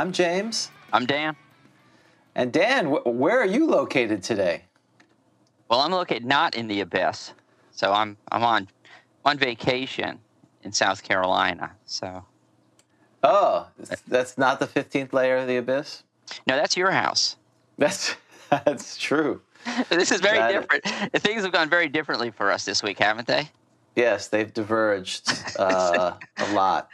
I'm James. I'm Dan. And Dan, wh- where are you located today? Well, I'm located not in the abyss, so I'm I'm on on vacation in South Carolina. So Oh, that's not the 15th layer of the abyss? no, that's your house. That's that's true. This is very That- different. Things have gone very differently for us this week, haven't they? Yes, they've diverged uh, a lot.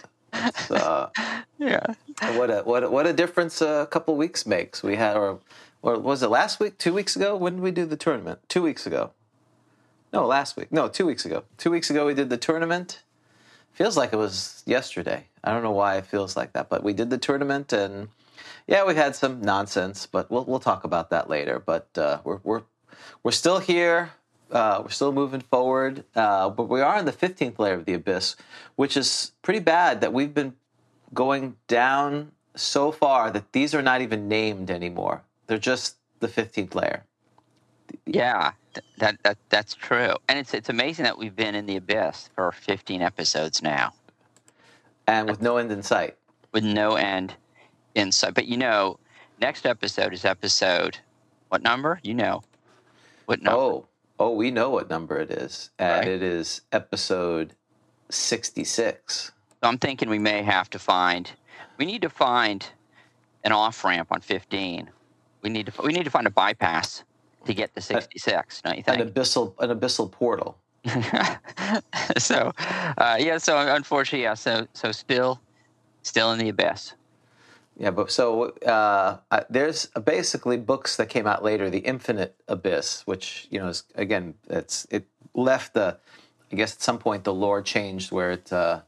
It's, uh, Yeah. what a what a, what a difference a couple weeks makes. We had or or was it last week? Two weeks ago? When did we do the tournament? Two weeks ago. No, last week. No, two weeks ago. Two weeks ago we did the tournament. Feels like it was yesterday. I don't know why it feels like that, but we did the tournament and yeah, we had some nonsense, but we'll we'll talk about that later. But uh, we're we're we're still here. Uh, we're still moving forward, uh, but we are in the 15th layer of the abyss, which is pretty bad. That we've been going down so far that these are not even named anymore. They're just the 15th layer. Yeah, that that that's true. And it's it's amazing that we've been in the abyss for 15 episodes now and with no end in sight. with no end in sight. But you know, next episode is episode what number? You know. What number? Oh, oh, we know what number it is, and Right. it is episode 66. So I'm thinking we may have to find. We need to find an off ramp on 15. We need to. We need to find a bypass to get to 66. Don't you think? An abyssal, an abyssal portal. so, uh, yeah. So unfortunately, yeah. So so still, still in the abyss. Yeah, but so uh, there's basically books that came out later, The Infinite Abyss, which you know is again it's it left the, I guess at some point the lore changed where it uh,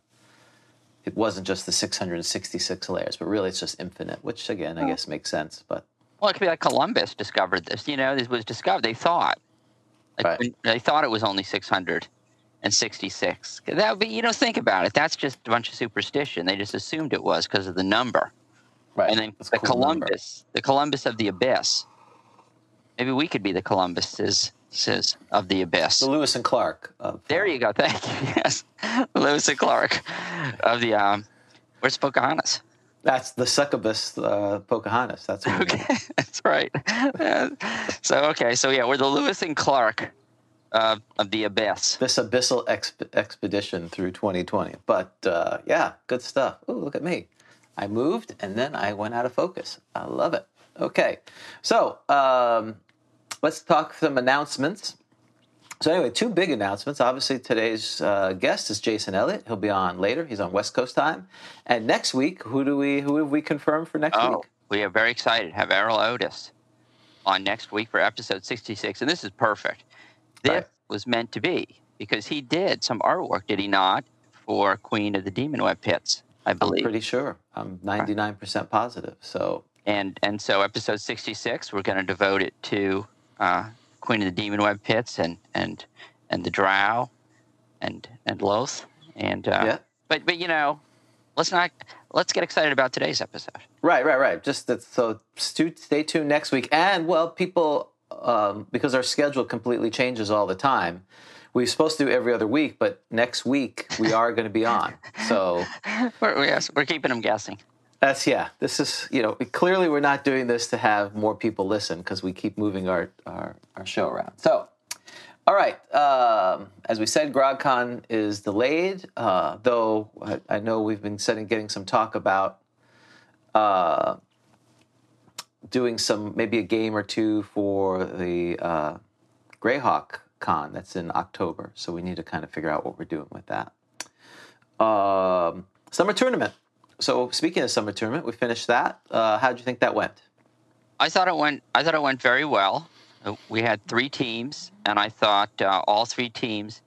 it wasn't just the 666 layers, but really it's just infinite, which again I guess makes sense. But Well, it could be like Columbus discovered this. You know, this was discovered. They thought, like, Right. they thought it was only 666. That would be, you know, think about it. That's just a bunch of superstition. They just assumed it was because of the number. Right, and then that's the cool number. Columbus, the Columbus of the abyss. Maybe we could be the Columbuses says, of the abyss. the Lewis and Clark. Of, There you go. Thank you. Yes, Lewis and Clark of the um. Where's Pocahontas? That's the succubus uh, Pocahontas. That's. Okay, that's right. So okay, so yeah, we're the Lewis and Clark uh, of the abyss. this abyssal exp- expedition through 2020. But uh, yeah, good stuff. Oh, look at me. I moved and then I went out of focus. I love it. Okay, so um, let's talk some announcements. So anyway, two big announcements. Obviously, today's uh, guest is Jayson Elliot. He'll be on later. He's on West Coast time. And next week, who do we who have we confirmed for next Oh, week? we are very excited to have Erol Otus on next week for episode 66. And this is perfect. This Right. was meant to be because he did some artwork, did he not, for Queen of the Demon Web Pits, I I'm pretty sure. I'm 99% positive. So and and so episode 66 we're going to devote it to uh, queen of the demon web pits and and and the drow and and Lolth and uh, Yeah. but but you know let's not let's get excited about today's episode Right, right, right. Just that. So stu- stay tuned next week. And well, people, um, because our schedule completely changes all the time. We're supposed to do every other week, but next week we are going to be on. So we're, yes, we're keeping them guessing That's yeah. This is you know clearly we're not doing this to have more people listen because we keep moving our, our our show around. So, all right. Um, as we said, GrogCon is delayed, uh, though I, I know we've been setting, getting some talk about uh, doing some maybe a game or two for the uh, Greyhawk Con that's in October. So we need to kind of figure out what we're doing with that. Um, summer tournament. So speaking of summer tournament, we finished that. Uh, how did you think that went? I thought it went. I thought it went very well. Uh, We had three teams, and I thought uh, all three teams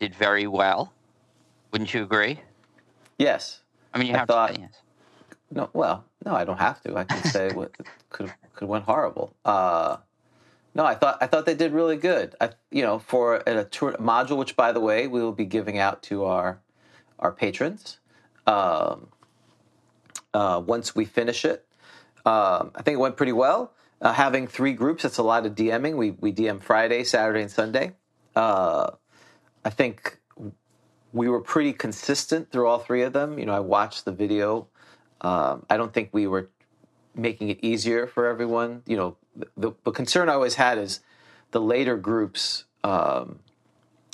did very well. Wouldn't you agree? Yes. I mean, you I have thought- to. Yes. No. Well, no, I don't have to. I can say what could have could have went horrible. Uh, no, I thought I thought they did really good. I, you know, for a, tour, module, which by the way we will be giving out to our our patrons um, uh, once we finish it. Um, I think it went pretty well. Uh, having three groups, that's a lot of DMing. We we DM Friday, Saturday, and Sunday. Uh, I think we were pretty consistent through all three of them. You know, I watched the video. Um, I don't think we were making it easier for everyone. You know, the, the concern I always had is the later groups. Um,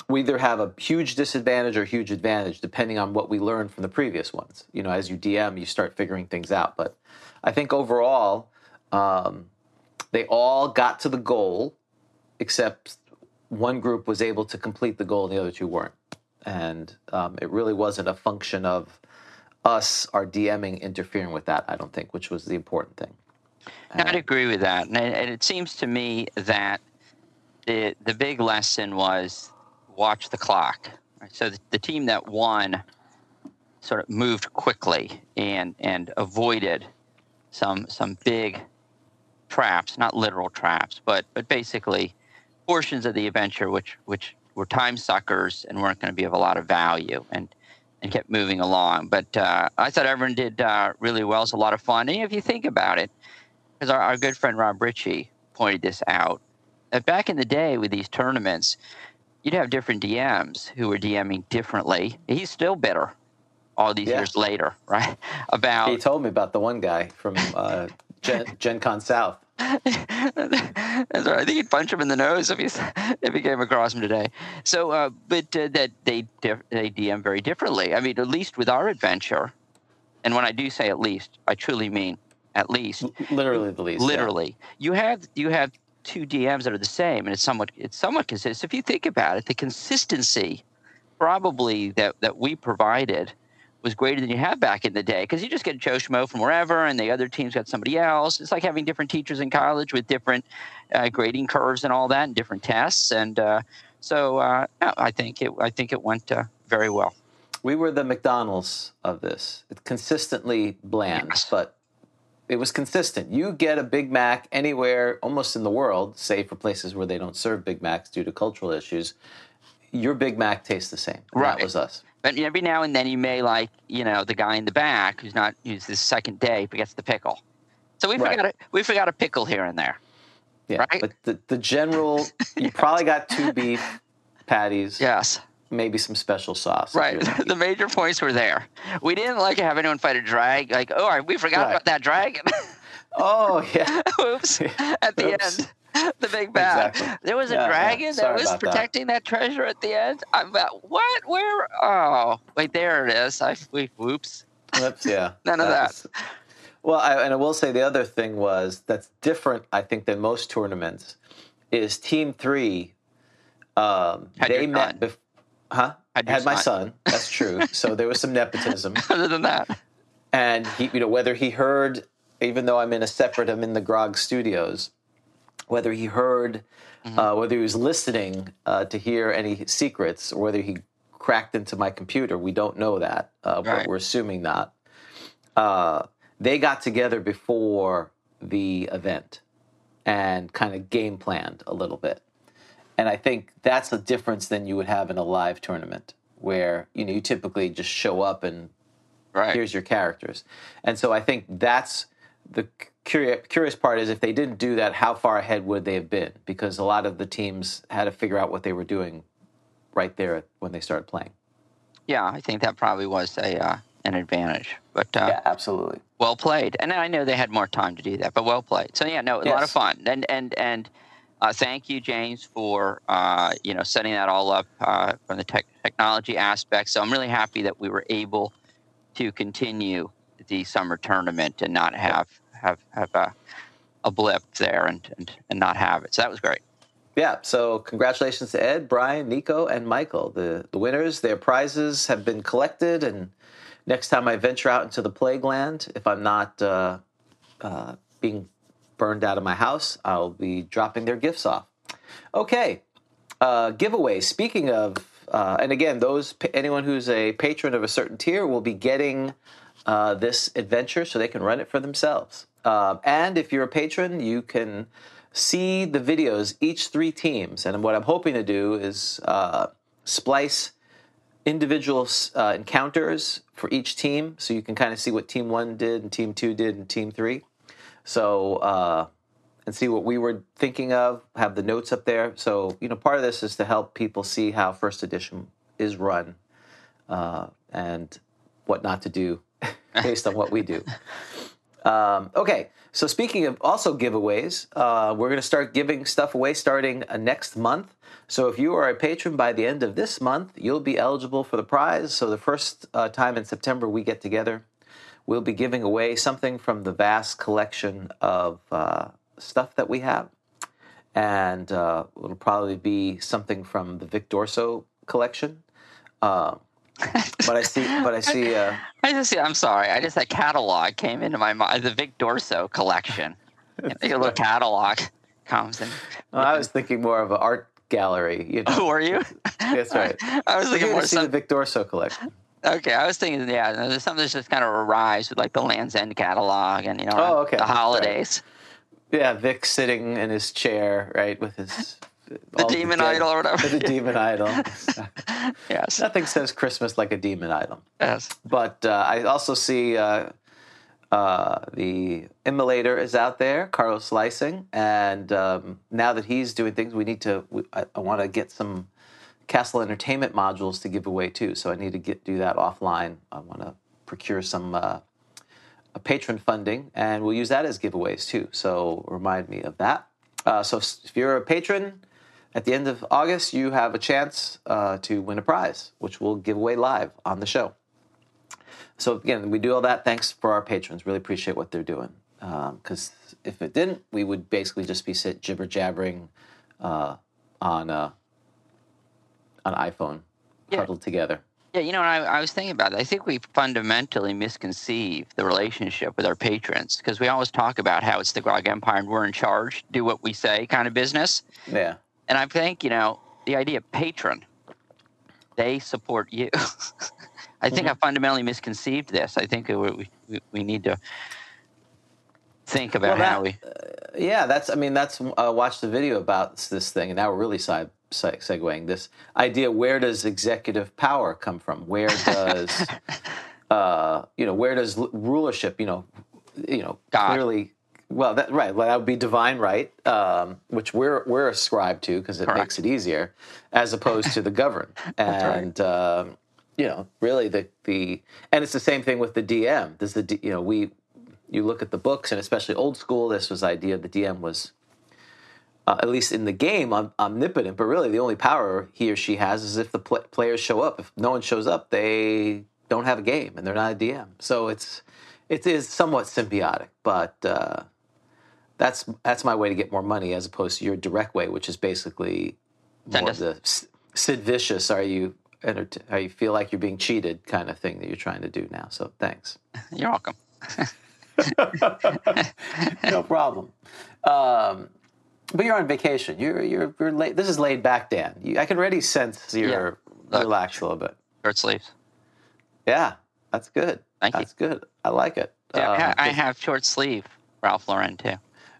we either have a huge disadvantage or huge advantage depending on what we learned from the previous ones. You know, as you DM, you start figuring things out. But I think overall, um, they all got to the goal, except one group was able to complete the goal and the other two weren't. And um, it really wasn't a function of us, our DMing, interfering with that, I don't think, which was the important thing. I'd agree with that, and it, it seems to me that the the big lesson was watch the clock. So the, the team that won sort of moved quickly and and avoided some some big traps, not literal traps, but but basically portions of the adventure which which were time suckers and weren't going to be of a lot of value and and kept moving along. But uh, I thought everyone did uh, really well. It's a lot of fun. And if you think about it, because our, our good friend Rob Ritchie pointed this out, that back in the day with these tournaments, you'd have different DMs who were DMing differently. He's still bitter all these Yeah. years later, right? About He told me about the one guy from uh, Gen, Gen Con South. That's right. I think he'd punch him in the nose if he if he came across him today. So, uh, but uh, that they they DM very differently. I mean, at least with our adventure, and when I do say at least, I truly mean at least. Literally the least. yeah. Literally, you have you have two DMs that are the same, and it's somewhat it's somewhat consistent. So if you think about it, the consistency probably that that we provided was greater than you have back in the day because you just get Joe Schmo from wherever, and the other team's got somebody else. It's like having different teachers in college with different uh, grading curves and all that, and different tests. And uh, so uh, I think it I think it went uh, very well. We were the McDonald's of this. It's consistently bland, Yes. but it was consistent. You get a Big Mac anywhere, almost in the world, save for places where they don't serve Big Macs due to cultural issues. Your Big Mac tastes the same. Right. That was us. But every now and then you may like, you know, the guy in the back who's not who's the second day forgets the pickle. So we Right. forgot a, we forgot a pickle here and there. Yeah. Right. But the, the general, you probably got two beef patties, Yes. Maybe some special sauce. Right. the major points were there. We didn't like to have anyone fight a drag. Like, oh, we forgot Right. about that dragon. oh, yeah. Oops. At the Oops. end. The big bad. Exactly. There was a Yeah, yeah. dragon that was about that. protecting that. treasure at the end. I'm about what? Where? Oh, wait, there it is. I we, whoops. Whoops, yeah. None of that. was- well, I, and I will say the other thing was that's different, I think, than most tournaments is Team Three. Um, they met, bef- huh? Had your my son. That's true. so there was some nepotism, Other than that, and he, you know, whether he heard, even though I'm in a separate, I'm in the Grog Studios, whether he heard, Mm-hmm. uh, whether he was listening uh, to hear any secrets, or whether he cracked into my computer, we don't know that, uh, but we're assuming not. Uh, they got together before the event and kind of game planned a little bit. And I think that's a difference than you would have in a live tournament where you know you typically just show up and right? here's your characters. And so I think that's the curious, curious part is if they didn't do that, how far ahead would they have been? Because a lot of the teams had to figure out what they were doing right there when they started playing. Yeah, I think that probably was a uh, an advantage. But uh, yeah, absolutely. well played. And I know they had more time to do that, but well played. So yeah, no, a lot of fun. And and and uh, thank you, James, for uh, you know setting that all up uh, from the tech technology aspect. So I'm really happy that we were able to continue the summer tournament and not have have have a, a blip there and, and and not have it. So that was great. Yeah, so congratulations to Ed, Brian, Nico, and Michael. The the winners, their prizes have been collected, and next time I venture out into the plague land, if I'm not uh, uh, being burned out of my house, I'll be dropping their gifts off. Okay, uh, giveaway. Speaking of, uh, and again, those anyone who's a patron of a certain tier will be getting uh, this adventure, so they can run it for themselves. Um, and if you're a patron, you can see the videos each three teams. And what I'm hoping to do is uh, splice individual uh, encounters for each team, so you can kind of see what Team One did and Team Two did and Team Three. So uh, and see what we were thinking of. Have the notes up there. So you know, part of this is to help people see how First Edition is run uh, and what not to do based on what we do. Um, okay, so speaking of also giveaways, uh, we're going to start giving stuff away starting uh, next month. So if you are a patron by the end of this month, you'll be eligible for the prize. So the first uh, time in September we get together, we'll be giving away something from the vast collection of uh, stuff that we have. And uh, it'll probably be something from the Vic Dorso collection. Uh, but I see, but I see. Uh, I just I'm sorry. I just that catalog came into my mind. The Vic Dorso collection. A little catalog comes in. Well, I was thinking more of an art gallery. You know, Who are you? that's right. I was thinking more see the Vic Dorso collection. Okay. I was thinking, yeah, there's something that's just kind of arrives with like the Land's End catalog and you know Oh, okay. the holidays, Yeah, Vic sitting in his chair, right, with his the demon idol or whatever. The demon idol. yes, Nothing says Christmas like a demon idol. yes. But uh, I also see uh, uh, the immolator is out there, Carlos Slicing, and um, now that he's doing things, we need to. We, I, I want to get some Castle Entertainment modules to give away too. So I need to get do that offline. I want to procure some uh, patron funding, and we'll use that as giveaways too. So remind me of that. Uh, so if you're a patron. At the end of August, you have a chance uh, to win a prize, which we'll give away live on the show. So again, we do all that. Thanks for our patrons. Really appreciate what they're doing. Because if it didn't, we would basically just be sit jibber jabbering uh, on uh, on iPhone, Yeah. huddled together. Yeah, you know, I, I was thinking about it. I think we fundamentally misconceive the relationship with our patrons because we always talk about how it's the Grog Empire and we're in charge, do what we say kind of business. Yeah, And I think, you know, the idea of patron, they support you. I think I fundamentally misconceived this. I think we, we, we need to think about Well, how that- we. yeah. That's. I mean, that's. Uh, watch the video about this thing, and now we're really side, segueing this idea. Where does executive power come from? Where does, uh, you know, where does rulership? You know, you know, God. clearly. Well, that right. Well, that would be divine right, um, which we're we're ascribed to because it Correct. makes it easier, as opposed to the governed. and um, you know, really the the and it's the same thing with the DM. Does the you know we you look at the books and especially old school. This was the idea the DM was uh, at least in the game om- omnipotent, but really the only power he or she has is if the pl- players show up. If no one shows up, they don't have a game and they're not a DM. So it's it is somewhat symbiotic, but. Uh, that's that's my way to get more money as opposed to your direct way, which is basically more of the S- Sid Vicious. Are you are you feel like you're being cheated kind of thing that you're trying to do now? So thanks. You're welcome. no problem. Um, but you're on vacation. You're you're, you're late. This is laid back, Dan. You, I can already sense you're Look. relaxed a little bit. Short sleeves. Yeah, that's good. Thank you. that's good. I like it. Yeah, Um, I, I have short sleeve Ralph Lauren too.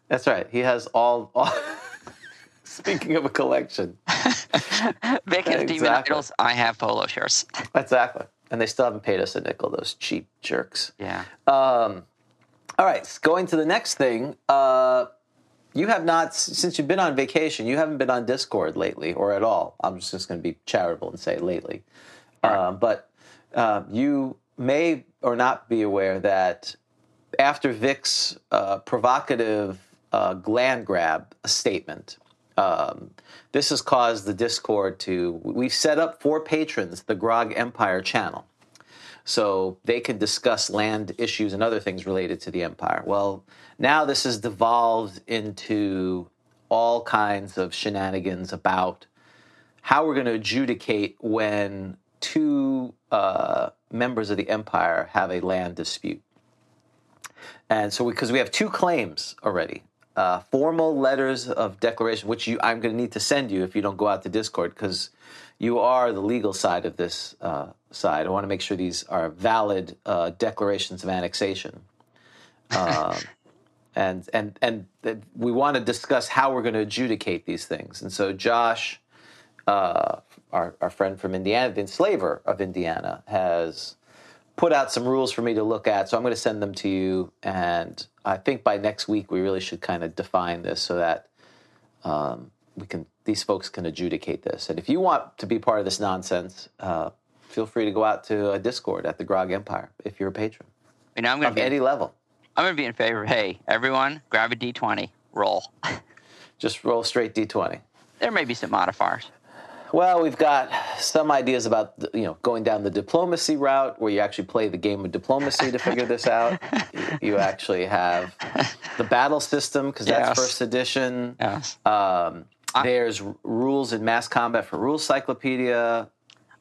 That's right. He has all. all Speaking of a collection, Vic and Demon Exactly. Idols, I have polo shirts. exactly. And they still haven't paid us a nickel. Those cheap jerks. Yeah. Um, all right, going to the next thing. Uh, you have not, since you've been on vacation, you haven't been on Discord lately or at all. I'm just, going to be charitable and say lately. Um, but uh, you may or not be aware that after Vic's uh, provocative uh, gland grab statement, um, this has caused the Discord to. We've set up for patrons the Grog Empire channel. So they can discuss land issues and other things related to the empire. Well, now this has devolved into all kinds of shenanigans about how we're going to adjudicate when two uh, members of the empire have a land dispute. And so, because we, we, have two claims already, uh, formal letters of declaration, which you, I'm going to need to send you if you don't go out to Discord, because you are the legal side of this uh, side. I want to make sure these are valid uh, declarations of annexation. Um, and and and we want to discuss how we're going to adjudicate these things. And so Josh, uh, our our friend from Indiana, the enslaver of Indiana, has put out some rules for me to look at. So I'm going to send them to you, and I think by next week we really should kind of define this so that um, we can these folks can adjudicate this. And if you want to be part of this nonsense, uh, feel free to go out to a Discord at the Grog Empire if you're a patron. Know, I'm going to be any level. I'm going to be in favor. Hey, everyone, grab a d20, roll. Just roll straight d20. There may be some modifiers. Well, we've got some ideas about you know going down the diplomacy route, where you actually play the game of diplomacy to figure this out. You actually have the battle system because that's yes. first edition. Yes. Um, I, there's rules in mass combat for Rules Cyclopedia.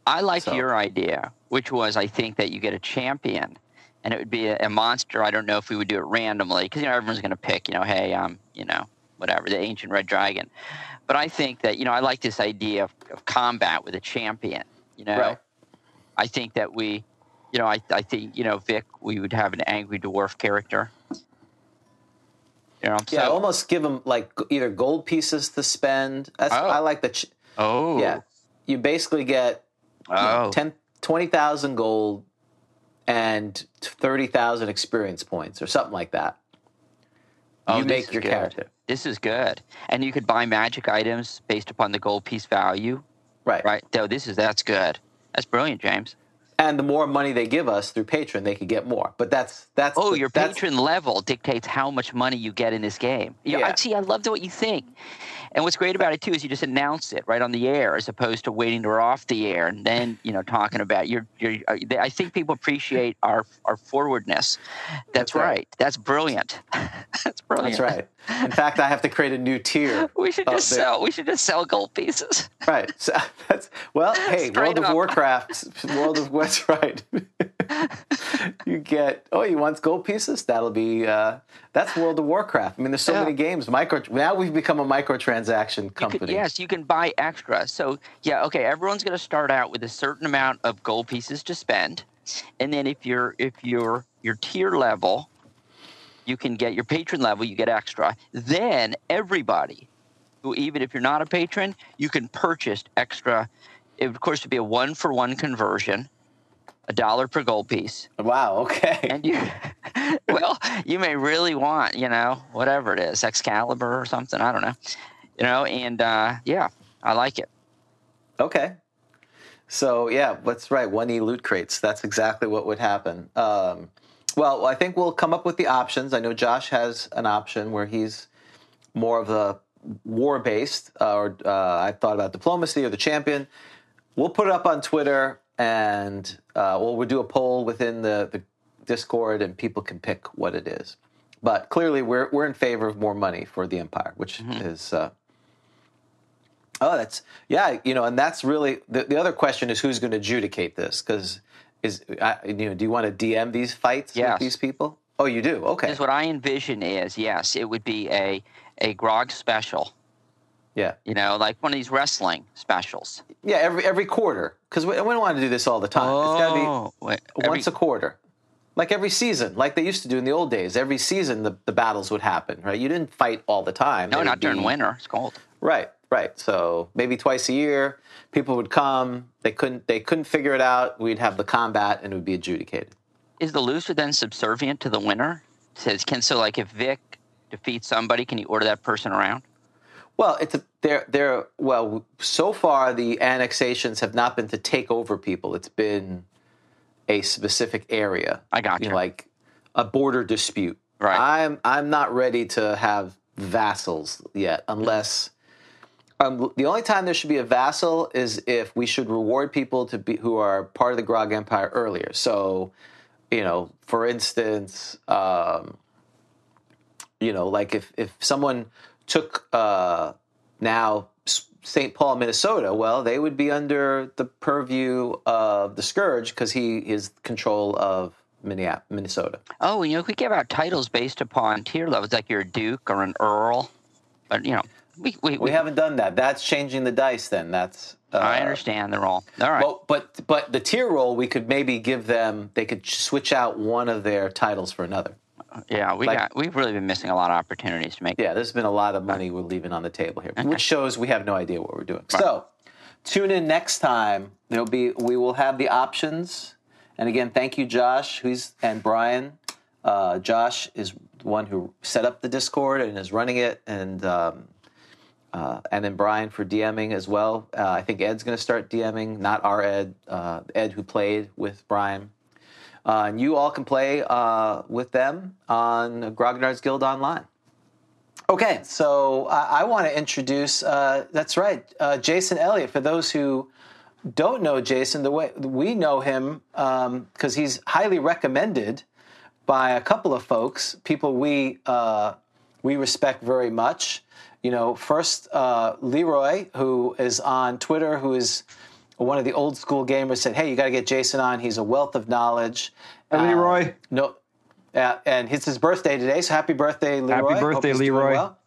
I like so. your idea, which was I think that you get a champion and it would be a, a, monster. I don't know if we would do it randomly because you know everyone's going to pick. You know, hey, um, you know, whatever the ancient red dragon. But I think that you know I like this idea of, of combat with a champion. You know, right. I think that we, you know, I, I think you know Vic, we would have an angry dwarf character. You know, yeah, so, almost give them like either gold pieces to spend. That's, oh. I like the. Ch- oh. Yeah, you basically get oh. know, 10, 20,000 gold and 30,000 experience points or something like that. Oh, you make your character. This is good. And you could buy magic items based upon the gold piece value. Right. Right. So this is that's good. That's brilliant, James. And the more money they give us through Patron, they could get more. But that's that's oh, the, your that's, patron level dictates how much money you get in this game. Yeah. I, see, I love what you think. And what's great about it too is you just announce it right on the air, as opposed to waiting to off the air and then you know talking about your your. Uh, I think people appreciate our our forwardness. That's, that's right. right. That's brilliant. that's brilliant. That's right. In fact, I have to create a new tier. We should just sell. We should just sell gold pieces. Right. So that's well. Hey, Straight World up. of Warcraft. World of what's Right. you get. Oh, you want gold pieces? That'll be. Uh, that's World of Warcraft. I mean, there's so yeah. many games. Micro. Now we've become a microtransaction company. You could, yes, you can buy extra. So yeah, okay. Everyone's going to start out with a certain amount of gold pieces to spend, and then if you're if you're your tier level you can get your patron level, you get extra. Then everybody, who even if you're not a patron, you can purchase extra. It of course would be a one for one conversion, a dollar per gold piece. Wow. Okay. And you, well, you may really want, you know, whatever it is, Excalibur or something. I don't know, you know, and uh, yeah, I like it. Okay. So yeah, that's right. One e loot crates. That's exactly what would happen. Um, well, I think we'll come up with the options. I know Josh has an option where he's more of the war based, uh, or uh, I thought about diplomacy or the champion. We'll put it up on Twitter and uh, we'll, we'll do a poll within the, the Discord and people can pick what it is. But clearly, we're, we're in favor of more money for the Empire, which mm-hmm. is. Oh, that's. Yeah, you know, and that's really. The, the other question is who's going to adjudicate this? Because is uh, you know, do you want to DM these fights yes. with these people? Oh, you do. Okay. Because what I envision is yes, it would be a a grog special. Yeah. You know, like one of these wrestling specials. Yeah, every every quarter because we, we, don't want to do this all the time. Oh, it's got to be wait, every, once a quarter. Like every season, like they used to do in the old days. Every season, the, the battles would happen, right? You didn't fight all the time. No, not during be, winter. It's cold. Right. Right. So maybe twice a year, people would come. They couldn't. They couldn't figure it out. We'd have the combat, and it would be adjudicated. Is the loser then subservient to the winner? Says can so like if Vic defeats somebody, can you order that person around? Well, it's a, they're they're well. So far, the annexations have not been to take over people. It's been a specific area. I got You you. know, like a border dispute. Right. I'm I'm not ready to have vassals yet, unless. Um, the only time there should be a vassal is if we should reward people to be who are part of the Grog Empire earlier. So, you know, for instance, um, you know, like if if someone took uh, now St. Paul, Minnesota, well, they would be under the purview of the Scourge because he is control of Minnesota. Oh, you know, we give out titles based upon tier levels, like you're a duke or an earl. But you know, we we, We haven't done that. That's changing the dice. Then that's. Uh, I understand the role. All right. Well, but but the tier roll, we could maybe give them. They could switch out one of their titles for another. yeah, we like- got we've really been missing a lot of opportunities to make. Yeah, there's been a lot of money we're leaving on the table here, which shows we have no idea what we're doing. So, tune in next time. There'll be we will have the options. And again, thank you, Josh, who's and Brian. Uh, Josh is the one who set up the Discord and is running it, and um, uh, and then Brian for DMing as well. Uh, I think Ed's going to start DMing, not our Ed, uh, Ed who played with Brian. Uh, and you all can play uh, with them on Grognard's Guild Online. Okay, so I, I want to introduce. Uh, that's right, Jayson Elliot. For those who don't know Jayson, the way we know him because he's highly recommended by a couple of folks, people we we respect very much. You know, first uh, Leroy, who is on Twitter, who is one of the old school gamers, said, "Hey, you got to get Jayson on. He's a wealth of knowledge." Hi, Leroy. No, uh, and it's his birthday today, so happy birthday, Leroy! Hope birthday, Leroy. well.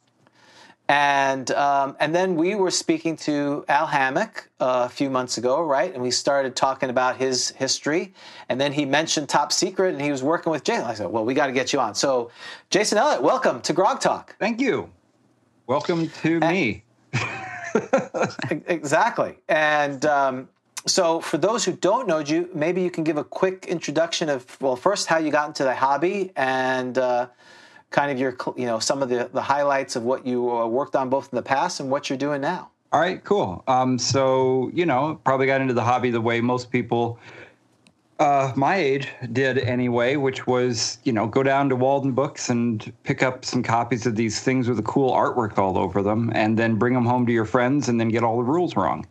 And um, and then we were speaking to Al Hammack uh, a few months ago, right? And we started talking about his history. And then he mentioned Top Secret, and he was working with Jason. I said, "Well, we got to get you on." So, Jayson Elliot, welcome to Grog Talk. Thank you. Welcome to me. E- Exactly. And um, so, for those who don't know you, maybe you can give a quick introduction of well, first how you got into the hobby and uh, kind of your you know some of the, the highlights of what you uh, worked on both in the past and what you're doing now. All right, cool. Um, so you know, probably got into the hobby the way most people uh, my age did anyway, which was you know go down to Walden Books and pick up some copies of these things with a cool artwork all over them, and then bring them home to your friends, and then get all the rules wrong.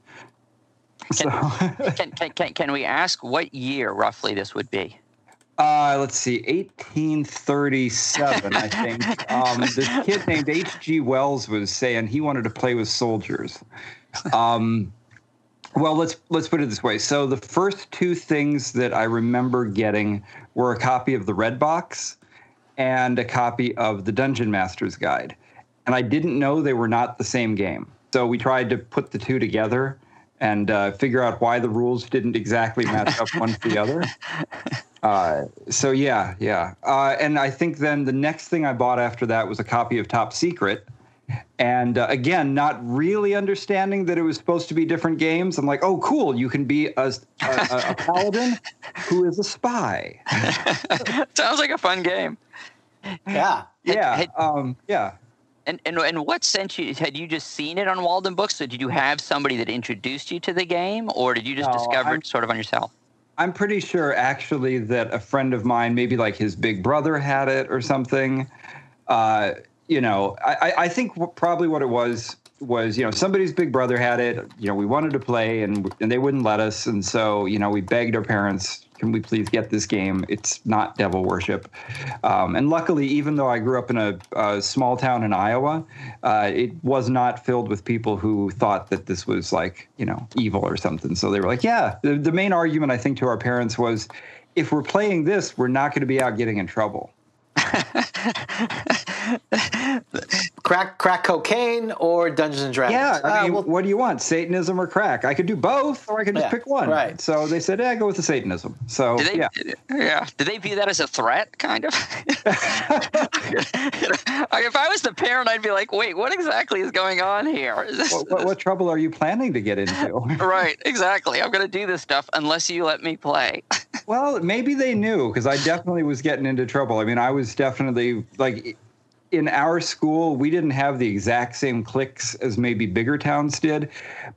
So Can, can, can, can we ask what year roughly this would be? Uh, let's see, 1837, I think. Um, this kid named H.G. Wells was saying he wanted to play with soldiers. Um, well, let's let's put it this way. So the first two things that I remember getting were a copy of the Red Box and a copy of the Dungeon Master's Guide, and I didn't know they were not the same game. So we tried to put the two together and uh, figure out why the rules didn't exactly match up one to the other. Uh, so yeah, yeah. Uh, and I think then the next thing I bought after that was a copy of Top Secret. And uh, again, not really understanding that it was supposed to be different games. I'm like, oh, cool! You can be a, a, a paladin who is a spy. Sounds like a fun game. Yeah. Yeah, Had- um, yeah. And, and and what sense you had you just seen it on Walden Books? So did you have somebody that introduced you to the game, or did you just No, discover I'm- it sort of on yourself? I'm pretty sure actually that a friend of mine, maybe like his big brother, had it or something. Uh, you know, I, I- think probably what it was was you know somebody's big brother had it. You know, we wanted to play and and they wouldn't let us, and so you know we begged our parents, can we please get this game? It's not devil worship. Um, and luckily, even though I grew up in a, a small town in Iowa, uh, it was not filled with people who thought that this was like you know evil or something. So they were like, yeah. The, the main argument I think to our parents was, if we're playing this, we're not going to be out getting in trouble. Crack crack cocaine or Dungeons and Dragons. Yeah, I Uh, mean, well, what do you want, Satanism or crack? I could do both, or I could just Yeah, pick one. right. So they said, "Yeah, go with the Satanism." So Do they? yeah, Yeah. Do they view that as a threat, kind of? If I was the parent, I'd be like, "Wait, what exactly is going on here?" This- what, what, what trouble are you planning to get into? right, exactly. I'm going to do this stuff unless you let me play. well, maybe they knew because I definitely was getting into trouble. I mean, I was definitely like in our school, we didn't have the exact same cliques as maybe bigger towns did,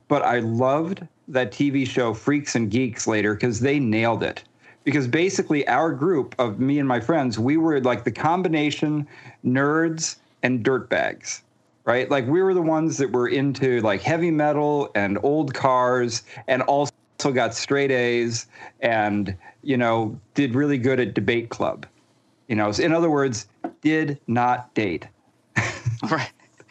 but I loved that TV show Freaks and Geeks later because they nailed it. because basically our group of me and my friends, we were like the combination nerds and dirtbags. Right? Like we were the ones that were into like heavy metal and old cars and also got straight A's and, you know, did really good at debate club. You know, in other words, did not date. right.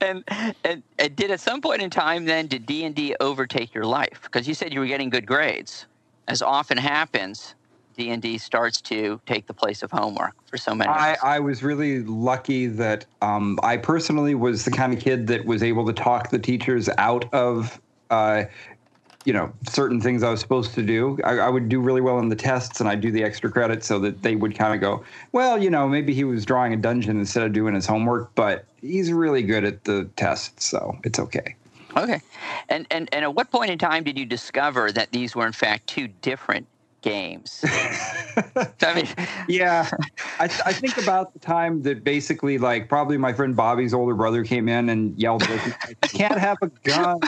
and, and, and did at some point in time then did D and D overtake your life? Because you said you were getting good grades. As often happens, D and D starts to take the place of homework for so many. I, I was really lucky that um, I personally was the kind of kid that was able to talk the teachers out of uh, you know certain things I was supposed to do. I, I, would do really well in the tests, and I'd do the extra credit so that they would kind of go, well, you know, maybe he was drawing a dungeon instead of doing his homework, but he's really good at the tests, so it's okay. Okay, and and and at what point in time did you discover that these were in fact two different games? I mean, yeah, I, I think about the time that basically, like, probably my friend Bobby's older brother came in and yelled, "You can't have a gun."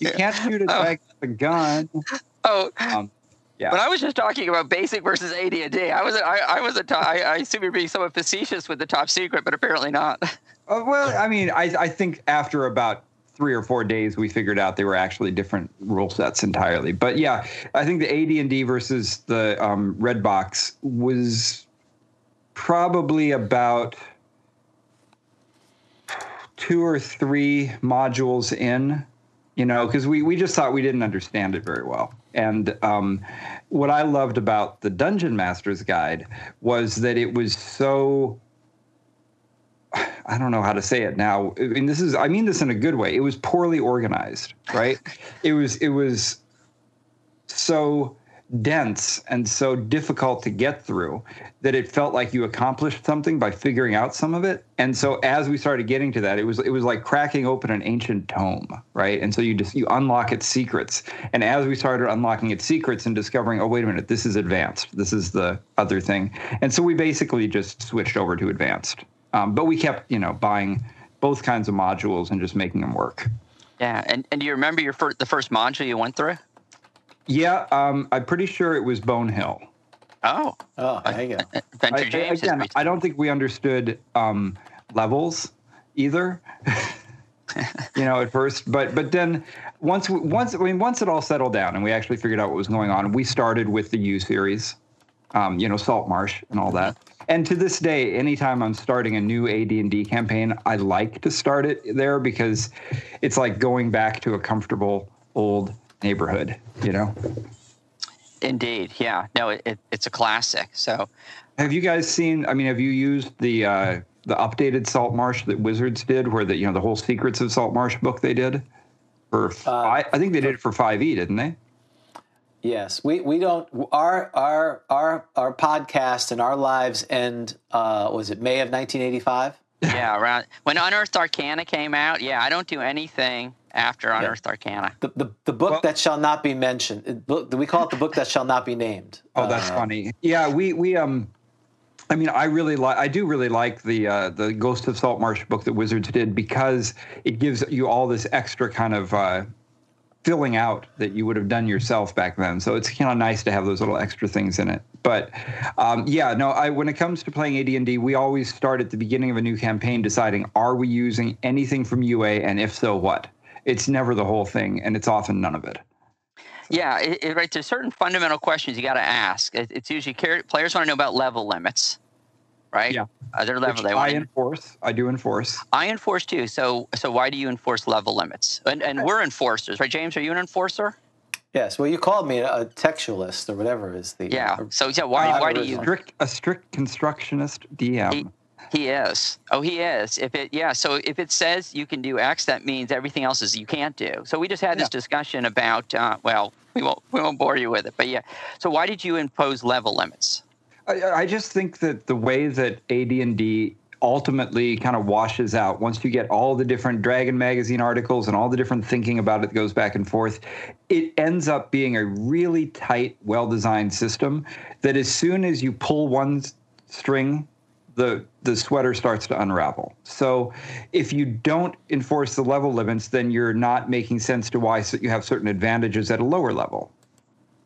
You can't shoot a oh. dragon with a gun. Oh. Um, yeah. But I was just talking about basic versus AD&D. I was I, I was a t- I, I assume you're being somewhat facetious with the top secret, but apparently not. Uh, well, I mean, I I think after about three or four days, we figured out they were actually different rule sets entirely. But yeah, I think the AD&D versus the um, Red Box was probably about two or three modules in you know, because we, we just thought we didn't understand it very well. And um, what I loved about the Dungeon Master's Guide was that it was so. I don't know how to say it now. I mean, this is I mean this in a good way. It was poorly organized, right? it was it was so dense and so difficult to get through that it felt like you accomplished something by figuring out some of it. And so as we started getting to that, it was it was like cracking open an ancient tome, right? And so you just you unlock its secrets. And as we started unlocking its secrets and discovering, oh wait a minute, this is advanced. This is the other thing. And so we basically just switched over to advanced. Um, but we kept, you know, buying both kinds of modules and just making them work. Yeah, and, and do you remember your first, the first module you went through? Yeah, um, I'm pretty sure it was Bone Hill. Oh, oh, there you go. Adventure I, James. Again, I don't think we understood um, levels either. you know, at first, but but then once we, once I mean once it all settled down and we actually figured out what was going on, we started with the U series, um, you know, salt marsh and all that. And to this day, anytime I'm starting a new AD&D campaign, I like to start it there because it's like going back to a comfortable old neighborhood, you know? Indeed. Yeah. No, it, it's a classic. So, have you guys seen? I mean, have you used the uh, the updated Salt Marsh that Wizards did, where the you know the whole Secrets of Salt Marsh book they did? For uh, I, I think they did it for five E, didn't they? Yes, we, we don't our our our our podcast and our lives end. Uh, was it May of 1985? yeah, around when Unearthed Arcana came out. Yeah, I don't do anything after Unearthed yeah. Arcana. The, the, the book well, that shall not be mentioned. Book, We call it the book that shall not be named. Oh, that's uh, funny. Yeah, we we um, I mean, I really like. I do really like the uh, the Ghost of Saltmarsh book that Wizards did because it gives you all this extra kind of. Uh, filling out that you would have done yourself back then. So it's kind of nice to have those little extra things in it. But um, yeah, no, I, when it comes to playing AD&D, we always start at the beginning of a new campaign deciding, are we using anything from UA? And if so, what? it's never the whole thing, and it's often none of it. Yeah, it, it, right. There's certain fundamental questions you got to ask. It, it's usually players want to know about level limits, right? Yeah, uh, their level. Which they I enforce. I do enforce. I enforce too. So, so why do you enforce level limits? And, and we're enforcers, right? James, are you an enforcer? Yes. Well, you called me a textualist or whatever is the. Yeah. So yeah, why uh, why do you strict a strict constructionist DM? He, he is. Oh, he is. If it yeah, so if it says you can do X, that means everything else is you can't do. So we just had this yeah. discussion about uh, well, we won't we won't bore you with it, but yeah. So why did you impose level limits? I, just think that the way that AD and D ultimately kind of washes out once you get all the different Dragon magazine articles and all the different thinking about it that goes back and forth. It ends up being a really tight, well designed system that as soon as you pull one string the the sweater starts to unravel. So if you don't enforce the level limits, then you're not making sense to why you have certain advantages at a lower level.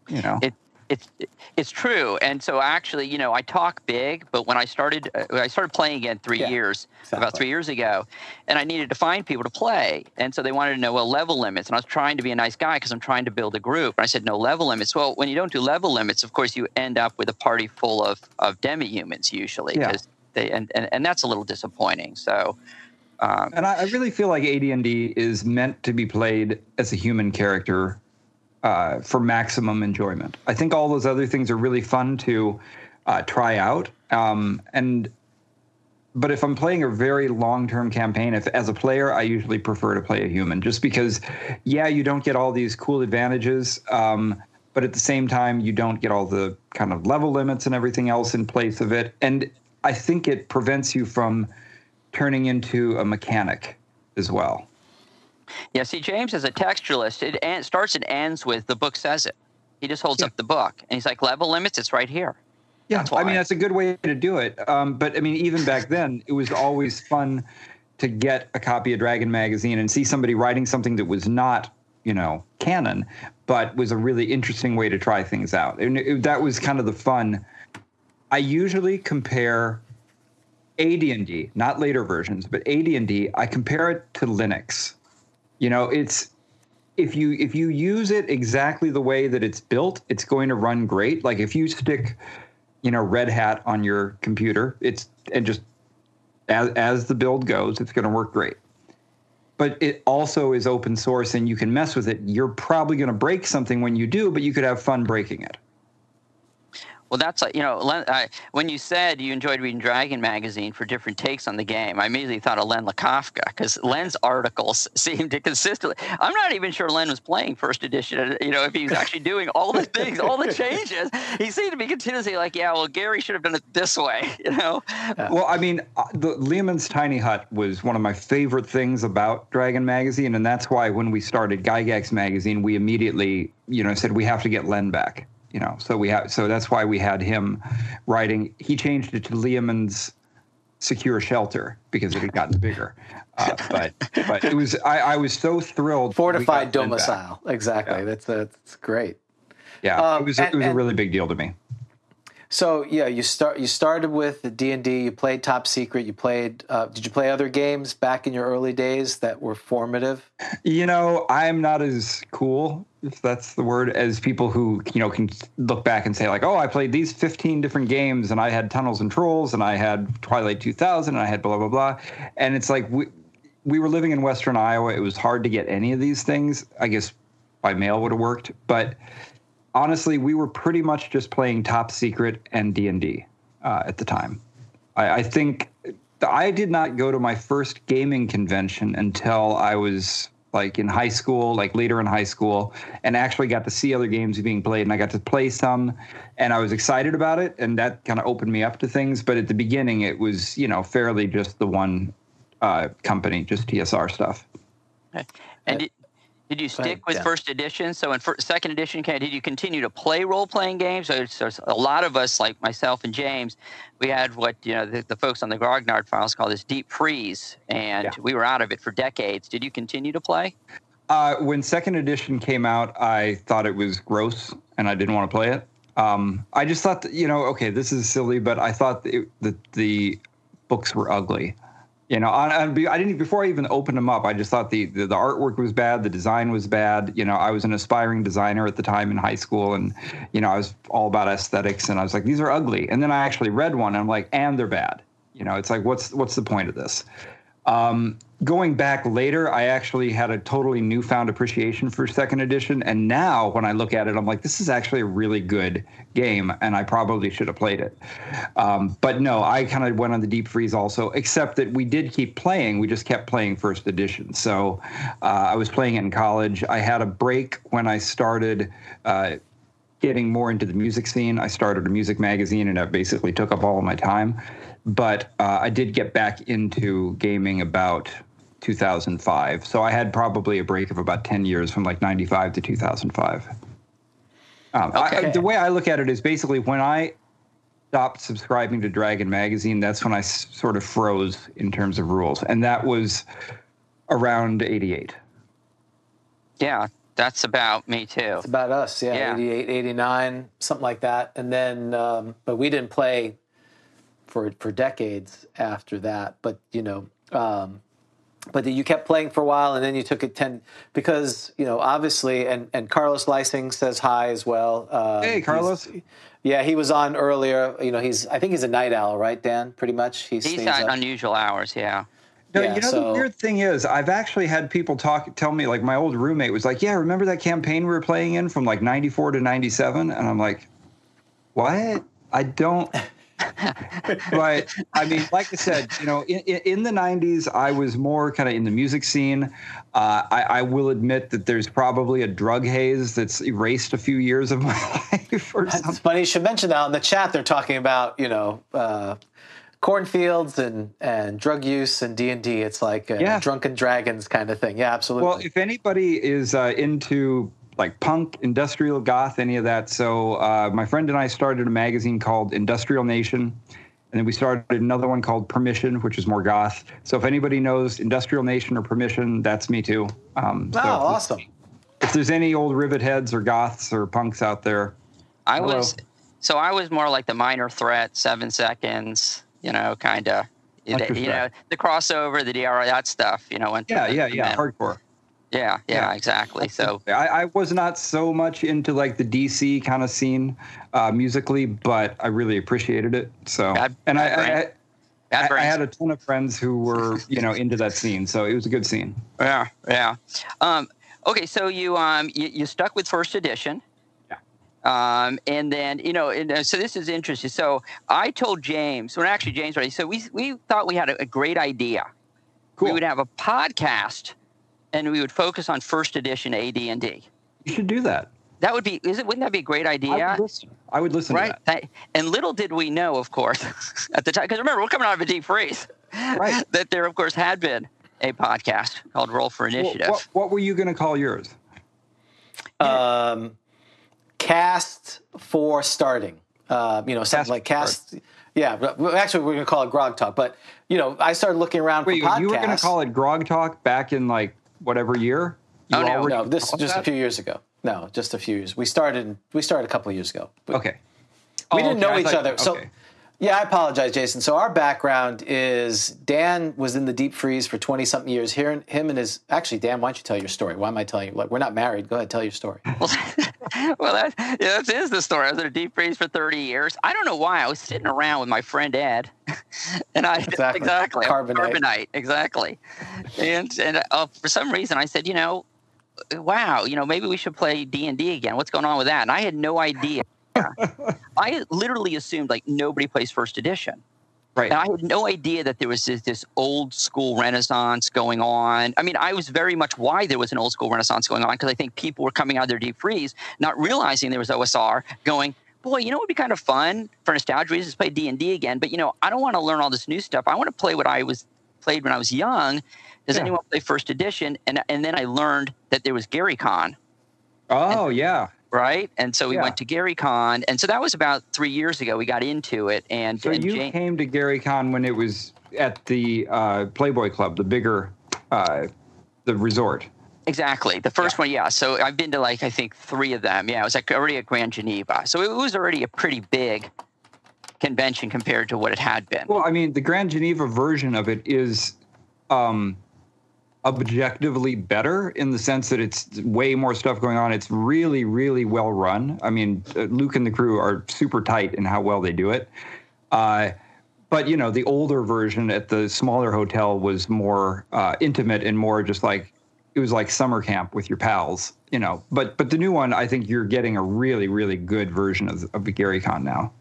You know. It, it's it's true, and so actually, you know, I talk big, but when I started, uh, I started playing again three Yeah, years, exactly. about three years ago, and I needed to find people to play, and so they wanted to know well level limits, and I was trying to be a nice guy because I'm trying to build a group, and I said no level limits. Well, when you don't do level limits, of course, you end up with a party full of of demi humans usually, Yeah. because they and, and and that's a little disappointing. So. Um, And I, I really feel like AD&D is meant to be played as a human character uh, for maximum enjoyment. I think all those other things are really fun to uh, try out. Um, and but if I'm playing a very long-term campaign, if as a player, I usually prefer to play a human, just because, yeah, you don't get all these cool advantages, um, but at the same time, you don't get all the kind of level limits and everything else in place of it. And I think it prevents you from turning into a mechanic as well. Yeah, see, James is a textualist. It starts and ends with the book says it. He just holds Yeah. up the book and he's like, level limits, it's right here. Yeah, I mean that's a good way to do it. Um, but I mean, even back then, it was always fun to get a copy of Dragon magazine and see somebody writing something that was not, you know, canon, but was a really interesting way to try things out. And it, that was kind of the fun. I usually compare AD&D, not later versions, but AD&D. I compare it to Linux. You know, it's if you if you use it exactly the way that it's built, it's going to run great. Like if you stick, you know, Red Hat on your computer, it's and just as as the build goes, it's going to work great. But it also is open source and you can mess with it. You're probably going to break something when you do, but you could have fun breaking it. Well, that's like, you know, I, when you said you enjoyed reading Dragon magazine for different takes on the game, I immediately thought of Len Lakofka because Len's articles seemed to consistently. I'm not even sure Len was playing first edition. You know, if he was actually doing all the things, all the changes, he seemed to be continuously like, yeah, well, Gary should have done it this way. You know, Well, I mean, uh, the Leomund's Tiny Hut was one of my favorite things about Dragon Magazine, and that's why when we started Gygax Magazine, we immediately, you know, said we have to get Len back. You know, so we have, so that's why we had him writing. He changed it to Leomund's Secure Shelter because it had gotten bigger. Uh, but but it was I, I was so thrilled. Fortified domicile. Exactly. Yeah. That's that's great. Yeah, Um, it was a, it and- was a really big deal to me. So yeah, you start you started with the D and D. You played Top Secret. You played. Uh, did you play other games back in your early days that were formative? You know, I'm not as cool, if that's the word, as people who, you know, can look back and say, like, oh, I played these 15 different games and I had Tunnels and Trolls and I had Twilight 2000 and I had blah, blah, blah. And it's like, we, we were living in Western Iowa. It was hard to get any of these things. I guess by mail would have worked. But honestly, we were pretty much just playing Top Secret and D&D uh, at the time. I, I think I did not go to my first gaming convention until I was like in high school, like later in high school, and actually got to see other games being played, and I got to play some, and I was excited about it, and that kind of opened me up to things. But at the beginning, it was you know fairly just the one uh, company, just TSR stuff. and did, you stick with Dan. first edition? So in fir- second edition, did you continue to play role playing games? So, so a lot of us, like myself and James, we had what you know the, the folks on the Grognard files call this deep freeze, and Yeah. we were out of it for decades. Did you continue to play? Uh, when second edition came out, I thought it was gross and I didn't want to play it. Um, I just thought, that, you know, okay, this is silly, but I thought it, that the books were ugly. You know, I, I, didn't before I even opened them up. I just thought the, the the artwork was bad, the design was bad. You know, I was an aspiring designer at the time in high school, and you know, I was all about aesthetics, and I was like, these are ugly. And then I actually read one, and I'm like, and they're bad. You know, it's like, what's what's the point of this? Um, going back later, I actually had a totally newfound appreciation for second edition. And now when I look at it, I'm like, this is actually a really good game, and I probably should have played it. Um, but no, I kind of went on the deep freeze also, except that we did keep playing. We just kept playing first edition. So uh, I was playing it in college. I had a break when I started. Uh, getting more into the music scene. I started a music magazine, and that basically took up all of my time. But uh, I did get back into gaming about 2005. So I had probably a break of about 10 years from like 95 to 2005. Um, I- the way I look at it is basically when I stopped subscribing to Dragon Magazine, that's when I s- sort of froze in terms of rules. And that was around 88. Yeah, That's about me too. It's about us, yeah, Yeah. 88, 89, something like that. And then, um, but we didn't play for for decades after that. But you know, um, but you kept playing for a while, and then you took it ten because you know, obviously, and and Carlos Lysing says hi as well. Um, Hey, Carlos. Yeah, he was on earlier. You know, he's I think he's a night owl, right, Dan? Pretty much. He He's stays at up. unusual hours. Yeah. No, Yeah, you know so- the weird thing is, I've actually had people talk, tell me like my old roommate was like, "Yeah, remember that campaign we were playing in from like '94 to '97?" And I'm like, "What? I don't." But I mean, like I said, you know, in, in the '90s, I was more kind of in the music scene. Uh, I, I will admit that there's probably a drug haze that's erased a few years of my life or something. It's funny you should mention that in the chat. They're talking about you know uh, cornfields and and drug use and D and D. It's like Yeah. drunken dragons kind of thing. Yeah, absolutely. Well, if anybody is uh, into like punk, industrial, goth, any of that, so uh, my friend and I started a magazine called Industrial Nation, and then we started another one called Permission, which is more goth. So if anybody knows Industrial Nation or Permission, that's me too. Um, oh, so awesome. If there's any old rivet heads or goths or punks out there, I Hello. was so I was more like the minor threat, seven seconds, you know, kind of, you know, the crossover, the DRI, that stuff, you know. Went yeah, through yeah, the- yeah, hardcore. Yeah, yeah, Yeah. exactly. So I, I was not so much into like the DC kind of scene uh, musically, but I really appreciated it. So, Bad- and I, bad I. I, I, I had a ton of friends who were, you know, into that scene, so it was a good scene. Yeah, yeah. Um, okay, so you um you, you stuck with first edition. Yeah. Um, and then you know, and, uh, so this is interesting. So I told James, well, actually James, right? So we we thought we had a, a great idea. Cool. We would have a podcast, and we would focus on first edition AD and D. You should do that. That would be, is it? Wouldn't that be a great idea? I idea? would listen. I would listen Right. to that. That- and little did we know, of course, at the time, because remember, we're coming out of a deep freeze, Right. that there, of course, had been a podcast called Roll for Well, Initiative. what, what were you going to call yours? Um, cast for starting. Uh, you know, something Cast like for cast. Yeah, but- well, actually, we're going to call it Grog Talk. But you know, I started looking around Wait, for podcasts. you were going to call it Grog Talk back in like whatever year? You Oh, no, already No, this is called just a few years ago. No, just a few years. We started. We started a couple of years ago. But Okay. we Oh, didn't okay, know I each thought- other. So, okay. yeah, I apologize, Jayson. So our background is Dan was in the deep freeze for twenty something years. Here, him and his actually, Dan, why don't you tell your story? Why am I telling you? Like, we're not married. Go ahead, tell your story. Well, well that, yeah, that is the story. I was in a deep freeze for 30 years. I don't know why. I was sitting around with my friend Ed, and I Exactly. exactly Carbonite. carbonite exactly. And and uh, for some reason, I said, you know, wow, you know, maybe we should play D and D again. What's going on with that? And I had no idea. I literally assumed like nobody plays first edition. Right. And I had no idea that there was this, this old school renaissance going on. I mean, I was very much why there was an old school renaissance going on because I think people were coming out of their deep freeze, not realizing there was OSR, going, boy, you know, it would be kind of fun for nostalgia reasons to play D and D again. But you know, I don't want to learn all this new stuff. I want to play what I was played when I was young. Does Yeah. anyone play first edition? And and then I learned that there was Gary Con Oh, yeah. Right? And so we Yeah. went to Gary Con, and so that was about three years ago. We got into it, and, So and you Jane- came to Gary Con when it was at the uh, Playboy Club, the bigger, uh, the resort. exactly the first one, yeah. So I've been to like I think three of them. Yeah, it was like already at Grand Geneva, so it was already a pretty big convention compared to what it had been. Well, I mean, the Grand Geneva version of it is um, objectively better in the sense that it's way more stuff going on. It's really, really well run. I mean, uh, Luke and the crew are super tight in how well they do it. Uh, but you know, the older version at the smaller hotel was more uh, intimate and more just like it was like summer camp with your pals. You know, but but the new one, I think you're getting a really, really good version of, of Gary Con now.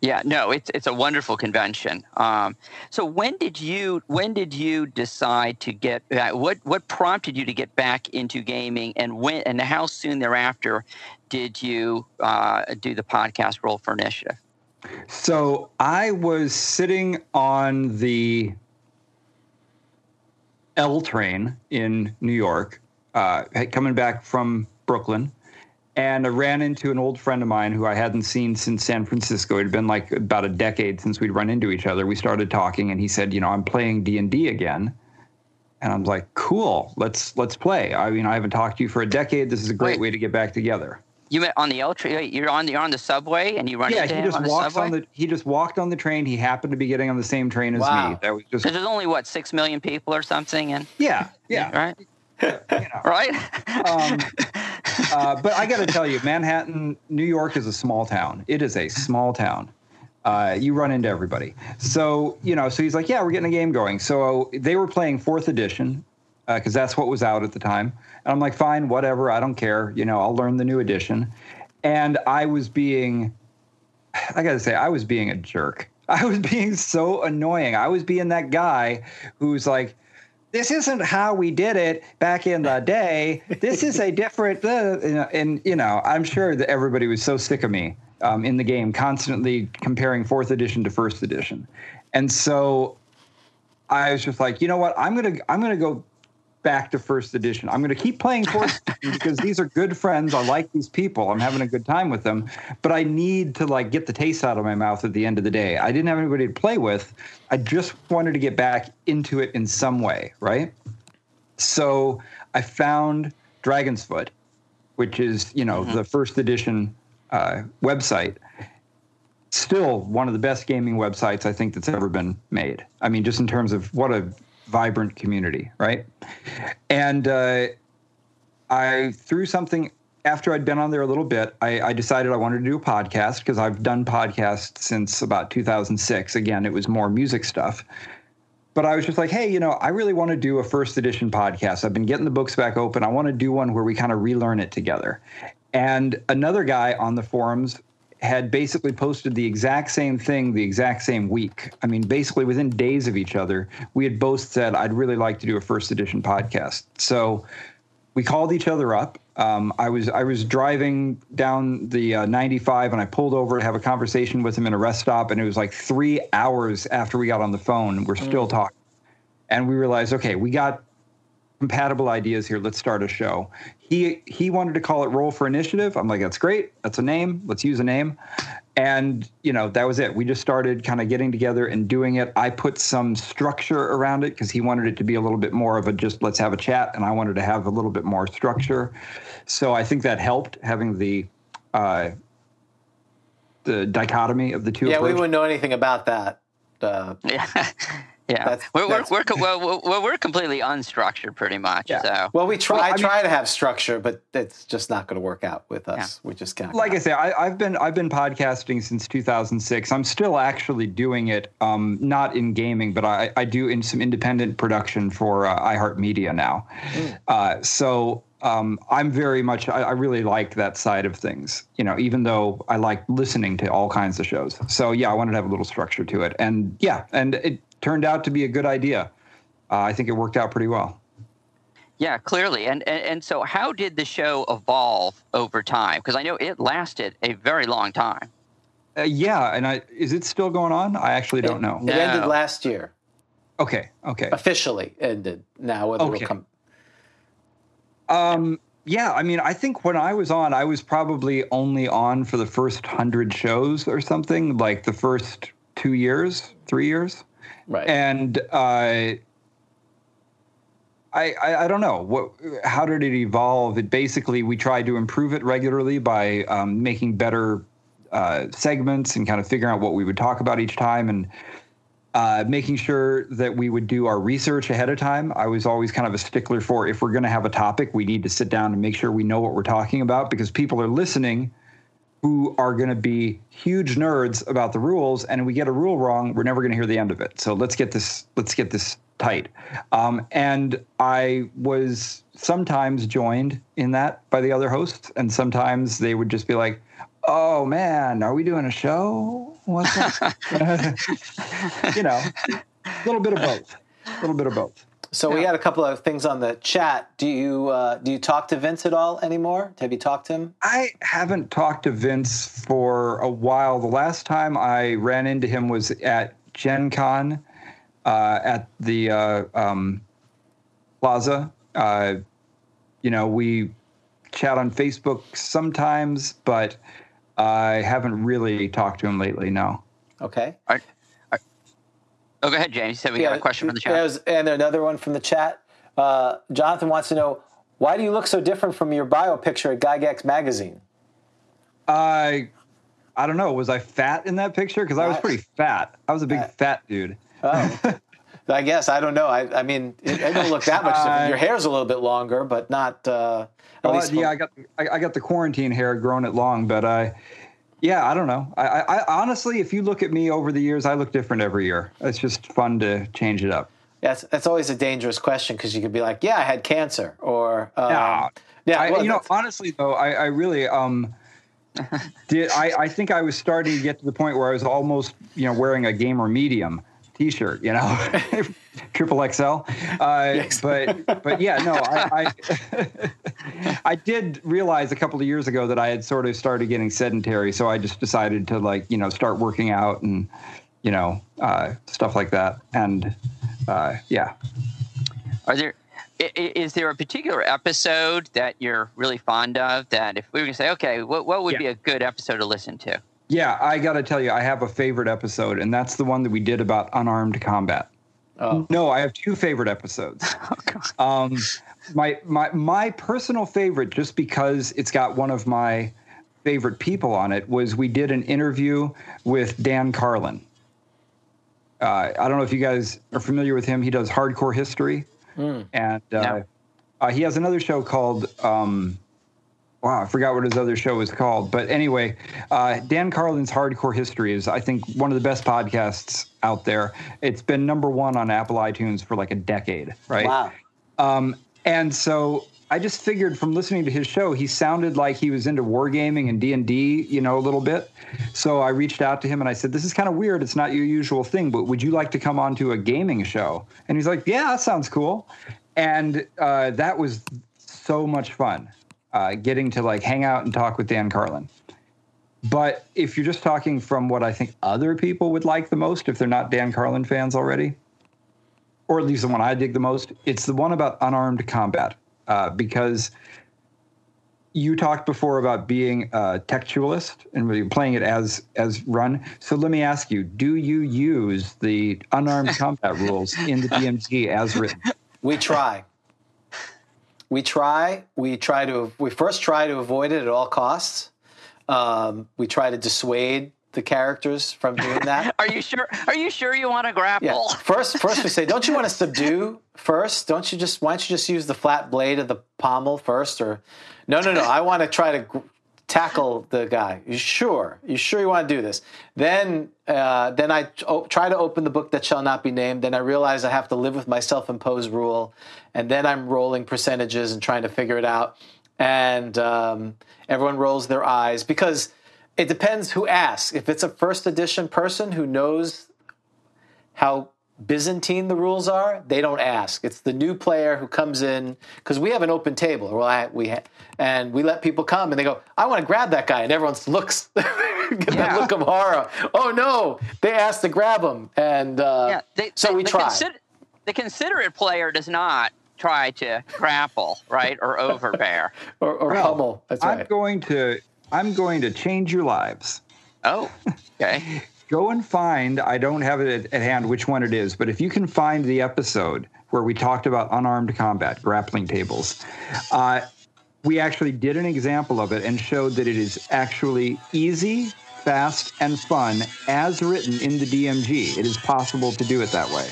Yeah, no, it's it's a wonderful convention. Um, so when did you when did you decide to get uh, what what prompted you to get back into gaming, and when and how soon thereafter did you uh, do the podcast Roll for Initiative? So I was sitting on the L train in New York, uh, coming back from Brooklyn, and I ran into an old friend of mine who I hadn't seen since San Francisco. It had been like about a decade since we'd run into each other. We started talking, and he said, "You know, I'm playing D and D again." And I'm like, cool, let's let's play. I mean, I haven't talked to you for a decade. This is a great Wait. way to get back together. You met on the L train. You're on the you're on the subway, and you run yeah, into he him just on the walks on the he just walked on the train. He happened to be getting on the same train as Wow. me. That was just there's only what six million people or something, and yeah, yeah, right, you know. right. Um, uh, but I got to tell you, Manhattan, New York is a small town. It is a small town. Uh, you run into everybody. So, you know, so he's like, yeah, we're getting a game going. So they were playing fourth edition because that's what was out at the time. And I'm like, fine, whatever. I don't care. You know, I'll learn the new edition. And I was being, I got to say, I was being a jerk. I was being so annoying. I was being that guy who's like, this isn't how we did it back in the day. This is a different, uh, and you know, I'm sure that everybody was so sick of me um, in the game, constantly comparing fourth edition to first edition, and so I was just like, you know what, I'm gonna, I'm gonna go back to first edition. I'm gonna keep playing edition because these are good friends. I like these people. I'm having a good time with them, but I need to like get the taste out of my mouth at the end of the day. I didn't have anybody to play with. I just wanted to get back into it in some way, right? So I found Dragon's Foot, which is you know the first edition uh, website. Still one of the best gaming websites I think that's ever been made. I mean, just in terms of what a vibrant community, right? And uh, I threw something after I'd been on there a little bit. I, I decided I wanted to do a podcast because I've done podcasts since about 2006. Again, it was more music stuff. But I was just like, hey, you know, I really want to do a first edition podcast. I've been getting the books back open. I want to do one where we kind of relearn it together. And another guy on the forums had basically posted the exact same thing the exact same week. I mean, basically within days of each other, we had both said, I'd really like to do a first edition podcast. So we called each other up. Um, I was I was driving down the uh, 95 and I pulled over to have a conversation with him in a rest stop, and it was like three hours after we got on the phone. We're still talking, and we realized, okay, we got compatible ideas here. Let's start a show. He he wanted to call it Roll for Initiative. I'm like, that's great. That's a name. Let's use a name. And you know that was it. We just started kind of getting together and doing it. I put some structure around it because he wanted it to be a little bit more of a just let's have a chat, and I wanted to have a little bit more structure. So I think that helped having the uh, the dichotomy of the two. Yeah, we wouldn't know anything about that. Uh, Yeah, yeah. That's- we're, we're, we're, co- well, we're, we're completely unstructured, pretty much. Yeah. So well, we try. Well, I I, mean- try to have structure, but it's just not going to work out with us. We just can't. like I say, I, I've been I've been podcasting since 2006. I'm still actually doing it, um, not in gaming, but I, I do in some independent production for uh, iHeartMedia now. Uh, so um, I'm very much I, I really like that side of things. You know, even though I like listening to all kinds of shows. So yeah, I wanted to have a little structure to it, and yeah, and it turned out to be a good idea. Uh, I think it worked out pretty well. yeah, clearly. And, and and so, how did the show evolve over time? Because I know it lasted a very long time. Uh, yeah, and I is it still going on? I actually don't know. It ended last year. Okay, okay. Officially ended. Now whether Okay. it'll come. Um, yeah, I mean, I think when I was on, I was probably only on for the first hundred shows or something, like the first two years, three years, Right. and uh, I, I I don't know what how did it evolve? It basically we tried to improve it regularly by um, making better uh, segments and kind of figuring out what we would talk about each time and uh, making sure that we would do our research ahead of time. I was always kind of a stickler for if we're going to have a topic, we need to sit down and make sure we know what we're talking about because people are listening who are going to be huge nerds about the rules and we get a rule wrong we're never going to hear the end of it. So let's get this let's get this tight. Um, and i was sometimes joined in that by the other hosts and sometimes they would just be like oh man are we doing a show? What's you know a little bit of both a little bit of both So we had a couple of things on the chat. Do you uh, do you talk to Vince at all anymore? Have you talked to him? I haven't talked to Vince for a while. The last time I ran into him was at Gen Con uh, at the uh, um, plaza. Uh, you know, we chat on Facebook sometimes, but I haven't really talked to him lately, no. Okay. Oh, go ahead, James. You said we got a question from the chat. was- and another one from the chat. Uh, Jonathan wants to know why do you look so different from your bio picture at Gygax magazine? I, I don't know. Was I fat in that picture? Because I was pretty fat. I was a big fat dude. Oh. I guess I don't know. I, I mean, it, it don't look that much different. Your hair's a little bit longer, but not. Uh, at Well, least yeah, I got I, I got the quarantine hair growing it long, but I, yeah, I don't know. I, I, I honestly, if you look at me over the years, I look different every year. It's just fun to change it up. That's that's always a dangerous question because you could be like, yeah, I had cancer, or um, Yeah. yeah, I, well, you know, honestly though, I, I really um did I, I think I was starting to get to the point where I was almost you know wearing a gamer medium T-shirt, you know, triple XL. Uh, but but yeah, no, I I, I did realize a couple of years ago that I had sort of started getting sedentary, so I just decided to like you know start working out and you know uh, stuff like that, and uh, yeah. Are there is there a particular episode that you're really fond of that if we were to say, okay, what, what would Yeah. be a good episode to listen to? Yeah, I got to tell you, I have a favorite episode, and that's the one that we did about unarmed combat. Oh. No, I have two favorite episodes. um, my my my personal favorite, just because it's got one of my favorite people on it, was we did an interview with Dan Carlin. Uh, I don't know if you guys are familiar with him. He does hardcore history, and uh, No. uh, he has another show called. Um, wow, I forgot what his other show was called. But anyway, uh, Dan Carlin's Hardcore History is, I think, one of the best podcasts out there. It's been number one on Apple iTunes for like a decade, right? wow. Um, and so I just figured from listening to his show, he sounded like he was into wargaming and D and D, you know, a little bit. So I reached out to him and I said, "This is kind of weird. It's not your usual thing, but would you like to come on to a gaming show?" And he's like, "Yeah, that sounds cool." And uh, that was so much fun, uh, getting to like hang out and talk with Dan Carlin. But if you're just talking from what I think other people would like the most, if they're not Dan Carlin fans already, or at least the one I dig the most, it's the one about unarmed combat. Uh, because you talked before about being a textualist and really playing it as as run. So let me ask you: Do you use the unarmed combat rules in the DMG as written? We try. We try. We try to. We first try to avoid it at all costs. Um, we try to dissuade the characters from doing that. Are you sure? Are you sure you want to grapple? Yeah. First, first we say, don't you want to subdue first? Don't you just? Why don't you just use the flat blade of the pommel first? Or, no, no, no. I want to try to tackle the guy. You sure? You sure you want to do this? Then, uh, then I try to open the book that shall not be named. Then I realize I have to live with my self-imposed rule, and then I'm rolling percentages and trying to figure it out. And um, everyone rolls their eyes because it depends who asks. If it's a first edition person who knows how Byzantine the rules are, they don't ask. It's the new player who comes in because we have an open table. Well, I, we ha- and we let people come and they go, "I want to grab that guy," and everyone looks get that look of horror. Oh no, they asked to grab him, and uh, Yeah. They, so they- we the try. consider- the considerate player does not try to grapple, right, or overbear. or, or Well, pummel. That's I'm right. going to I'm going to change your lives. Oh, okay. Go and find. I don't have it at, at hand which one it is, but if you can find the episode where we talked about unarmed combat grappling tables, uh, we actually did an example of it and showed that it is actually easy, fast, and fun as written in the DMG. It is possible to do it that way.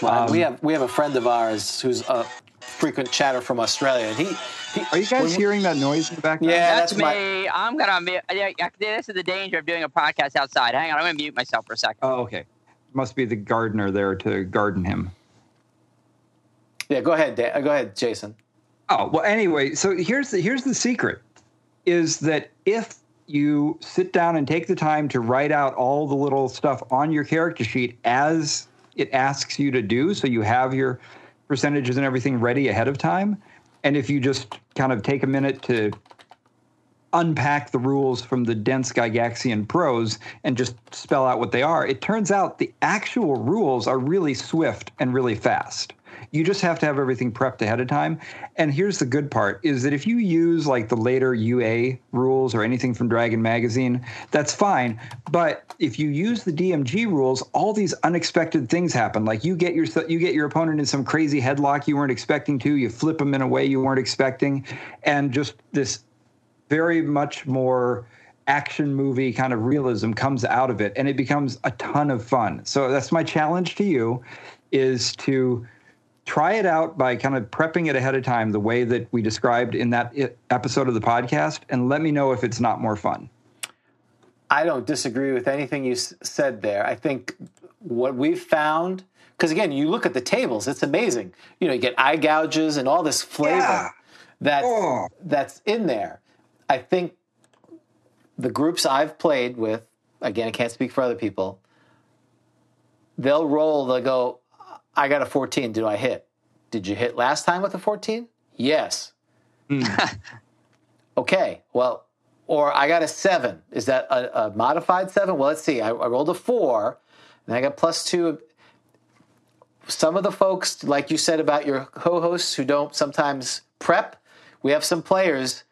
Well, we have we have a friend of ours who's a frequent chatter from Australia, and he. he Are you guys hearing that noise in the background? Yeah, That's, that's my- me. I'm gonna mute. Yeah, yeah, this is the danger of doing a podcast outside. Hang on, I'm gonna mute myself for a second. Oh, okay. Must be the gardener there to garden him. Yeah, go ahead, Dan. Go ahead, Jayson. Oh well. Anyway, so here's the here's the secret: is that if you sit down and take the time to write out all the little stuff on your character sheet as it asks you to do, so you have your percentages and everything ready ahead of time, and if you just kind of take a minute to unpack the rules from the dense Gygaxian prose and just spell out what they are, it turns out the actual rules are really swift and really fast. You just have to have everything prepped ahead of time. And here's the good part is that if you use like the later UA rules or anything from Dragon Magazine, that's fine. But if you use the DMG rules, all these unexpected things happen. Like you get your you get your opponent in some crazy headlock you weren't expecting to, you flip them in a way you weren't expecting, and just this very much more action movie kind of realism comes out of it and it becomes a ton of fun. So that's my challenge to you is to try it out by kind of prepping it ahead of time the way that we described in that episode of the podcast and let me know if it's not more fun. I don't disagree with anything you said there. I think what we've found because again, you look at the tables, it's amazing. You know, you get eye gouges and all this flavor yeah. that oh. that's in there. I think the groups I've played with, again, I can't speak for other people, they'll roll, they'll go, I got a 14. Did I hit? Did you hit last time with a 14? Yes. Mm. okay, well, or I got a seven. Is that a, a modified seven? Well, let's see. I, I, rolled a four, and I got plus two. Some of the folks, like you said about your co hosts who don't sometimes prep, we have some players,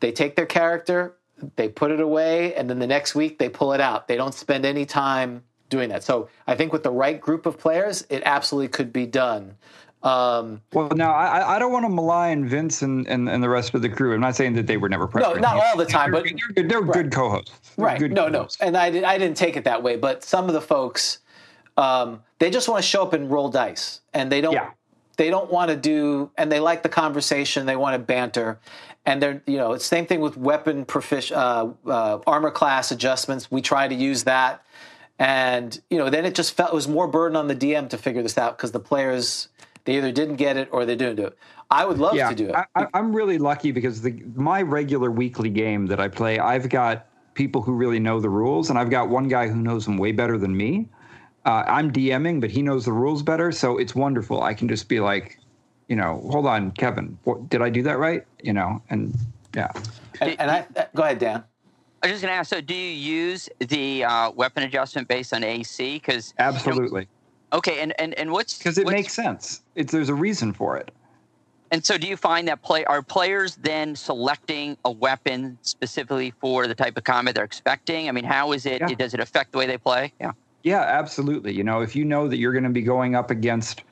they take their character, they put it away, and then the next week they pull it out. They don't spend any time doing that. So I think with the right group of players, it absolutely could be done. Um, well, now I, I don't want to malign Vince and, and, and, the rest of the crew. I'm not saying that they were never pressured. No, not all the time, they're, but they're good, they're right. good co-hosts. They're right? Good no, co-hosts. no, and I, did, I didn't take it that way. But some of the folks, um, they just want to show up and roll dice, and they don't. Yeah. They don't want to do, and they like the conversation. They want to banter, and they're you know it's same thing with weapon profic- uh, uh, armor class adjustments. We try to use that, and you know then it just felt it was more burden on the DM to figure this out because the players they either didn't get it or they didn't do it. I would love yeah, to do it. I, am really lucky because the my regular weekly game that I play, I've got people who really know the rules, and I've got one guy who knows them way better than me. Uh, I'm DMing, but he knows the rules better, so it's wonderful. I can just be like, you know, hold on, Kevin, what, did I do that right? You know, and yeah. And, and I go ahead, Dan. I was just going to ask. So, do you use the uh, weapon adjustment based on AC? Because absolutely. You know, okay, and and and what's because it what's, makes sense. It's there's a reason for it. And so, do you find that play are players then selecting a weapon specifically for the type of combat they're expecting? I mean, how is it? Yeah. Does it affect the way they play? Yeah. Yeah, absolutely. You know, if you know that you're going to be going up against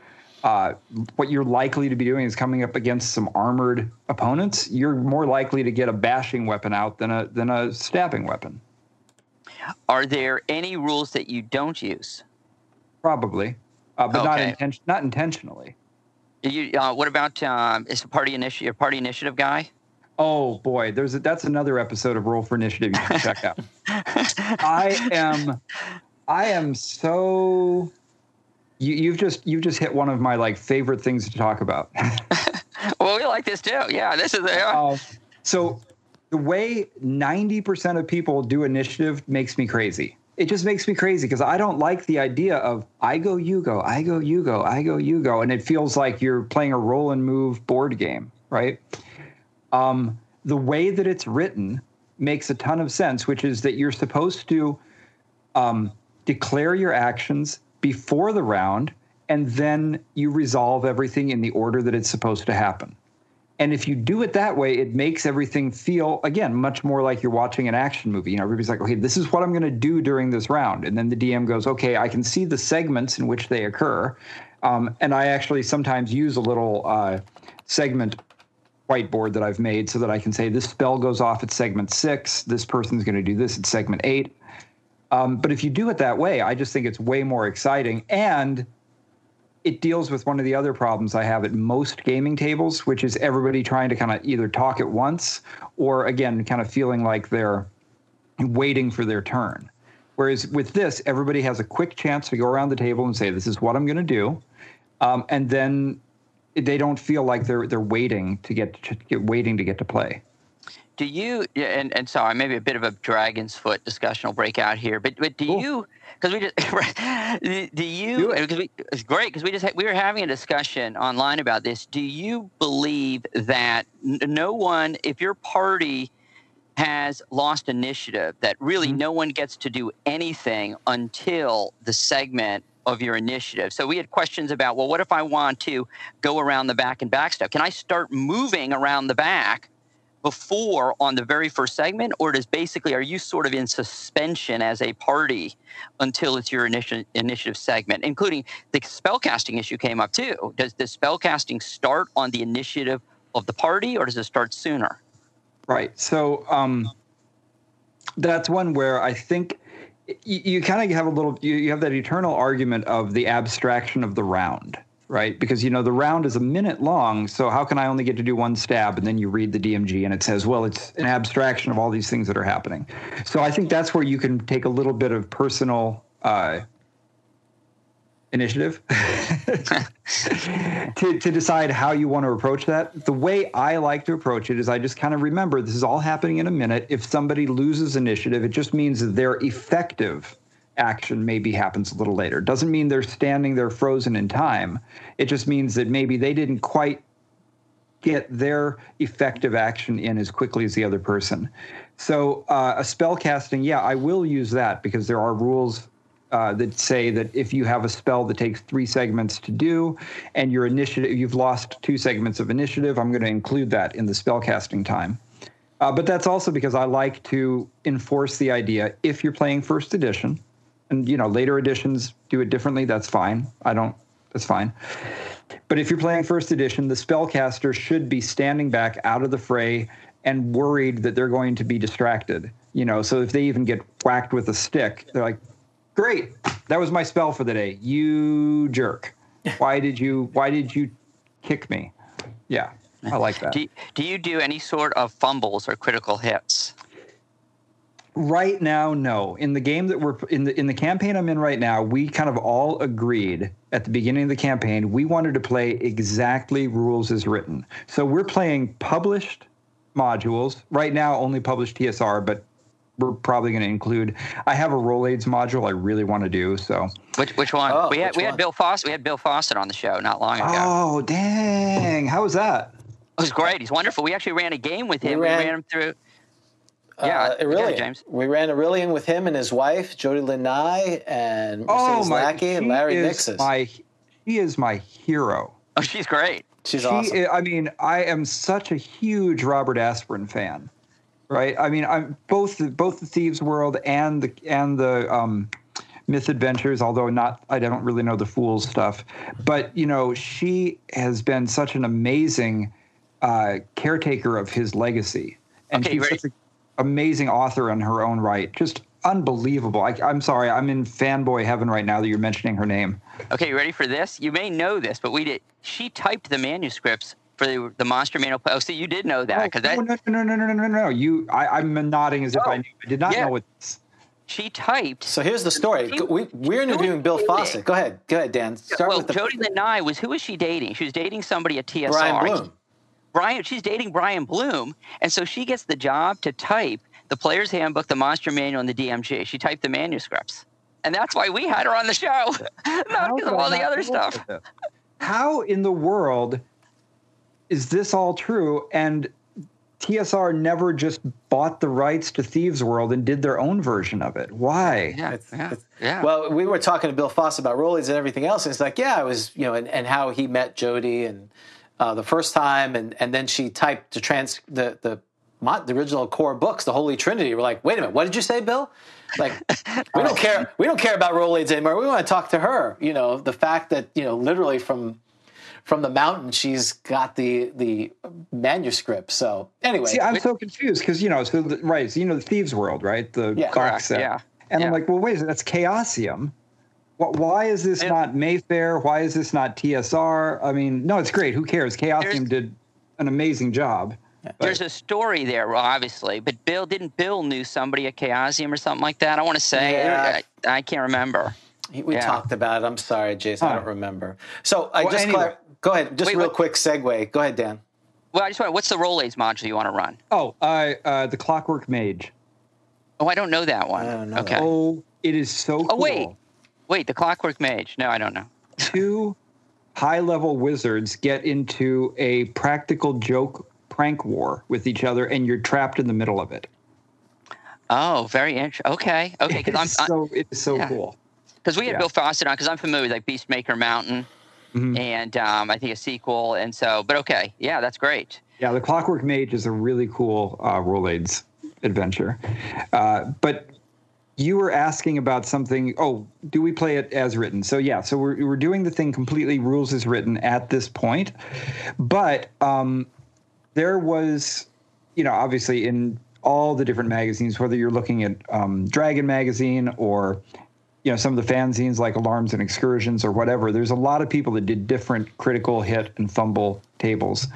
uh, what you're likely to be doing is coming up against some armored opponents, you're more likely to get a bashing weapon out than a than a stabbing weapon. Are there any rules that you don't use? Probably, uh, but okay. not inten- not intentionally. You, uh, what about um, is a party initiative party initiative guy? Oh boy, there's a, that's another episode of Roll for Initiative you should check out. I am I am so you, you've just you've just hit one of my like favorite things to talk about. well, we like this too. Yeah, this is yeah. Uh, so the way ninety percent of people do initiative makes me crazy. It just makes me crazy because I don't like the idea of I go, you go, I go, you go, I go, you go, and it feels like you're playing a roll and move board game, right? Um, the way that it's written makes a ton of sense, which is that you're supposed to um, declare your actions before the round, and then you resolve everything in the order that it's supposed to happen. And if you do it that way, it makes everything feel, again, much more like you're watching an action movie. You know, everybody's like, okay, this is what I'm going to do during this round. And then the DM goes, okay, I can see the segments in which they occur. Um, and I actually sometimes use a little uh, segment whiteboard that I've made so that I can say this spell goes off at segment six, this person's going to do this at segment eight. Um, but if you do it that way, I just think it's way more exciting. And it deals with one of the other problems I have at most gaming tables, which is everybody trying to kind of either talk at once or, again, kind of feeling like they're waiting for their turn. Whereas with this, everybody has a quick chance to go around the table and say, "This is what I'm going to do," um, and then they don't feel like they're they're waiting to get, to get waiting to get to play do you and and sorry maybe a bit of a dragon's foot discussion will break out here but but do cool. you because we just do you because we it's great because we just we were having a discussion online about this do you believe that no one if your party has lost initiative that really mm-hmm. no one gets to do anything until the segment of your initiative. So we had questions about, well, what if I want to go around the back and back step? Can I start moving around the back before on the very first segment, or does basically are you sort of in suspension as a party until it's your initiative initiative segment, including the spellcasting issue came up too. Does the spellcasting start on the initiative of the party, or does it start sooner? Right. So um, that's one where I think you, you kind of have a little you, you have that eternal argument of the abstraction of the round right because you know the round is a minute long so how can i only get to do one stab and then you read the dmg and it says well it's an abstraction of all these things that are happening so i think that's where you can take a little bit of personal uh, initiative to, to decide how you want to approach that. The way I like to approach it is I just kind of remember this is all happening in a minute. If somebody loses initiative, it just means that their effective action maybe happens a little later. Doesn't mean they're standing there frozen in time. It just means that maybe they didn't quite get their effective action in as quickly as the other person. So uh, a spell casting, yeah, I will use that because there are rules uh, that say that if you have a spell that takes three segments to do and your initiative you've lost two segments of initiative i'm going to include that in the spell casting time uh, but that's also because i like to enforce the idea if you're playing first edition and you know later editions do it differently that's fine i don't that's fine but if you're playing first edition the spellcaster should be standing back out of the fray and worried that they're going to be distracted you know so if they even get whacked with a stick they're like Great. That was my spell for the day. You jerk. Why did you why did you kick me? Yeah. I like that. Do do you do any sort of fumbles or critical hits? Right now, no. In the game that we're in the in the campaign I'm in right now, we kind of all agreed at the beginning of the campaign we wanted to play exactly rules as written. So we're playing published modules. Right now only published TSR, but we're probably going to include. I have a Role Aids module I really want to do. So which which one? Oh, we had we one? had Bill Fawcett. We had Bill Fawcett on the show not long ago. Oh dang! How was that? It was great. He's wonderful. We actually ran a game with him. We ran, we ran him through. Yeah, uh, really, James. We ran Aurelian with him and his wife, Jody Nye, and Mercedes oh, my, Lackey and Larry Niven. My, he is my hero. Oh, she's great. She's she, awesome. I mean, I am such a huge Robert Asprin fan right? I mean, I'm both both the Thieves World and the and the um, Myth Adventures, although not I don't really know the Fools stuff, but you know, she has been such an amazing uh, caretaker of his legacy, and okay, she's such an amazing author in her own right. Just unbelievable. I, am sorry, I'm in fanboy heaven right now that you're mentioning her name. Okay, you ready for this? You may know this, but we did. She typed the manuscripts for the, the Monster Manual. Oh, so you did know that because oh, that. No, no, no, no, no, no, no, no. You, I, am nodding as if I oh, knew. I did not yeah. know what. She typed. So here's the story. She, we, we're interviewing Bill Fawcett. Go ahead. Go ahead, Dan. Start well, with the... Jody Lynn Nye was who was she dating? She was dating somebody at TSR. Brian Blume. Brian, she's dating Brian Blume, and so she gets the job to type the Player's Handbook, the Monster Manual, and the DMG. She typed the manuscripts, and that's why we had her on the show, not because of all the other stuff. How in the world is this all true? And TSR never just bought the rights to Thieves World and did their own version of it. Why? Yeah, it's, yeah, it's, yeah. Well, we were talking to Bill Foss about Role Aids and everything else. And it's like, yeah, it was, you know, and, and how he met Jody and uh, the first time, and and then she typed the trans the the the original core books, the Holy Trinity. We're like, wait a minute, what did you say, Bill? Like, we don't care. We don't care about Role Aids anymore. We want to talk to her. You know, the fact that you know, literally from from the mountain she's got the the manuscript so anyway see i'm so confused because you know so the, right so you know the thieves world right the yeah, box set yeah and yeah. i'm like well wait that's chaosium why is this and, not mayfair why is this not tsr i mean no it's great who cares chaosium did an amazing job but. There's a story there, obviously, but Bill didn't Bill knew somebody at Chaosium or something like that. I want to say yeah. I, I, can't remember. We yeah. talked about it. I'm sorry, Jayson. Huh. I don't remember. So I well, just anyway. Go ahead. Just Wait, real quick segue. Go ahead, Dan. Well, I just want. What's the Role Aids module you want to run? Oh, uh, uh, the Clockwork Mage. Oh, I don't know that one. I don't know okay. That. Oh, it is so. Cool. Oh wait, wait. The Clockwork Mage. No, I don't know. Two high-level wizards get into a practical joke prank war with each other, and you're trapped in the middle of it. Oh, very interesting. Okay, okay. Because I'm so it is so yeah. cool. because we had Yeah. Bill Fawcett on because I'm familiar with like Beastmaker Mountain Mhm. and um, I think a sequel, and so but okay, yeah, that's great. Yeah, the Clockwork Mage is a really cool uh, Role Aids adventure. Uh, but you were asking about something. Oh, do we play it as written? So yeah, so we're we're doing the thing completely rules as written at this point. But um, there was, you know, obviously in all the different magazines, whether you're looking at um, Dragon magazine or you know some of the fanzines like alarums and excursions or whatever there's a lot of people that did different critical hit and fumble tables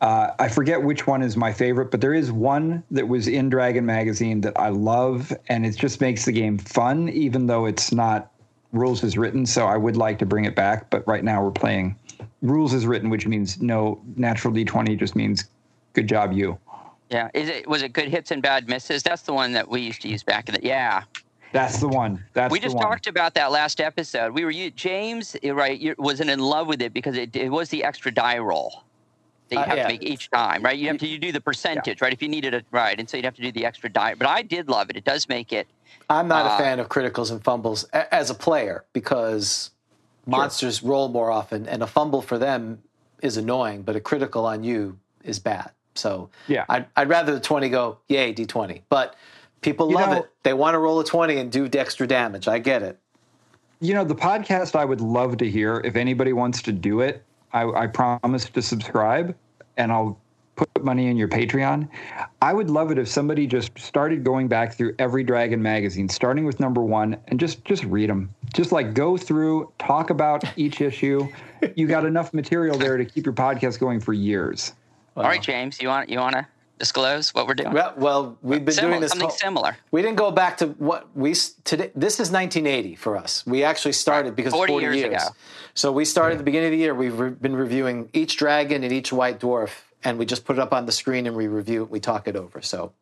uh, i forget which one is my favorite but there is one that was in dragon magazine that i love and it just makes the game fun even though it's not rules as written so i would like to bring it back but right now we're playing rules as written which means no natural d20 just means good job you Yeah, is it was it good hits and bad misses? That's the one that we used to use back in the yeah. that's the one that's we just talked about that last episode. We were you James right you- wasn't in love with it because it, it was the extra die roll that you Uh, have yeah. to make each time, right? You have to you do the percentage, right? If you needed it right, and so you'd have to do the extra die. But I did love it. It does make it. I'm not Uh, a fan of criticals and fumbles a- as a player because monsters roll more often, and a fumble for them is annoying, but a critical on you is bad. So Yeah. I'd, I'd rather the 20 go, yay, D20. But people You love know- it. They want to roll a 20 and do extra damage. I get it. You know, the podcast I would love to hear. If anybody wants to do it, I, I promise to subscribe and I'll put money in your Patreon. I would love it if somebody just started going back through every Dragon magazine, starting with number one, and just just read them. Just like go through, talk about each issue. You got enough material there to keep your podcast going for years. All right, James, you want you want to disclose what we're doing? Well, well we've been Similar- doing this. something whole- similar. We didn't go back to what we today. This is 1980 for us. We actually started because 40 40 years years. ago. So we started at the beginning of the year. We've re- been reviewing each dragon and each white dwarf, and we just put it up on the screen and we review it. We talk it over. So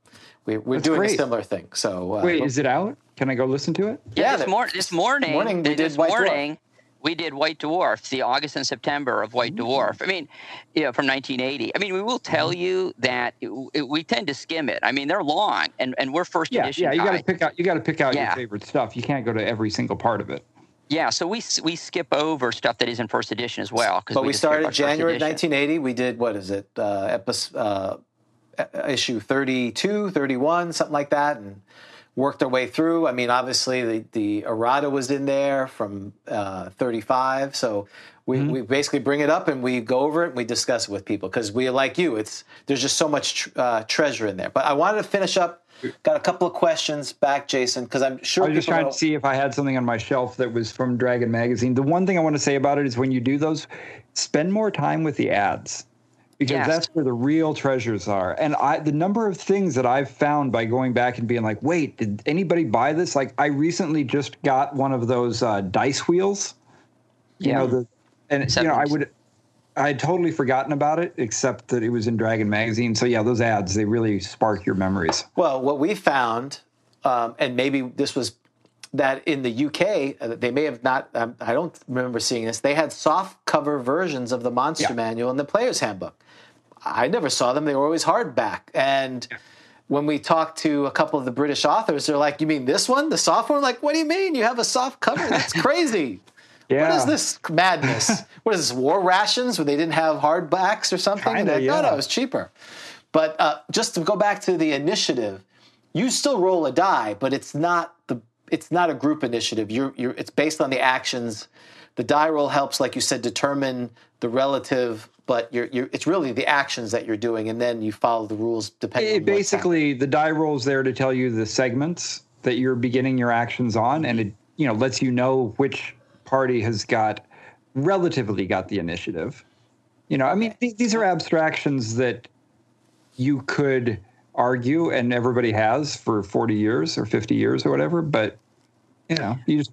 we, we're That's doing great. a similar thing. So uh, Wait, we're- is it out? Can I go listen to it? Yeah, Yeah, this, that- mor- this morning, morning we this did White Dwarf. Morning we did White Dwarf, the August and September of White Dwarf. I mean, you know, from 1980. I mean, we will tell Mm-hmm. you that it, it- we tend to skim it. I mean, they're long, and, and we're first Yeah, edition yeah. You got to pick out. You got to pick out Yeah. your favorite stuff. You can't go to every single part of it. Yeah, so we we skip over stuff that is in first edition as well. but we just care started January edition. 1980. We did what is it? Uh, episode, uh, issue 32, 31, something like that, and worked our way through. I mean, obviously the the errata was in there from uh, 35, so. We, Mm-hmm. we basically bring it up and we go over it and we discuss it with people because we like you. It's there's just so much tr- uh, treasure in there. But I wanted to finish up. Got a couple of questions back, Jayson, because I'm sure I was just trying to see if I had something on my shelf that was from Dragon Magazine. The one thing I want to say about it is when you do those, spend more time with the ads because Yes. that's where the real treasures are. And I, the number of things that I've found by going back and being like, wait, did anybody buy this? Like, I recently just got one of those uh, dice wheels. You Yeah. know the, and you know I would. I had totally forgotten about it, except that it was in Dragon Magazine. So yeah, those ads they really spark your memories. Well, what we found, um, and maybe this was that in the UK, uh, they may have not, um, I don't remember seeing this, they had soft cover versions of the Monster Yeah. Manual and the Player's Handbook. I never saw them, they were always hardback. And when we talked to a couple of the British authors, they're like, You mean this one, the soft one? I'm like, what do you mean? You have a soft cover? That's crazy. Yeah. What is this madness? what is this, war rations where they didn't have hardbacks or something? Kinda, Like, No, no, yeah. it was cheaper. But uh, just to go back to the initiative, you still roll a die, but it's not the it's not a group initiative. You're you're it's based on the actions. The die roll helps, like you said, determine the relative, but you're, you're it's really the actions that you're doing, and then you follow the rules depending. It basically the die roll's there to tell you the segments that you're beginning your actions on, and it you know lets you know which party has got relatively got the initiative. You know, I mean, th- these are abstractions that you could argue, and everybody has for 40 years or 50 years or whatever. But you know, you just.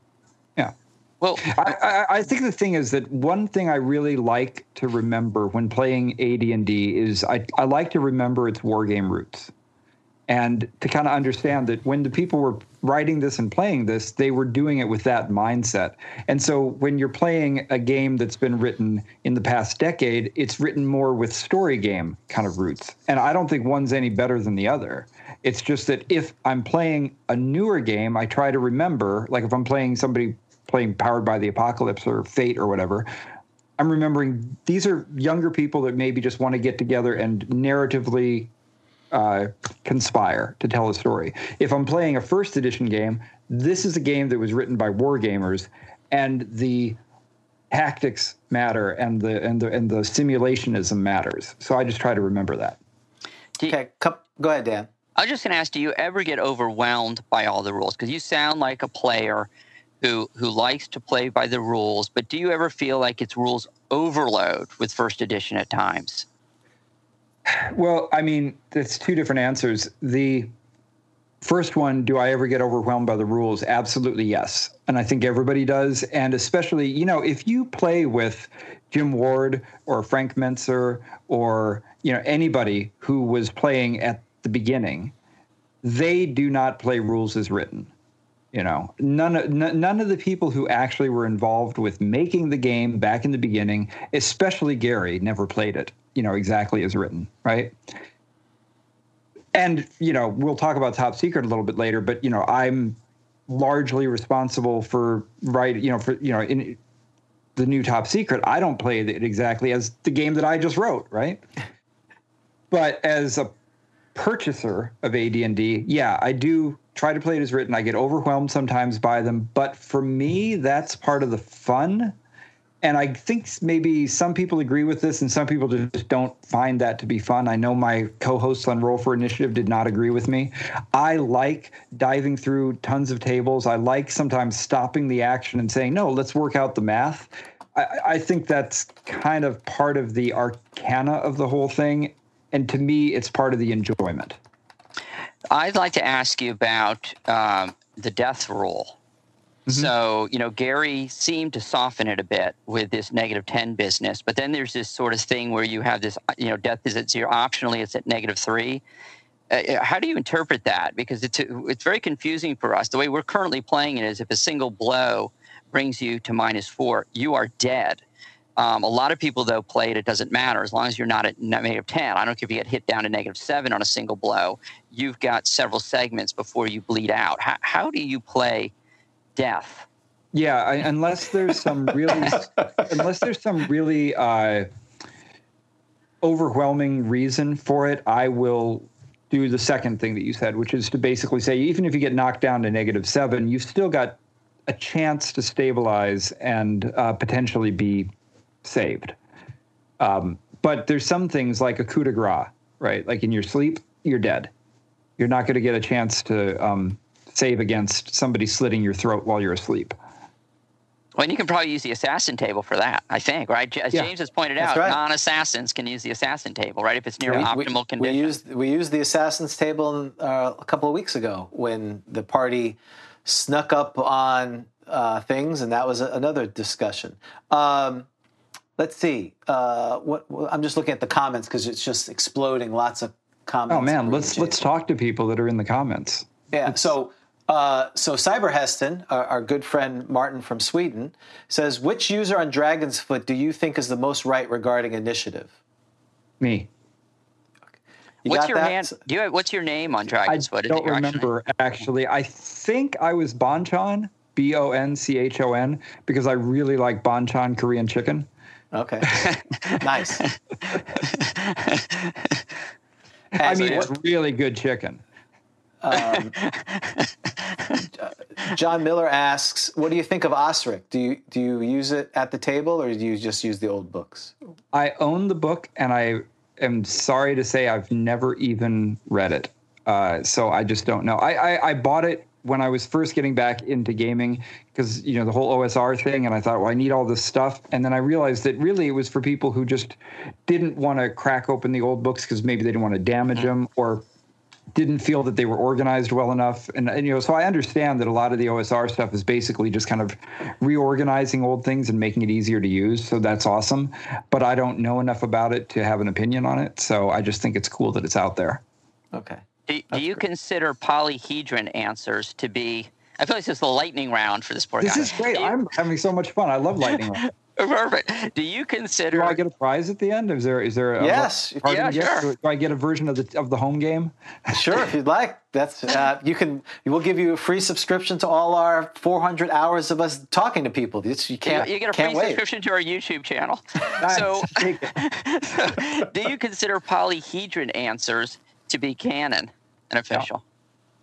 Well, I, I, I think the thing is that one thing I really like to remember when playing AD&D is I, I like to remember its war game roots and to kind of understand that when the people were writing this and playing this, they were doing it with that mindset. And so when you're playing a game that's been written in the past decade, it's written more with story game kind of roots. And I don't think one's any better than the other. It's just that if I'm playing a newer game, I try to remember, like if I'm playing somebody playing Powered by the Apocalypse or Fate or whatever. I'm remembering these are younger people that maybe just want to get together and narratively uh, conspire to tell a story. If I'm playing a first edition game, this is a game that was written by wargamers, and the tactics matter and the and the and the simulationism matters. So I just try to remember that. Okay, go ahead, Dan. I was just going to ask: Do you ever get overwhelmed by all the rules? Because you sound like a player who who likes to play by the rules, but do you ever feel like it's rules overload with first edition at times? Well, I mean, it's two different answers. The first one, do I ever get overwhelmed by the rules? Absolutely yes. And I think everybody does. And especially, you know, if you play with Jim Ward or Frank Mentzer or, you know, anybody who was playing at the beginning, they do not play rules as written. You know, none of, none of the people who actually were involved with making the game back in the beginning, especially Gary, never played it, you know, exactly as written, right? And, you know, we'll talk about Top Secret a little bit later, but, you know, I'm largely responsible for right, you know, for, you know, in the new Top Secret, I don't play it exactly as the game that I just wrote, right? But as a purchaser of AD&D, yeah, I do try to play it as written. I get overwhelmed sometimes by them, but for me, that's part of the fun. And I think maybe some people agree with this, and some people just don't find that to be fun. I know my co-hosts on Roll for Initiative did not agree with me. I like diving through tons of tables. I like sometimes stopping the action and saying, "No, let's work out the math." I, I think that's kind of part of the arcana of the whole thing, and to me, it's part of the enjoyment. I'd like to ask you about um, the death rule. Mm-hmm. So, you know, Gary seemed to soften it a bit with this negative 10 business, but then there's this sort of thing where you have this, you know, death is at zero, optionally it's at negative three. Uh, uh how do you interpret that? Because it's, it's very confusing for us. The way we're currently playing it is if a single blow brings you to minus four, you are dead. Um, a lot of people, though, play it, it doesn't matter as long as you're not at negative 10. I don't care if you get hit down to negative seven on a single blow, you've got several segments before you bleed out. How, how do you play death? Yeah, I, unless there's some really, unless there's some really uh, overwhelming reason for it, I will do the second thing that you said, which is to basically say, even if you get knocked down to negative seven, you've still got a chance to stabilize and uh, potentially be saved. Um, but there's some things like a coup de grace, right? Like in your sleep, you're dead. You're not going to get a chance to um, save against somebody slitting your throat while you're asleep. Well, and you can probably use the assassin table for that, I think, right? As yeah. James has pointed out, right. non-assassins can use the assassin table, right? If it's near yeah, optimal we, condition. We used we used the assassins table uh, a couple of weeks ago when the party snuck up on uh, things, and that was a, another discussion. Um, let's see. Uh, what, I'm just looking at the comments because it's just exploding. Lots of comments. Oh man, let's let's talk to people that are in the comments. Yeah. It's, so uh, so Cyber Heston, our, our, good friend Martin from Sweden, says, "Which user on Dragon's Foot do you think is the most right regarding initiative?" Me. You what's your hand? Do you have, what's your name on Dragon's Foot? I don't remember actually. I think I was Bonchon, B O N C H O N, because I really like Bonchon Korean chicken. Okay. nice. I mean, it's really good chicken. Um, John Miller asks, "What do you think of Osric? Do you do you use it at the table, or do you just use the old books?" I own the book, and I am sorry to say I've never even read it. Uh, so I just don't know. I, I, I bought it when I was first getting back into gaming because you know the whole OSR thing, and I thought, well, I need all this stuff, and then I realized that really it was for people who just didn't want to crack open the old books because maybe they didn't want to damage mm-hmm. them or didn't feel that they were organized well enough, and, and you know, so I understand that a lot of the OSR stuff is basically just kind of reorganizing old things and making it easier to use. So that's awesome, but I don't know enough about it to have an opinion on it. So I just think it's cool that it's out there. Okay. Do, do you great. consider polyhedron answers to be? I feel like this is the lightning round for this program. This is great. You, I'm having so much fun. I love lightning round. Perfect. Do you consider? Do I get a prize at the end? Is there is there? A, Yes. Yeah, gift? sure. Do I get a version of the of the home game? Sure, if you'd like. That's uh, you can. We'll give you a free subscription to all our 400 hours of us talking to people. It's, you You, can't. you get a free wait. subscription to our YouTube channel. so, Take it. do you consider polyhedron answers to be canon and official?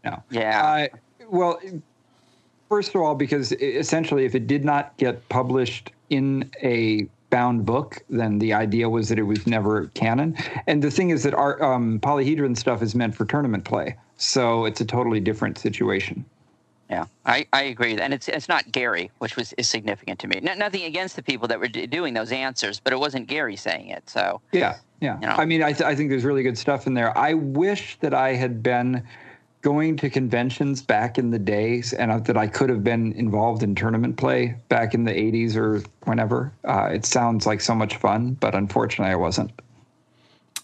No. Yeah. Uh, well, first of all, because essentially, if it did not get published in a bound book, then the idea was that it was never canon. And the thing is that our um, polyhedron stuff is meant for tournament play, so it's a totally different situation. Yeah, I, I agree, and it's it's not Gary, which was is significant to me. No, nothing against the people that were d- doing those answers, but it wasn't Gary saying it. So Yeah, yeah. You know? I mean, I, th- I think there's really good stuff in there. I wish that I had been going to conventions back in the days and that I could have been involved in tournament play back in the 80s or whenever. Uh, it sounds like so much fun, but unfortunately, I wasn't.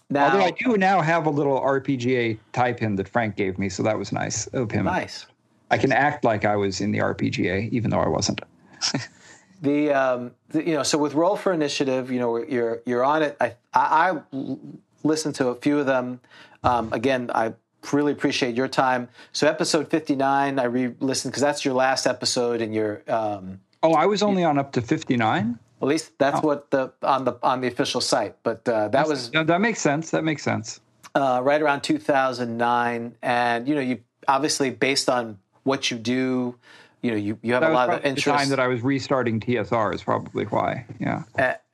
Now, Although I do now have a little RPGA tie pin that Frank gave me, so that was nice of him. nice. I can act like I was in the RPGA, even though I wasn't. The, um, the you know, so with Roll for Initiative, you know, you're you're on it. I I, I listened to a few of them. Um, again, I really appreciate your time. So episode 59, I re-listened because that's your last episode, and your um, Oh, I was only on up to 59? at least that's what the on the on the official site. But uh, that was No, that makes sense. That makes sense. uh, right around 2009, and you know, you obviously based on what you do, you know, you, you have That a lot of probably the time that I was restarting TSR is probably why. Yeah.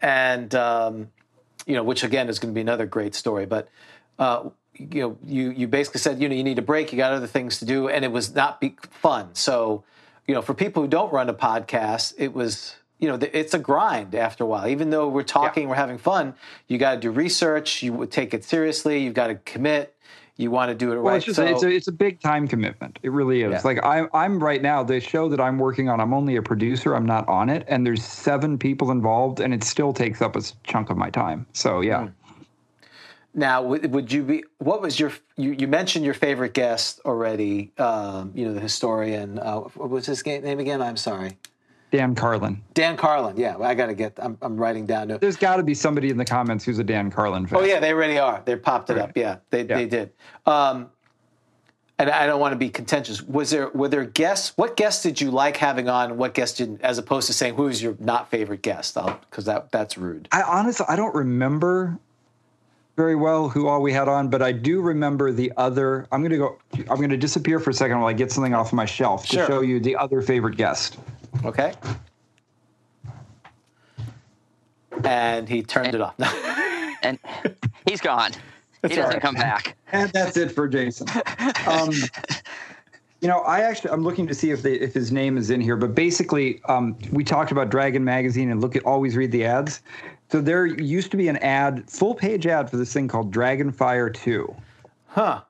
And um, you know, which again is going to be another great story. But uh, you know, you you basically said you know you need a break, you got other things to do, and it was not be fun. So you know, for people who don't run a podcast, it was you know it's a grind after a while. Even though we're talking, we're having fun, you got to do research. You would take it seriously. You've got to commit. You want to do it Well, right. it's just so, it's a it's a big time commitment. It really is. Yeah. Like I'm I'm right now the show that I'm working on. I'm only a producer. I'm not on it, and there's seven people involved, and it still takes up a chunk of my time. So yeah. Hmm. Now, would, would you be? What was your? You, you mentioned your favorite guest already. Um, you know, the historian. Uh, what was his name again? I'm sorry, Dan Carlin. Dan Carlin. Yeah, I got to get. I'm, I'm writing down. To, There's got to be somebody in the comments who's a Dan Carlin fan. oh yeah, they already are. They popped it up. Yeah, they they did. Um, and I don't want to be contentious. Was there were there guests? What guests did you like having on? What guests didn't? As opposed to saying who's your not favorite guest, because that that's rude. I honestly I don't remember very well who all we had on, but I do remember the other. I'm gonna go. I'm gonna disappear for a second while I get something off my shelf Sure. to show you the other favorite guest. Okay. And he turned it off. and he's gone. He doesn't right. come back. And that's it for Jayson. Um, you know, I actually I'm looking to see if they if his name is in here, but basically, um, we talked about Dragon Magazine and look at always read the ads. So there used to be an ad, full page ad for this thing called Dragonfire Two, huh.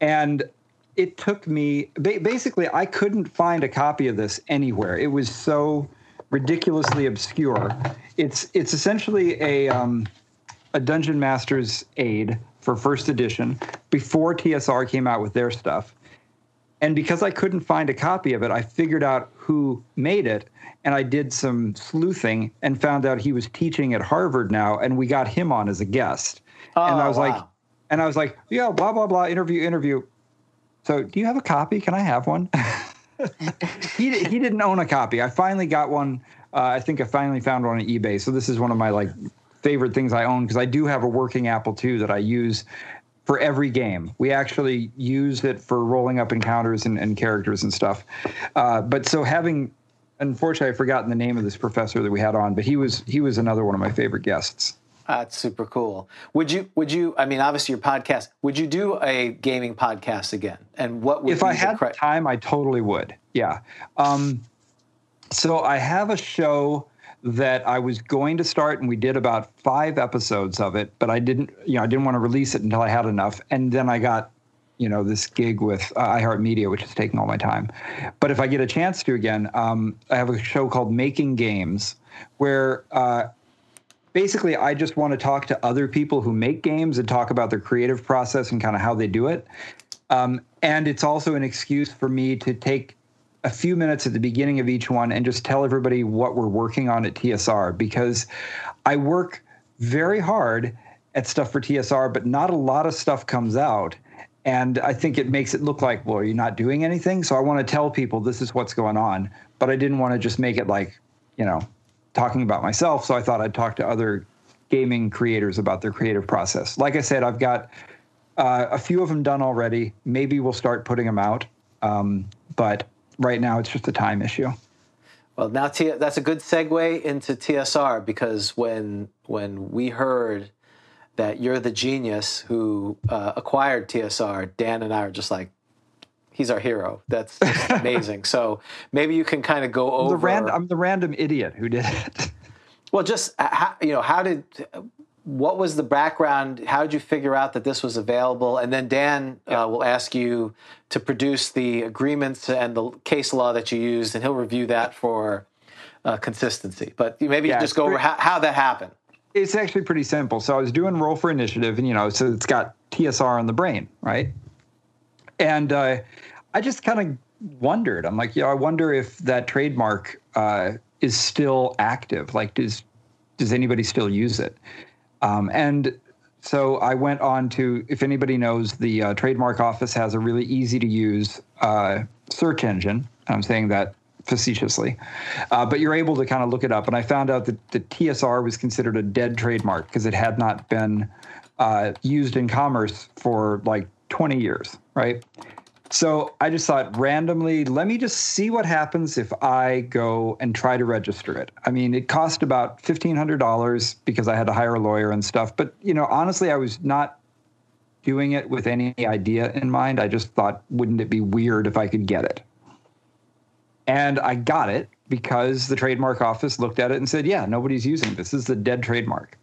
and it took me basically I couldn't find a copy of this anywhere. It was so ridiculously obscure. It's it's essentially a um, a Dungeon Master's aid for first edition before TSR came out with their stuff. And because I couldn't find a copy of it, I figured out who made it and I did some sleuthing and found out he was teaching at Harvard now and we got him on as a guest. and Oh, I was like and I was like, yeah, blah blah blah, interview interview. So, do you have a copy? Can I have one? he he didn't own a copy. I finally got one. Uh, I think I finally found one on eBay. So this is one of my like favorite things I own because I do have a working Apple II that I use for every game. We actually use it for rolling up encounters and, and characters and stuff. Uh, but so having, unfortunately, I've forgotten the name of this professor that we had on, but he was he was another one of my favorite guests. That's super cool. Would you? Would you? I mean, obviously, your podcast. Would you do a gaming podcast again? And what would if be I the had cri- time, I totally would. Yeah. Um, so I have a show that I was going to start, and we did about five episodes of it, but I didn't. You know, I didn't want to release it until I had enough, and then I got. You know this gig with uh, iHeartMedia, which is taking all my time. But if I get a chance to again, um, I have a show called Making Games, where uh, basically I just want to talk to other people who make games and talk about their creative process and kind of how they do it. Um, and it's also an excuse for me to take a few minutes at the beginning of each one and just tell everybody what we're working on at TSR because I work very hard at stuff for TSR, but not a lot of stuff comes out. And I think it makes it look like, well, you're not doing anything. So I want to tell people this is what's going on. But I didn't want to just make it like, you know, talking about myself. So I thought I'd talk to other gaming creators about their creative process. Like I said, I've got uh, a few of them done already. Maybe we'll start putting them out. Um, but right now, it's just a time issue. Well, now T- that's a good segue into TSR because when when we heard that you're the genius who uh, acquired TSR, Dan and I are just like, he's our hero. That's amazing. so maybe you can kind of go over. The ran- I'm the random idiot who did it. Well, just uh, how, you know, how did what was the background? How did you figure out that this was available? And then Dan uh, will ask you to produce the agreements and the case law that you used, and he'll review that for uh, consistency. But maybe Yeah, you just go over how, how that happened. it's actually pretty simple. So I was doing roll for initiative, and you know, so it's got TSR on the brain, right? And uh, I just kind of wondered. I'm like, yeah, I wonder if that trademark uh, is still active. Like, does does anybody still use it? Um, and so I went on to, if anybody knows, the uh, trademark office has a really easy to use uh, search engine. I'm saying that facetiously, uh, but you're able to kind of look it up. And I found out that the TSR was considered a dead trademark because it had not been uh, used in commerce for like 20 years, right? So I just thought randomly, let me just see what happens if I go and try to register it. I mean, it cost about $1,500 because I had to hire a lawyer and stuff. But, you know, honestly, I was not doing it with any idea in mind. I just thought, wouldn't it be weird if I could get it? And I got it because the trademark office looked at it and said, yeah, nobody's using this. This is a dead trademark.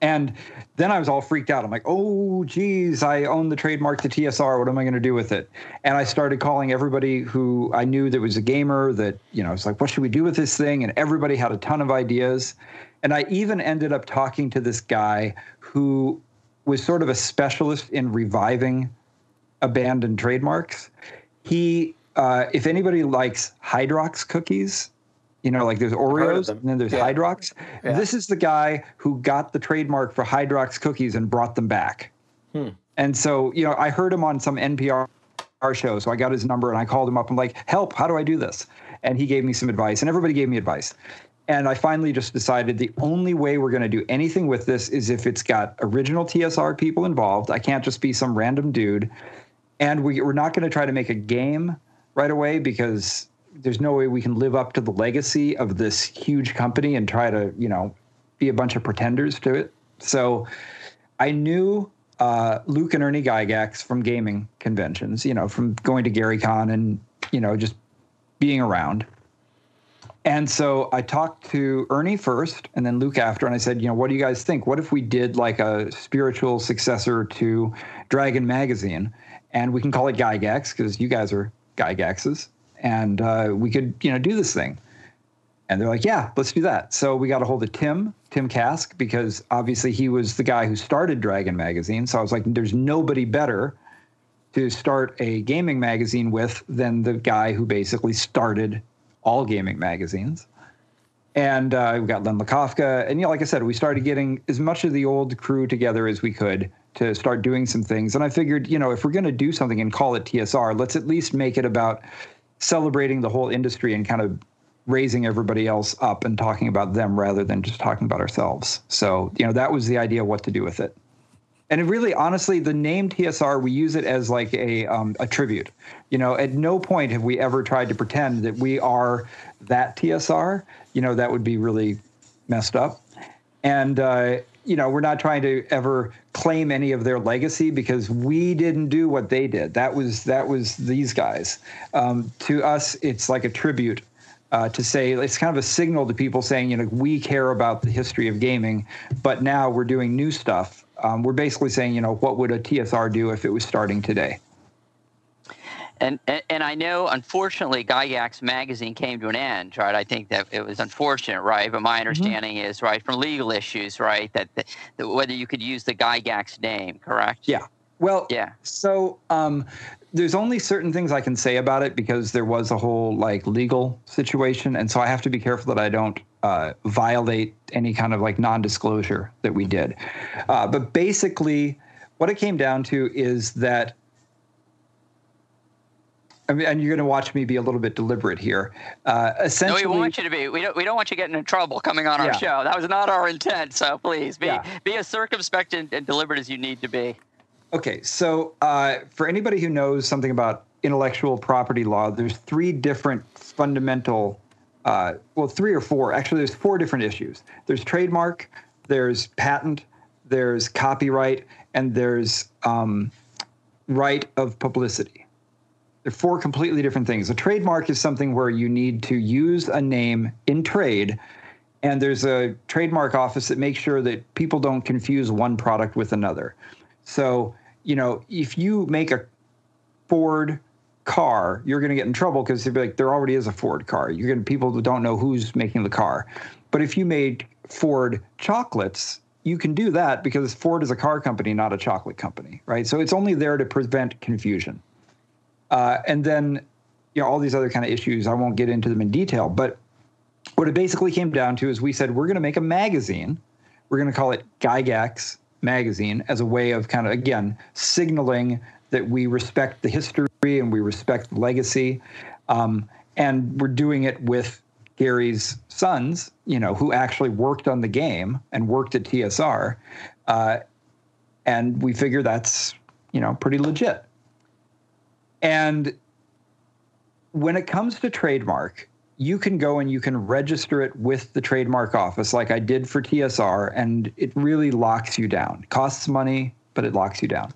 And then I was all freaked out. I'm like, oh, geez, I own the trademark to TSR. What am I going to do with it? And I started calling everybody who I knew that was a gamer that, you know, it's like, what should we do with this thing? And everybody had a ton of ideas. And I even ended up talking to this guy who was sort of a specialist in reviving abandoned trademarks. He, uh, if anybody likes Hydrox cookies, you know, like there's Oreos and then there's Yeah. Hydrox. Yeah. This is the guy who got the trademark for Hydrox cookies and brought them back. Hmm. And so, you know, I heard him on some NPR show. So I got his number and I called him up. I'm like, help, how do I do this? And he gave me some advice, and everybody gave me advice. And I finally just decided the only way we're going to do anything with this is if it's got original TSR people involved. I can't just be some random dude. And we, we're not going to try to make a game right away because there's no way we can live up to the legacy of this huge company and try to, you know, be a bunch of pretenders to it. So I knew uh, Luke and Ernie Gygax from gaming conventions, you know, from going to Gary Con and, you know, just being around. And so I talked to Ernie first and then Luke after, and I said, you know, what do you guys think? What if we did like a spiritual successor to Dragon Magazine? And we can call it Gygax because you guys are Gygaxes. And uh, we could, you know, do this thing. And they're like, yeah, let's do that. So we got a hold of Tim, Tim Kask, because obviously he was the guy who started Dragon Magazine. So I was like, there's nobody better to start a gaming magazine with than the guy who basically started all gaming magazines. And uh, we got Len Lakofka. And, you know, like I said, we started getting as much of the old crew together as we could to start doing some things. And I figured, you know, if we're going to do something and call it TSR, let's at least make it about celebrating the whole industry and kind of raising everybody else up and talking about them rather than just talking about ourselves. So, you know, that was the idea what to do with it. And it really, honestly, the name TSR, we use it as like a um, a tribute. You know, at no point have we ever tried to pretend that we are that TSR. You know, that would be really messed up. And uh, you know, we're not trying to ever claim any of their legacy because we didn't do what they did. That was that was these guys. Um, to us, it's like a tribute uh, to say it's kind of a signal to people saying, you know, we care about the history of gaming, but now we're doing new stuff. Um, we're basically saying, you know, what would a TSR do if it was starting today? And, and and I know, unfortunately, Gygax magazine came to an end, right? I think that it was unfortunate, right? But my understanding is, right, from legal issues, right, that, that, that whether you could use the Gygax name, correct? Yeah. Well, Yeah. So um, there's only certain things I can say about it because there was a whole like legal situation, and so I have to be careful that I don't uh, violate any kind of like non-disclosure that we did. Uh, but basically, what it came down to is that. I mean, and you're going to watch me be a little bit deliberate here. Uh, No, essentially, we want you to be. We don't. We don't want you getting in trouble coming on our Yeah. show. That was not our intent. So please be Yeah. be as circumspect and, and deliberate as you need to be. Okay, so uh, for anybody who knows something about intellectual property law, there's three different fundamental, uh, well, three or four. Actually, there's four different issues. There's trademark, there's patent, there's copyright, and there's um, right of publicity. They're four completely different things. A trademark is something where you need to use a name in trade, and there's a trademark office that makes sure that people don't confuse one product with another. So, you know, if you make a Ford car, you're going to get in trouble because they'll be like, there already is a Ford car. You're going to people don't know who's making the car. But if you made Ford chocolates, you can do that because Ford is a car company, not a chocolate company, right? So it's only there to prevent confusion. Uh, and then, you know, all these other kind of issues, I won't get into them in detail, but what it basically came down to is we said we're going to make a magazine. We're going to call it Gygax Magazine as a way of kind of, again, signaling that we respect the history and we respect the legacy. Um, and we're doing it with Gary's sons, you know, who actually worked on the game and worked at TSR. Uh, and we figure that's, you know, pretty legit. And when it comes to trademark, you can go and you can register it with the trademark office like I did for TSR, and it really locks you down. It costs money, but it locks you down.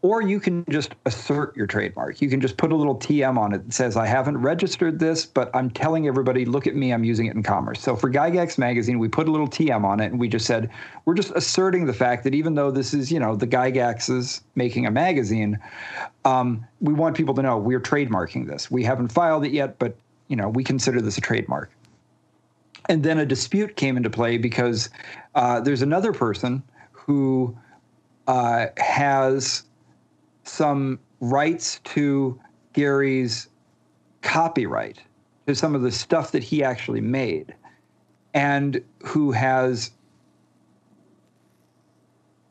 Or you can just assert your trademark. You can just put a little TM on it that says, I haven't registered this, but I'm telling everybody, look at me, I'm using it in commerce. So for Gygax magazine, we put a little TM on it and we just said, we're just asserting the fact that even though this is, you know, the Gygaxes making a magazine, um, we want people to know we're trademarking this. We haven't filed it yet, but you know, we consider this a trademark. And then a dispute came into play because uh, there's another person who uh, has some rights to Gary's copyright to some of the stuff that he actually made, and who has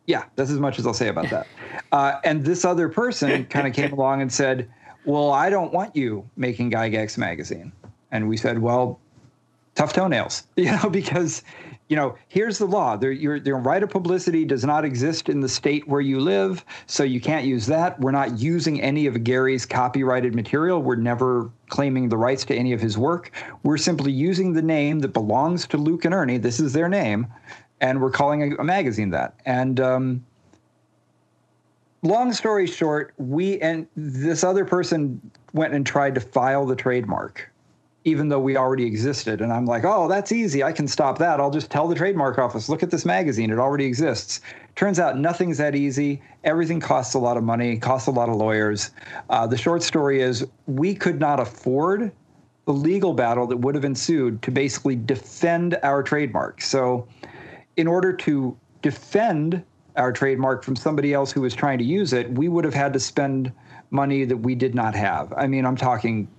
yeah, that's as much as I'll say about that. Uh, and this other person kind of came along and said, "Well, I don't want you making Gygax magazine." And we said, "Well, tough toenails, you know, because you know, here's the law: there, your, your right of publicity does not exist in the state where you live, so you can't use that. We're not using any of Gary's copyrighted material. We're never claiming the rights to any of his work. We're simply using the name that belongs to Luke and Ernie. This is their name." And we're calling a, a magazine that. And um, long story short, we and this other person went and tried to file the trademark, even though we already existed. And I'm like, oh, that's easy. I can stop that. I'll just tell the trademark office, look at this magazine. It already exists. Turns out nothing's that easy. Everything costs a lot of money, costs a lot of lawyers. Uh, the short story is we could not afford the legal battle that would have ensued to basically defend our trademark. So, in order to defend our trademark from somebody else who was trying to use it, we would have had to spend money that we did not have. I mean, I'm talking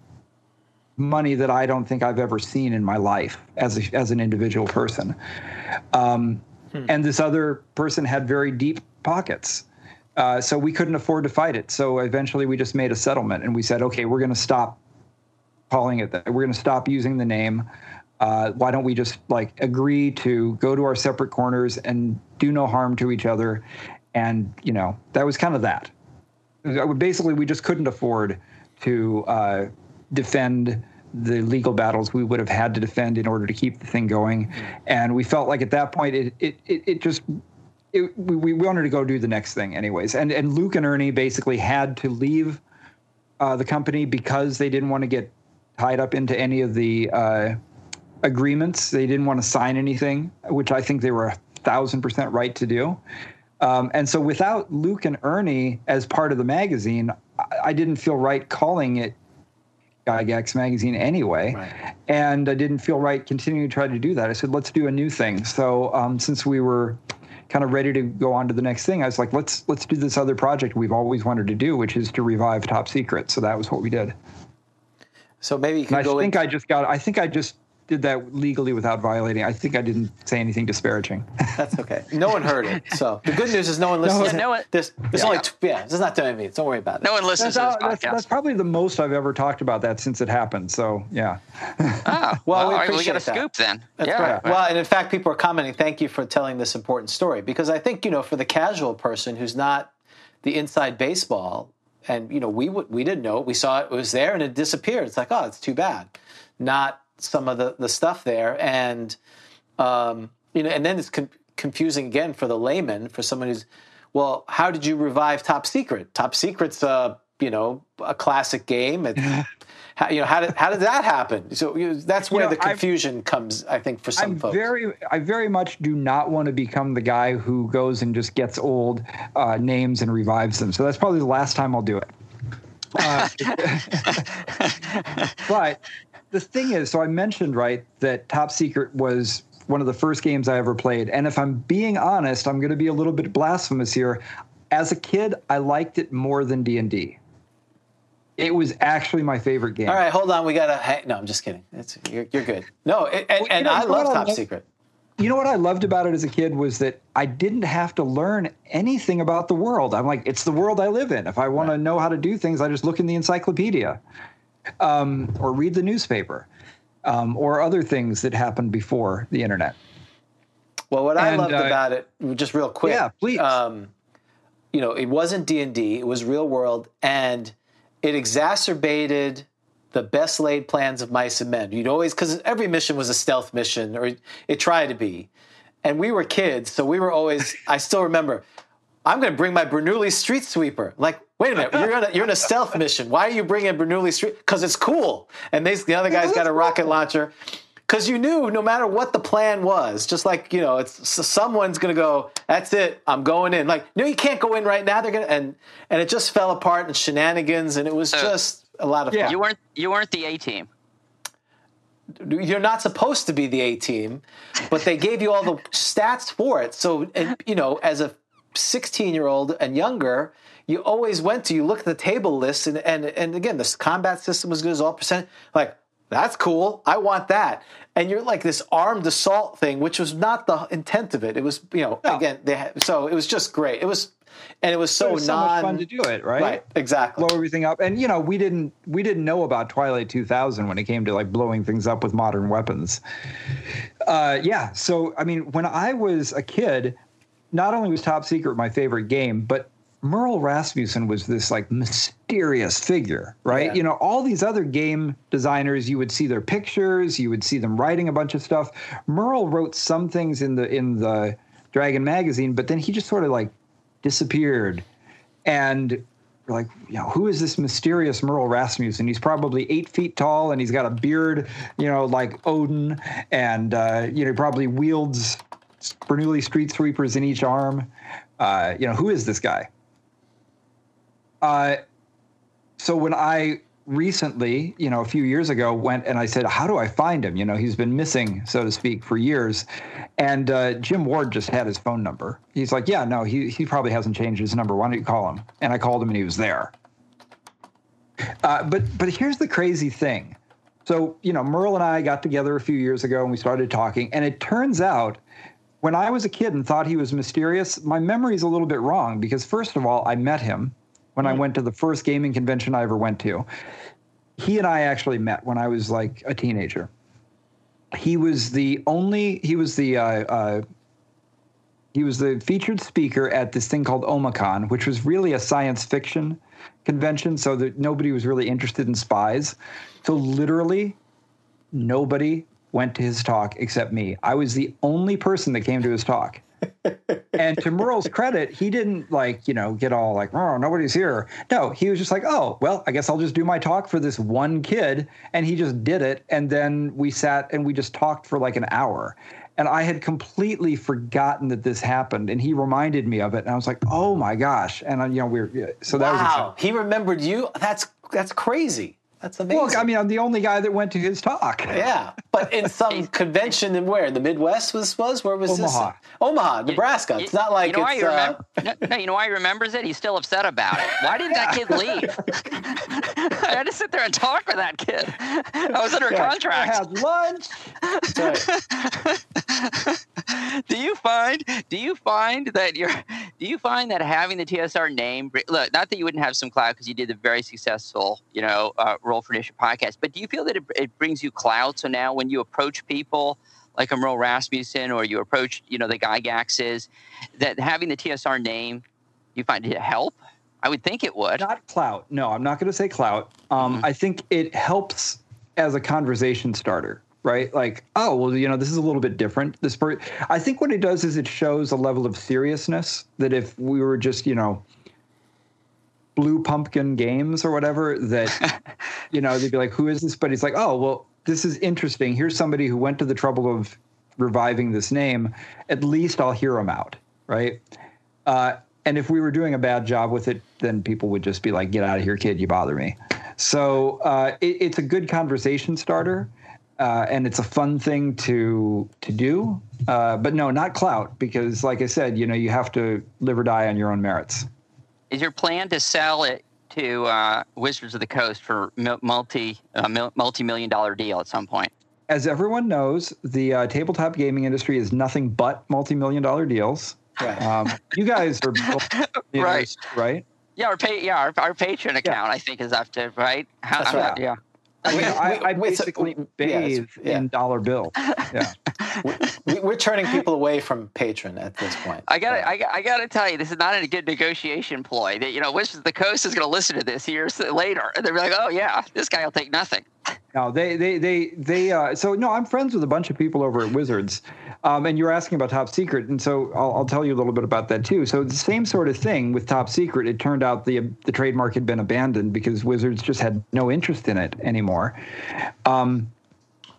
money that I don't think I've ever seen in my life as a, as an individual person. Um, And this other person had very deep pockets. Uh, so we couldn't afford to fight it. So eventually we just made a settlement and we said, okay, we're going to stop calling it that. We're going to stop using the name. Uh, why don't we just like agree to go to our separate corners and do no harm to each other? And you know that was kind of that. Basically, we just couldn't afford to uh, defend the legal battles we would have had to defend in order to keep the thing going, and we felt like at that point it it it, it just. It, we, we wanted to go do the next thing anyways and and luke and ernie basically had to leave uh, the company because they didn't want to get tied up into any of the uh, agreements. They didn't want to sign anything, which I think they were a thousand percent right to do. Um, and so, without Luke and Ernie as part of the magazine, I, I didn't feel right calling it Gygax magazine anyway. Right. And I didn't feel right continuing to try to do that. I said, let's do a new thing. So, um, since we were kind of ready to go on to the next thing, I was like, let's let's do this other project we've always wanted to do, which is to revive Top Secret. So that was what we did. So maybe you can And I go. think in- I just got. I think I just did that legally without violating. I think I didn't say anything disparaging. That's okay. No one heard it. So the good news is no one listens. Yeah, to no one- There's, there's only t- yeah. There's not doing me. Don't worry about it. No one listens That's, to all- this that's, podcast. that's probably the most I've ever talked about that since it happened. So yeah. oh, Well, we all right, we got a that. scoop then. That's yeah. right. Well, and in fact, people are commenting. Thank you for telling this important story because I think you know, for the casual person who's not the inside baseball, and you know, we would we didn't know it. We saw it, it was there and it disappeared. It's like, oh, it's too bad. Not some of the the stuff there, and um, you know, and then it's con- confusing again for the layman, for someone who's, well, how did you revive Top Secret? Top Secret's a you know a classic game. It's, how, you know how did how did that happen? So you know, that's where know, the I've- confusion comes. I think for some I'm folks. very, I very much do not want to become the guy who goes and just gets old uh, names and revives them. So that's probably the last time I'll do it. Uh, but the thing is, so I mentioned right that Top Secret was one of the first games I ever played, and if I'm being honest, I'm going to be a little bit blasphemous here. As a kid, I liked it more than D and D. It was actually my favorite game. All right, hold on. We gotta. Hang, no, I'm just kidding. It's, you're, you're good. No, it, and, and know, I love I Top love? Secret. you know what I loved about it as a kid was that I didn't have to learn anything about the world. I'm like, it's the world I live in. If I want to know how to do things, I just look in the encyclopedia um, or read the newspaper um, or other things that happened before the internet. Well, what I And, loved uh, about it, just real quick. Yeah, please. Um, you know, it wasn't D and D; it was real world, and it exacerbated the best laid plans of mice and men. You'd always because every mission was a stealth mission, or it tried to be, and we were kids, so we were always. I still remember. I'm going to bring my Bernoulli Street Sweeper. Like, wait a minute, you're in a, you're in a stealth mission. Why are you bringing Bernoulli Street? Because it's cool. And they, the other guy's got a rocket launcher. Because you knew no matter what the plan was, just like you know, it's so someone's going to go. That's it. I'm going in. Like, no, you can't go in right now. They're going to, and and it just fell apart and shenanigans, and it was just a lot of Yeah. fun. You weren't you weren't the A team. You're not supposed to be the A team, but they gave you all the stats for it. So, and, you know, as a 16 year old and younger, you always went to you look at the table list, and and and again, this combat system was good as all percent. Like that's cool. I want that. And you're like this armed assault thing, which was not the intent of it. It was, you know, No. again, they had, so it was just great. It was, and it was so it was so non much fun to do it, right? right, exactly. Blow everything up, and you know, we didn't we didn't know about Twilight 2000 when it came to like blowing things up with modern weapons. Uh, yeah, so I mean, when I was a kid, not only was Top Secret my favorite game, but Merle Rasmussen was this like mysterious figure, right? Yeah. You know, all these other game designers, you would see their pictures, you would see them writing a bunch of stuff. Merle wrote some things in the in the Dragon magazine, but then he just sort of like disappeared. And we're like, you know, who is this mysterious Merle Rasmussen? He's probably eight feet tall and he's got a beard, you know, like Odin, and uh, you know, he probably wields Bernoulli street sweepers in each arm. Uh, you know, who is this guy? Uh, so when I recently, you know, a few years ago, went and I said, "How do I find him?" You know, he's been missing, so to speak, for years. And uh, Jim Ward just had his phone number. He's like, "Yeah, no, he he probably hasn't changed his number. Why don't you call him?" And I called him, and he was there. Uh, but but here's the crazy thing. So you know, Merle and I got together a few years ago, and we started talking. And it turns out, when I was a kid and thought he was mysterious, my memory's a little bit wrong because first of all, I met him when I went to the first gaming convention I ever went to. He and I actually met when I was like a teenager. He was the only. He was the. Uh, uh, he was the featured speaker at this thing called Omicon, which was really a science fiction convention, so that nobody was really interested in spies. So literally, nobody went to his talk except me. I was the only person that came to his talk. and to Merle's credit, he didn't like, you know, get all like, oh, nobody's here. No, he was just like, oh, well, I guess I'll just do my talk for this one kid. And he just did it. And then we sat and we just talked for like an hour. And I had completely forgotten that this happened. And he reminded me of it. And I was like, oh my gosh. And, uh, you know, we are so that was exciting. wow, he remembered you. That's that's crazy. That's amazing. Look, I mean, I'm the only guy that went to his talk. yeah, but in some convention in where the Midwest was was where was Omaha. this? Omaha, Nebraska. You- It's not like you know why he uh, remem- no, no, you know why he remembers it? He's still upset about it. Why didn't that kid leave? I had to sit there and talk with that kid. I was under Yeah, I contract. had lunch. right. do you find do you find that you're do you find that having the TSR name look not that you wouldn't have some clout because you did a very successful you know uh, Roll for Initiative podcast but do you feel that it, it brings you clout so now when you approach people like a Merle Rasmussen or you approach you know the Gygaxes that having the TSR name you find it help I would think it would Not clout. No, I'm not going to say clout. Um, Mm-hmm. I think it helps as a conversation starter, right? Like, oh, well, you know, this is a little bit different. This, per- I think what it does is it shows a level of seriousness that if we were just, you know, blue pumpkin games or whatever, that, you know, they'd be like, who is this? But he's like, oh, well, this is interesting. Here's somebody who went to the trouble of reviving this name. At least I'll hear him out, right? Uh, and if we were doing a bad job with it, then people would just be like, "Get out of here, kid! You bother me." So uh, it, it's a good conversation starter, uh, and it's a fun thing to to do. Uh, but no, not clout, because like I said, you know, you have to live or die on your own merits. Is your plan to sell it to uh, Wizards of the Coast for mil- multi uh, multi million dollar deal at some point As everyone knows, the uh, tabletop gaming industry is nothing but multi-million dollar deals. Right. Um, you guys are both, you know, Right. right? Yeah, our pay, yeah, our, our Patreon account I think is up to right. How, That's how- right. Yeah, I, mean, I, I We- we- basically yeah, bathe yeah. in dollar bills. Yeah. we, we're turning people away from Patreon at this point. I got to I, I got to tell you, this is not a good negotiation ploy. That you know, Wizards of the Coast is going to listen to this years later, and they'll be like, "Oh yeah, this guy will take nothing." No, they, they, they, they. Uh, so no, I'm friends with a bunch of people over at Wizards, um, and you're asking about Top Secret, and so I'll, I'll tell you a little bit about that too. So the same sort of thing with Top Secret. It turned out the the trademark had been abandoned because Wizards just had no interest in it anymore. Um,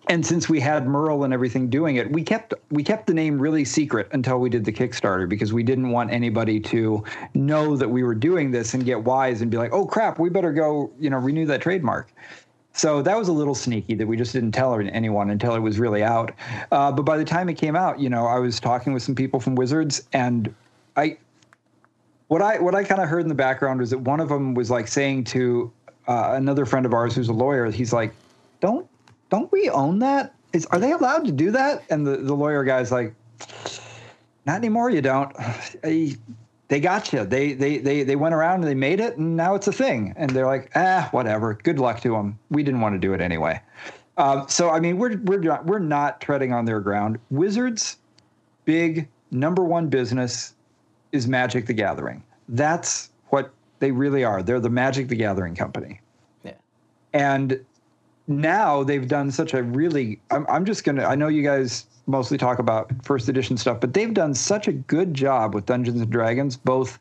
and since we had Merle and everything doing it, we kept we kept the name really secret until we did the Kickstarter because we didn't want anybody to know that we were doing this and get wise and be like, "Oh crap, we better go, you know, renew that trademark." So that was a little sneaky that we just didn't tell anyone until it was really out. Uh, but by the time it came out, you know, I was talking with some people from Wizards, and I, what I what I kind of heard in the background was that one of them was like saying to uh, another friend of ours who's a lawyer, he's like, "Don't don't we own that? Is are they allowed to do that?" And the the lawyer guy's like, "Not anymore. You don't." I- they got you. They, they they they went around and they made it, and now it's a thing. And they're like, ah, whatever. Good luck to them. We didn't want to do it anyway. Um, so I mean, we're we're not, we're not treading on their ground. Wizards, big number one business is Magic the Gathering. That's what they really are. They're the Magic the Gathering company. Yeah. And now they've done such a really. I'm, I'm just gonna. I know you guys mostly talk about first edition stuff, but they've done such a good job with Dungeons and Dragons, both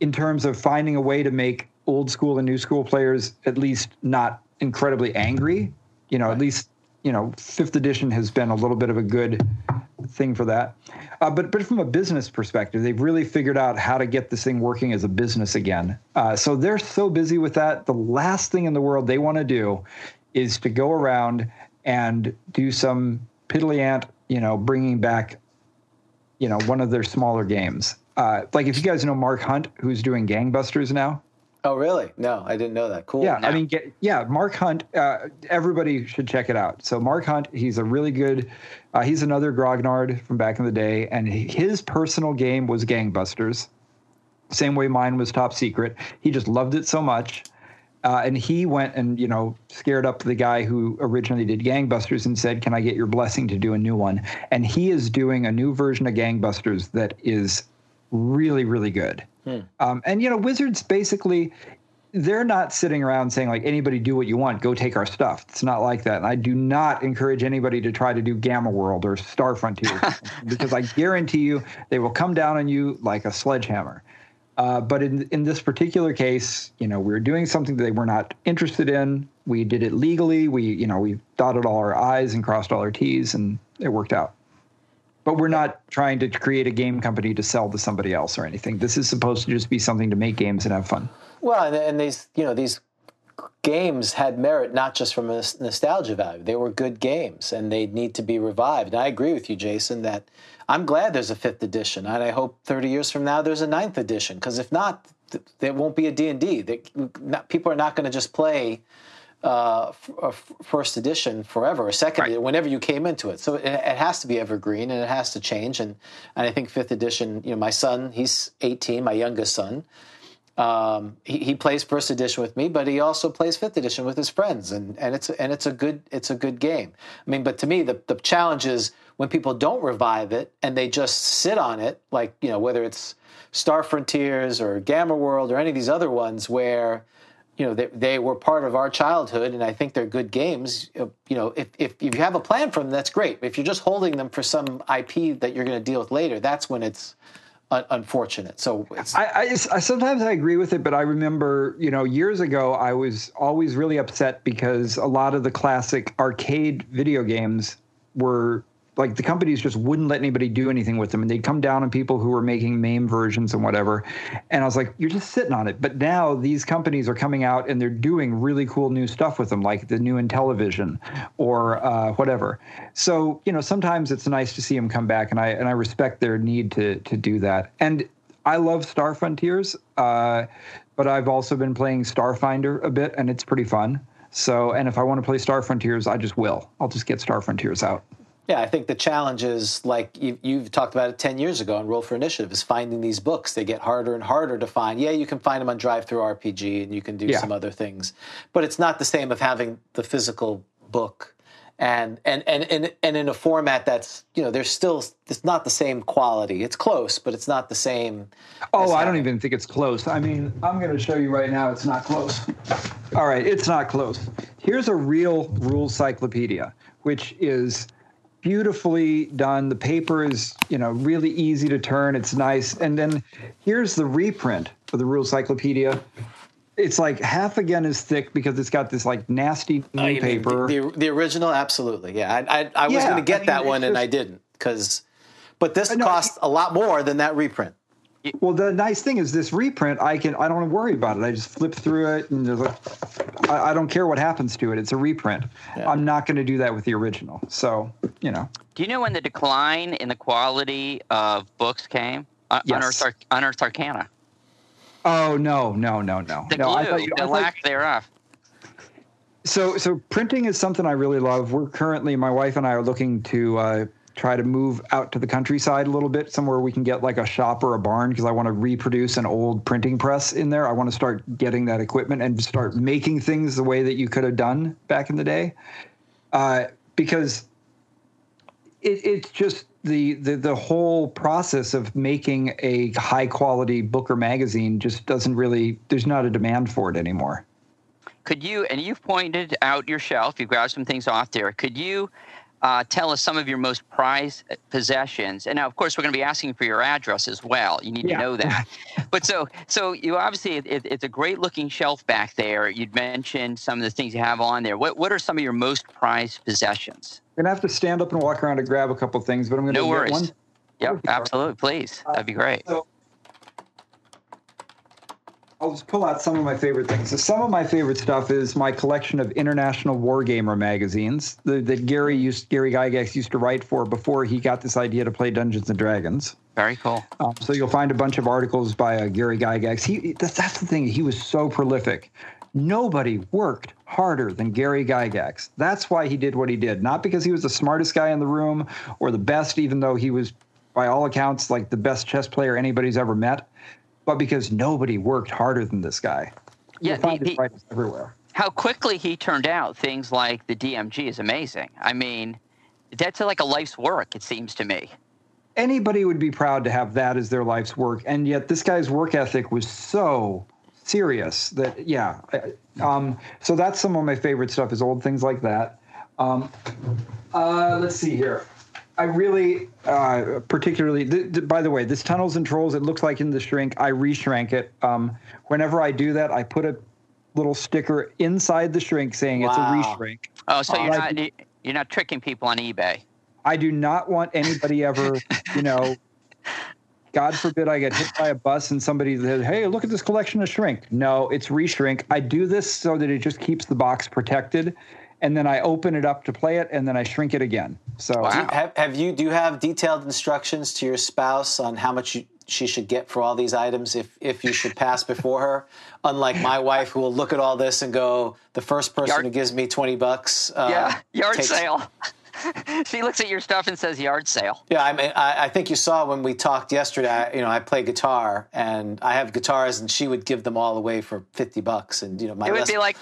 in terms of finding a way to make old school and new school players at least not incredibly angry. You know, at least you know fifth edition has been a little bit of a good thing for that. Uh, but but from a business perspective, they've really figured out how to get this thing working as a business again. Uh, so they're so busy with that. The last thing in the world they want to do is to go around and do some piddly ant, you know, bringing back, you know, one of their smaller games. Uh, like if you guys know Mark Hunt, who's doing Gangbusters now. Oh, really? No, I didn't know that. Cool. Yeah, No. I mean, get, yeah, Mark Hunt. Uh, everybody should check it out. So Mark Hunt, he's a really good. Uh, he's another grognard from back in the day, and his personal game was Gangbusters. Same way mine was Top Secret. He just loved it so much, uh, and he went and you know scared up the guy who originally did Gangbusters and said, "Can I get your blessing to do a new one?" And he is doing a new version of Gangbusters that is really, really good. Um, and you know, Wizards basically they're not sitting around saying like anybody do what you want, go take our stuff. It's not like that. And I do not encourage anybody to try to do Gamma World or Star Frontier because I guarantee you they will come down on you like a sledgehammer. Uh, but in in this particular case, you know, we were doing something that they were not interested in. We did it legally. We, you know, we dotted all our I's and crossed all our T's, and it worked out. But we're not trying to create a game company to sell to somebody else or anything. This is supposed to just be something to make games and have fun. Well, and, and these, you know, these games had merit not just from a nostalgia value. They were good games and they need to be revived. And I agree with you, Jayson, that I'm glad there's a fifth edition. And I hope 30 years from now there's a ninth edition. Because if not, there won't be a D&D. People are not going to just play uh, first edition forever, or second, right. whenever you came into it. So it, it, has to be evergreen and it has to change. And, and I think fifth edition, you know, my son, he's 18, my youngest son, um, he, he, plays first edition with me, but he also plays fifth edition with his friends, and, and it's and it's a good it's a good game. I mean, but to me, the the challenge is when people don't revive it and they just sit on it, like you know whether it's Star Frontiers or Gamma World or any of these other ones where you know they, they were part of our childhood and i think they're good games uh, you know if, if, if you have a plan for them that's great if you're just holding them for some ip that you're going to deal with later that's when it's unfortunate. So I, I, I, sometimes I agree with it, but I remember, you know, years ago I was always really upset because a lot of the classic arcade video games were like the companies just wouldn't let anybody do anything with them. And they'd come down on people who were making MAME versions and whatever. And i was like you're just sitting on it. But now these companies are coming out and they're doing really cool new stuff with them like the new intellivision or uh, whatever. So you know sometimes it's nice to see them come back and i and i respect their need to to do that. And i love star frontiers uh, but i've also been playing starfinder a bit and it's pretty fun. So and if i want to play star frontiers i just will. I'll just get star frontiers out yeah, I think the challenge is like you, have talked about it 10 years ago on Roll for Initiative is finding these books. They get harder and harder to find. Yeah, you can find them on Drive Through RPG and you can do yeah. some other things, but it's not the same of having the physical book and, and, and, and, and in a format that's, you know, there's still, it's not the same quality. It's close, but it's not the same. Oh, I don't even think it's close. I mean, I'm going to show you right now it's not close. All right, it's not close. Here's a real rule cyclopedia, which is beautifully done. The paper is, you know, really easy to turn. It's nice. And then here's the reprint for the Rule Cyclopedia. It's like half again as thick because it's got this like nasty new uh, paper. The, the, the, original, absolutely. Yeah, I, I, I was yeah, going to get I mean, that one just, and I didn't because, but this costs a lot more than that reprint. Well, the nice thing is this reprint. I can. I don't worry about it. I just flip through it, and there's a, I, I don't care what happens to it. It's a reprint. Yeah. I'm not going to do that with the original. So you know. Do you know when the decline in the quality of books came? Uh, yes. Unearthed, Unearthed Arcana. Oh no no no no the no! Glue, I thought you, the I lack thereof. So so printing is something I really love. We're currently my wife and I are looking to uh, try to move out to the countryside a little bit, somewhere we can get like a shop or a barn because I want to reproduce an old printing press in there. I want to start getting that equipment and start making things the way that you could have done back in the day. Uh, because it, it's just the, the the whole process of making a high quality book or magazine just doesn't really there's not a demand for it anymore. Could you and you've pointed out your shelf, you've got some things off there. Could you uh, tell us some of your most prized possessions. And now, of course, we're going to be asking for your address as well. You need yeah. to know that. but so, so you obviously, it, it's a great looking shelf back there. You'd mentioned some of the things you have on there. What, what are some of your most prized possessions? I'm going to have to stand up and walk around to grab a couple things, but I'm going to no get worries. one. Yep, absolutely. Please. That'd be great. So, I'll just pull out some of my favorite things. So some of my favorite stuff is my collection of international wargamer magazines that, that Gary used, Gary Gygax used to write for before he got this idea to play Dungeons and Dragons. Very cool. Um, so you'll find a bunch of articles by uh, Gary Gygax. He that's, that's the thing. He was so prolific. Nobody worked harder than Gary Gygax. That's why he did what he did. Not because he was the smartest guy in the room or the best, even though he was, by all accounts, like the best chess player anybody's ever met but because nobody worked harder than this guy. Yeah, find the, his everywhere. How quickly he turned out things like the DMG is amazing. I mean, that's like a life's work. It seems to me. Anybody would be proud to have that as their life's work, and yet this guy's work ethic was so serious that yeah. Um, so that's some of my favorite stuff is old things like that. Um, uh, let's see here. I really, uh, particularly, th- th- by the way, this Tunnels and Trolls, it looks like in the shrink. I reshrank it. Um, whenever I do that, I put a little sticker inside the shrink saying wow. it's a reshrink. Oh, so you're not you're not tricking people on eBay. I do not want anybody ever, you know, God forbid I get hit by a bus and somebody says, "Hey, look at this collection of shrink." No, it's reshrink. I do this so that it just keeps the box protected, and then I open it up to play it, and then I shrink it again. So Wow. Do you- have, have you do you have detailed instructions to your spouse on how much you, she should get for all these items if if you should pass before her? Unlike my wife, who will look at all this and go, "The first person Yard- who gives me twenty bucks, uh, yeah, yard takes- sale. she looks at your stuff and says yard sale. Yeah, I mean, I, I think you saw when we talked yesterday. I, you know, I play guitar, and I have guitars, and she would give them all away for fifty bucks, and you know, my It would less- be like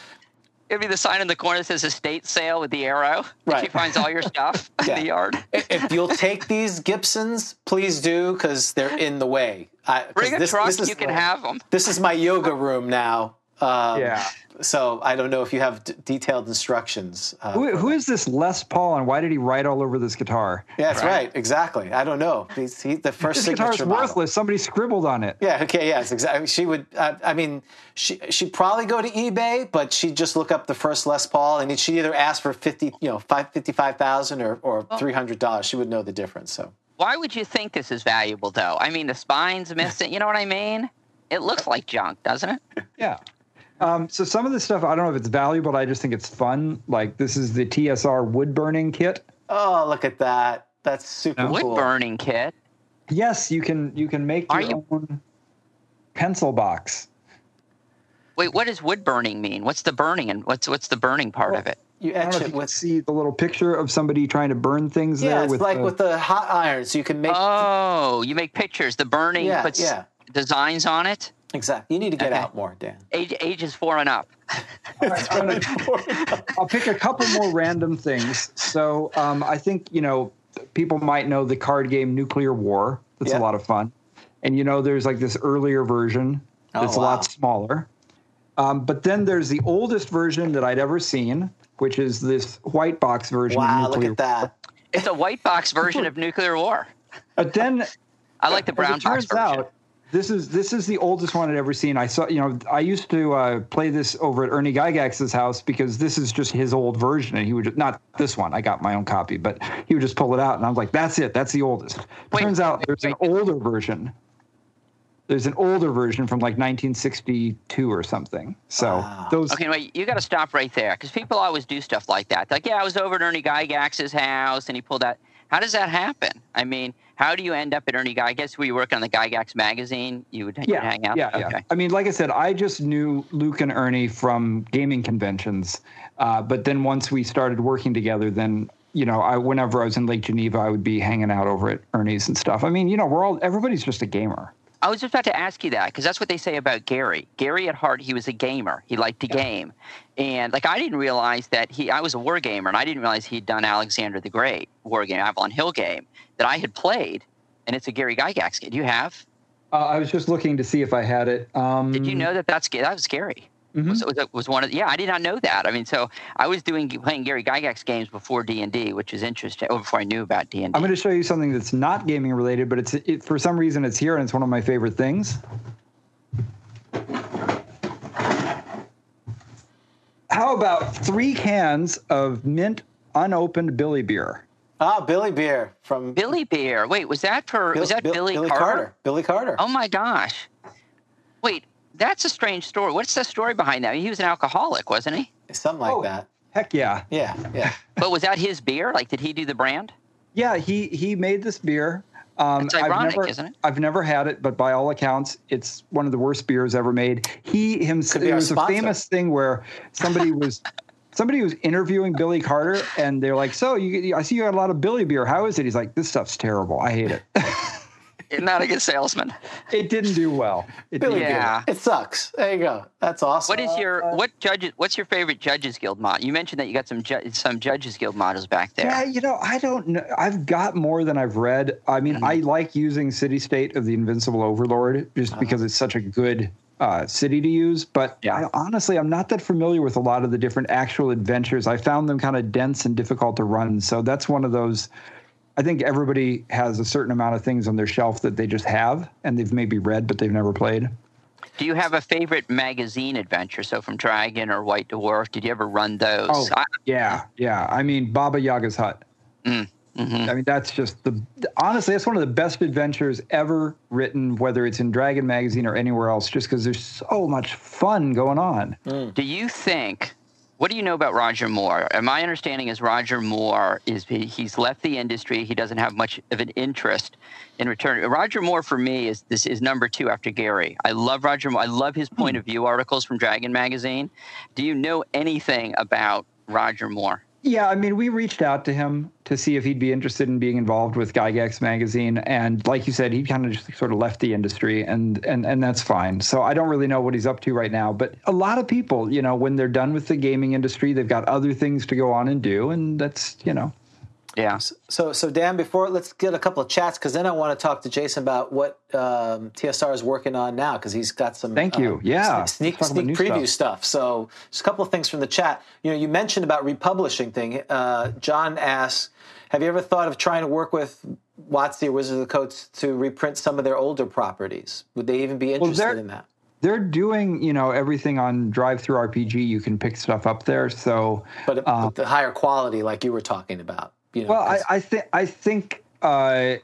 it'd be the sign in the corner that says estate sale with the arrow. and She finds all your stuff Yeah. in the yard. if you'll take these Gibsons, please do because they're in the way. I, 'cause Bring a this- truck, this is- you can have them. This is my yoga room now. Um, Yeah. So I don't know if you have d- detailed instructions. Uh, who, for who that. is this Les Paul, and why did he write all over this guitar? Yeah, that's right. Exactly. I don't know. He's, he, the first This signature guitar's model. worthless. Somebody scribbled on it. Yeah. Okay. Yes. Exactly. She would. Uh, I mean, she she'd probably go to eBay, but she'd just look up the first Les Paul, and she'd either ask for fifty, you know, five fifty five thousand or or three hundred dollars. She would know the difference. So. Why would you think this is valuable though? I mean the spine's missing. You know what I mean? It looks like junk, doesn't it? Yeah. Um, so some of this stuff, I don't know if it's valuable. I just think it's fun. Like this is the TSR wood burning kit. Oh, look at that. That's super Wood cool. Wood burning kit. Yes, you can you can make Are your you- own pencil box. Wait, what does wood burning mean? What's the burning and what's what's the burning part of it? You I don't etch know if it you can with. see the little picture of somebody trying to burn things Yeah, there. it's with like the, with the hot iron, so you can make. Oh, you make pictures. The burning Yeah, puts yeah. designs on it. Exactly. You need to get Okay. out more, Dan. Age, ages four and up. I'll pick a couple more random things. So um, I think you know people might know the card game Nuclear War. That's Yeah. a lot of fun. And you know, there's like this earlier version Oh, that's a lot smaller. Um, but then there's the oldest version that I'd ever seen, which is this white box version. Wow, of look Nuclear at that. It's a white box version of nuclear war. But then I like the brown box version. out, this is this is the oldest one I'd ever seen. I saw, you know, I used to uh, play this over at Ernie Gygax's house because this is just his old version, and he would just, not this one. I got my own copy, but he would just pull it out, and I was like, "That's it. That's the oldest." Wait, turns out there's an older version. There's an older version from like 1962 or something. So Wow. those Okay, wait, you got to stop right there because people always do stuff like that. Like, yeah, I was over at Ernie Gygax's house and he pulled out. How does that happen? I mean, how do you end up at Ernie Gygax? Were you working on the Gygax magazine? You would, you would yeah, hang out? Yeah, okay. yeah. I mean, like I said, I just knew Luke and Ernie from gaming conventions. Uh, but then once we started working together, then you know, I whenever I was in Lake Geneva, I would be hanging out over at Ernie's and stuff. I mean, you know, we're all everybody's just a gamer. I was just about to ask you that because that's what they say about Gary. Gary at heart, he was a gamer. He liked to game, and like I didn't realize that he. I was a war gamer, and I didn't realize he'd done Alexander the Great war game, Avalon Hill game that I had played, and it's a Gary Gygax game. Do you have? Uh, I was just looking to see if I had it. Um, Did you know that that's that was Gary? Mhm. Was, was, was one of yeah I did not know that I mean so I was doing playing Gary Gygax games before D and D which is interesting or before I knew about D and I'm going to show you something that's not gaming related, but it's it, for some reason it's here and it's one of my favorite things. How about three cans of mint unopened Billy beer? Ah, Billy Beer from Billy Beer. wait was that for Bill- was that Bill- Billy, Billy Carter? Billy Carter. Oh my gosh. Wait, that's a strange story. What's the story behind that? He was an alcoholic, wasn't he? Something like Oh. that. Heck yeah. Yeah, yeah. But was that his beer? Like, did he do the brand? Yeah, he he made this beer. Um, That's ironic, I've never, isn't it? I've never had it, but by all accounts, it's one of the worst beers ever made. He himself. Could be There our was a famous thing where somebody was somebody was interviewing Billy Carter, and they're like, "So you, I see you got a lot of Billy beer. How is it?" He's like, "This stuff's terrible. I hate it." Not a good salesman. it didn't do well. It Billy didn't. Yeah. Beer. It sucks. There you go. That's awesome. What is your what judges? What's your favorite Judges Guild mod? You mentioned that you got some ju- some Judges Guild models back there. Yeah, you know, I don't know. I've got more than I've read. I mean, Mm-hmm. I like using City State of the Invincible Overlord just because it's such a good uh, city to use. But Uh-huh. Yeah. I, honestly, I'm not that familiar with a lot of the different actual adventures. I found them kind of dense and difficult to run. So that's one of those. I think everybody has a certain amount of things on their shelf that they just have and they've maybe read, but they've never played. Do you have a favorite magazine adventure? So from Dragon or White Dwarf, did you ever run those? Oh, I, yeah, yeah. I mean, Baba Yaga's hut. Mm, mm-hmm. I mean, that's just the honestly, that's one of the best adventures ever written, whether it's in Dragon Magazine or anywhere else, just because there's so much fun going on. Mm. Do you think? What do you know about Roger Moore? And my understanding is Roger Moore is he, he's left the industry. He doesn't have much of an interest in return. Roger Moore for me is this is number two after Gary. I love Roger Moore. I love his point hmm. of view articles from Dragon Magazine. Do you know anything about Roger Moore? Yeah, I mean, we reached out to him to see if he'd be interested in being involved with Gygax magazine, and like you said, he kind of just sort of left the industry, and and and that's fine. So I don't really know what he's up to right now, but a lot of people, you know, when they're done with the gaming industry, they've got other things to go on and do, and that's you know, Yeah. So, so Dan, before let's get a couple of chats because then I want to talk to Jayson about what um, TSR is working on now because he's got some. Thank you. um, Yeah. sneak Let's talk about sneak preview stuff. So, just a couple of things from the chat. You know, you mentioned about republishing thing. Uh, John asks, "Have you ever thought of trying to work with WotC or Wizards of the Coast to reprint some of their older properties? Would they even be interested they're- in that?" they're doing you know everything on Drive Through RPG. You can pick stuff up there, so But, but the higher quality, like you were talking about. You know, Well, I, I think I think uh,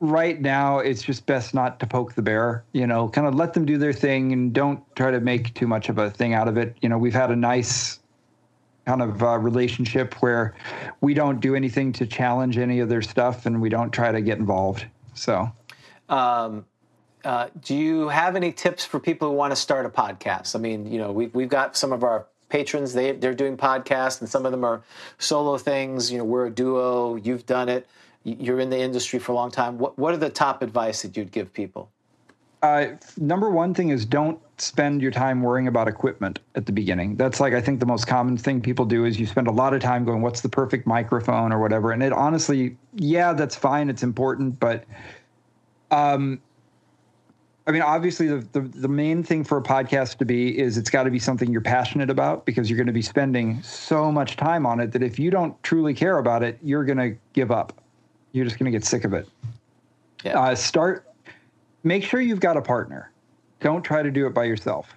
right now it's just best not to poke the bear. You know, kind of let them do their thing and don't try to make too much of a thing out of it. You know, we've had a nice kind of uh, relationship where we don't do anything to challenge any of their stuff, and we don't try to get involved. So. um, uh, do you have any tips for people who want to start a podcast? I mean, you know, we've, we've got some of our patrons, they, they're doing podcasts, and some of them are solo things. You know, we're a duo, you've done it, you're in the industry for a long time. What, what are the top advice that you'd give people? Uh, number one thing is don't spend your time worrying about equipment at the beginning. That's like I think the most common thing people do is you spend a lot of time going, "What's the perfect microphone?" or whatever. And it honestly, yeah, that's fine. It's important, but um, I mean, obviously, the, the the main thing for a podcast to be is it's got to be something you're passionate about because you're going to be spending so much time on it that if you don't truly care about it, you're going to give up. You're just going to get sick of it. Yeah. Uh, start make sure you've got a partner. Don't try to do it by yourself.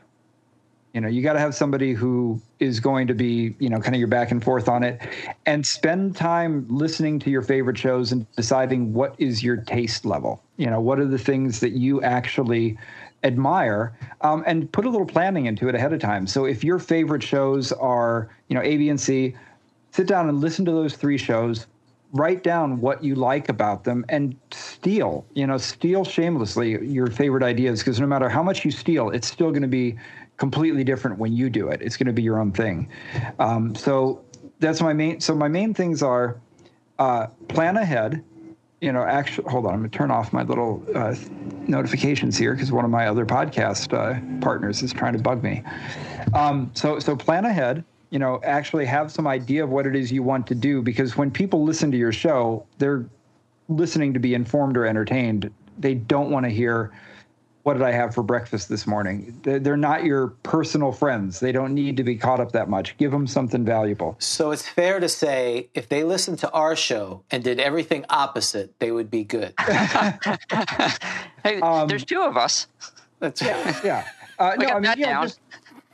You know, you got to have somebody who is going to be, you know, kind of your back and forth on it and spend time listening to your favorite shows and deciding what is your taste level. You know, what are the things that you actually admire um, and put a little planning into it ahead of time. So if your favorite shows are, you know, A, B, and C, sit down and listen to those three shows, write down what you like about them and steal you know steal shamelessly your favorite ideas because no matter how much you steal it's still going to be completely different when you do it. It's going to be your own thing. Um, so that's my main so my main things are uh, plan ahead. You know actually hold on i'm going to turn off my little uh, notifications here because one of my other podcast uh, partners is trying to bug me. Um, so so plan ahead you know actually have some idea of what it is you want to do because when people listen to your show they're listening to be informed or entertained. They don't want to hear what did i have for breakfast this morning? They're they're not your personal friends. They don't need to be caught up that much. Give them something valuable. So it's fair to say if they listened to our show and did everything opposite, they would be good. Hey, there's two of us. That's yeah. uh, no got i mean that yeah down. just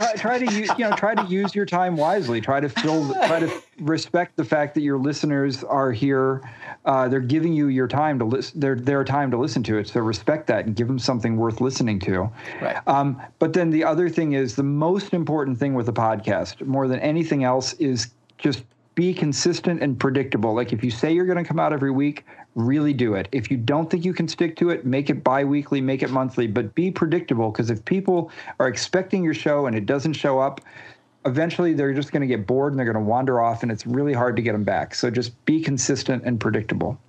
try, try to use you know try to use your time wisely. Try to fill try to respect the fact that your listeners are here. Uh, they're giving you your time to listen their their time to listen to it. So respect that and give them something worth listening to. Right. um, but then the other thing is the most important thing with a podcast more than anything else is just be consistent and predictable. Like if you say you're going to come out every week really do it if you don't think you can stick to it make it bi-weekly make it monthly but be predictable because if people are expecting your show and it doesn't show up eventually they're just going to get bored and they're going to wander off and it's really hard to get them back so just be consistent and predictable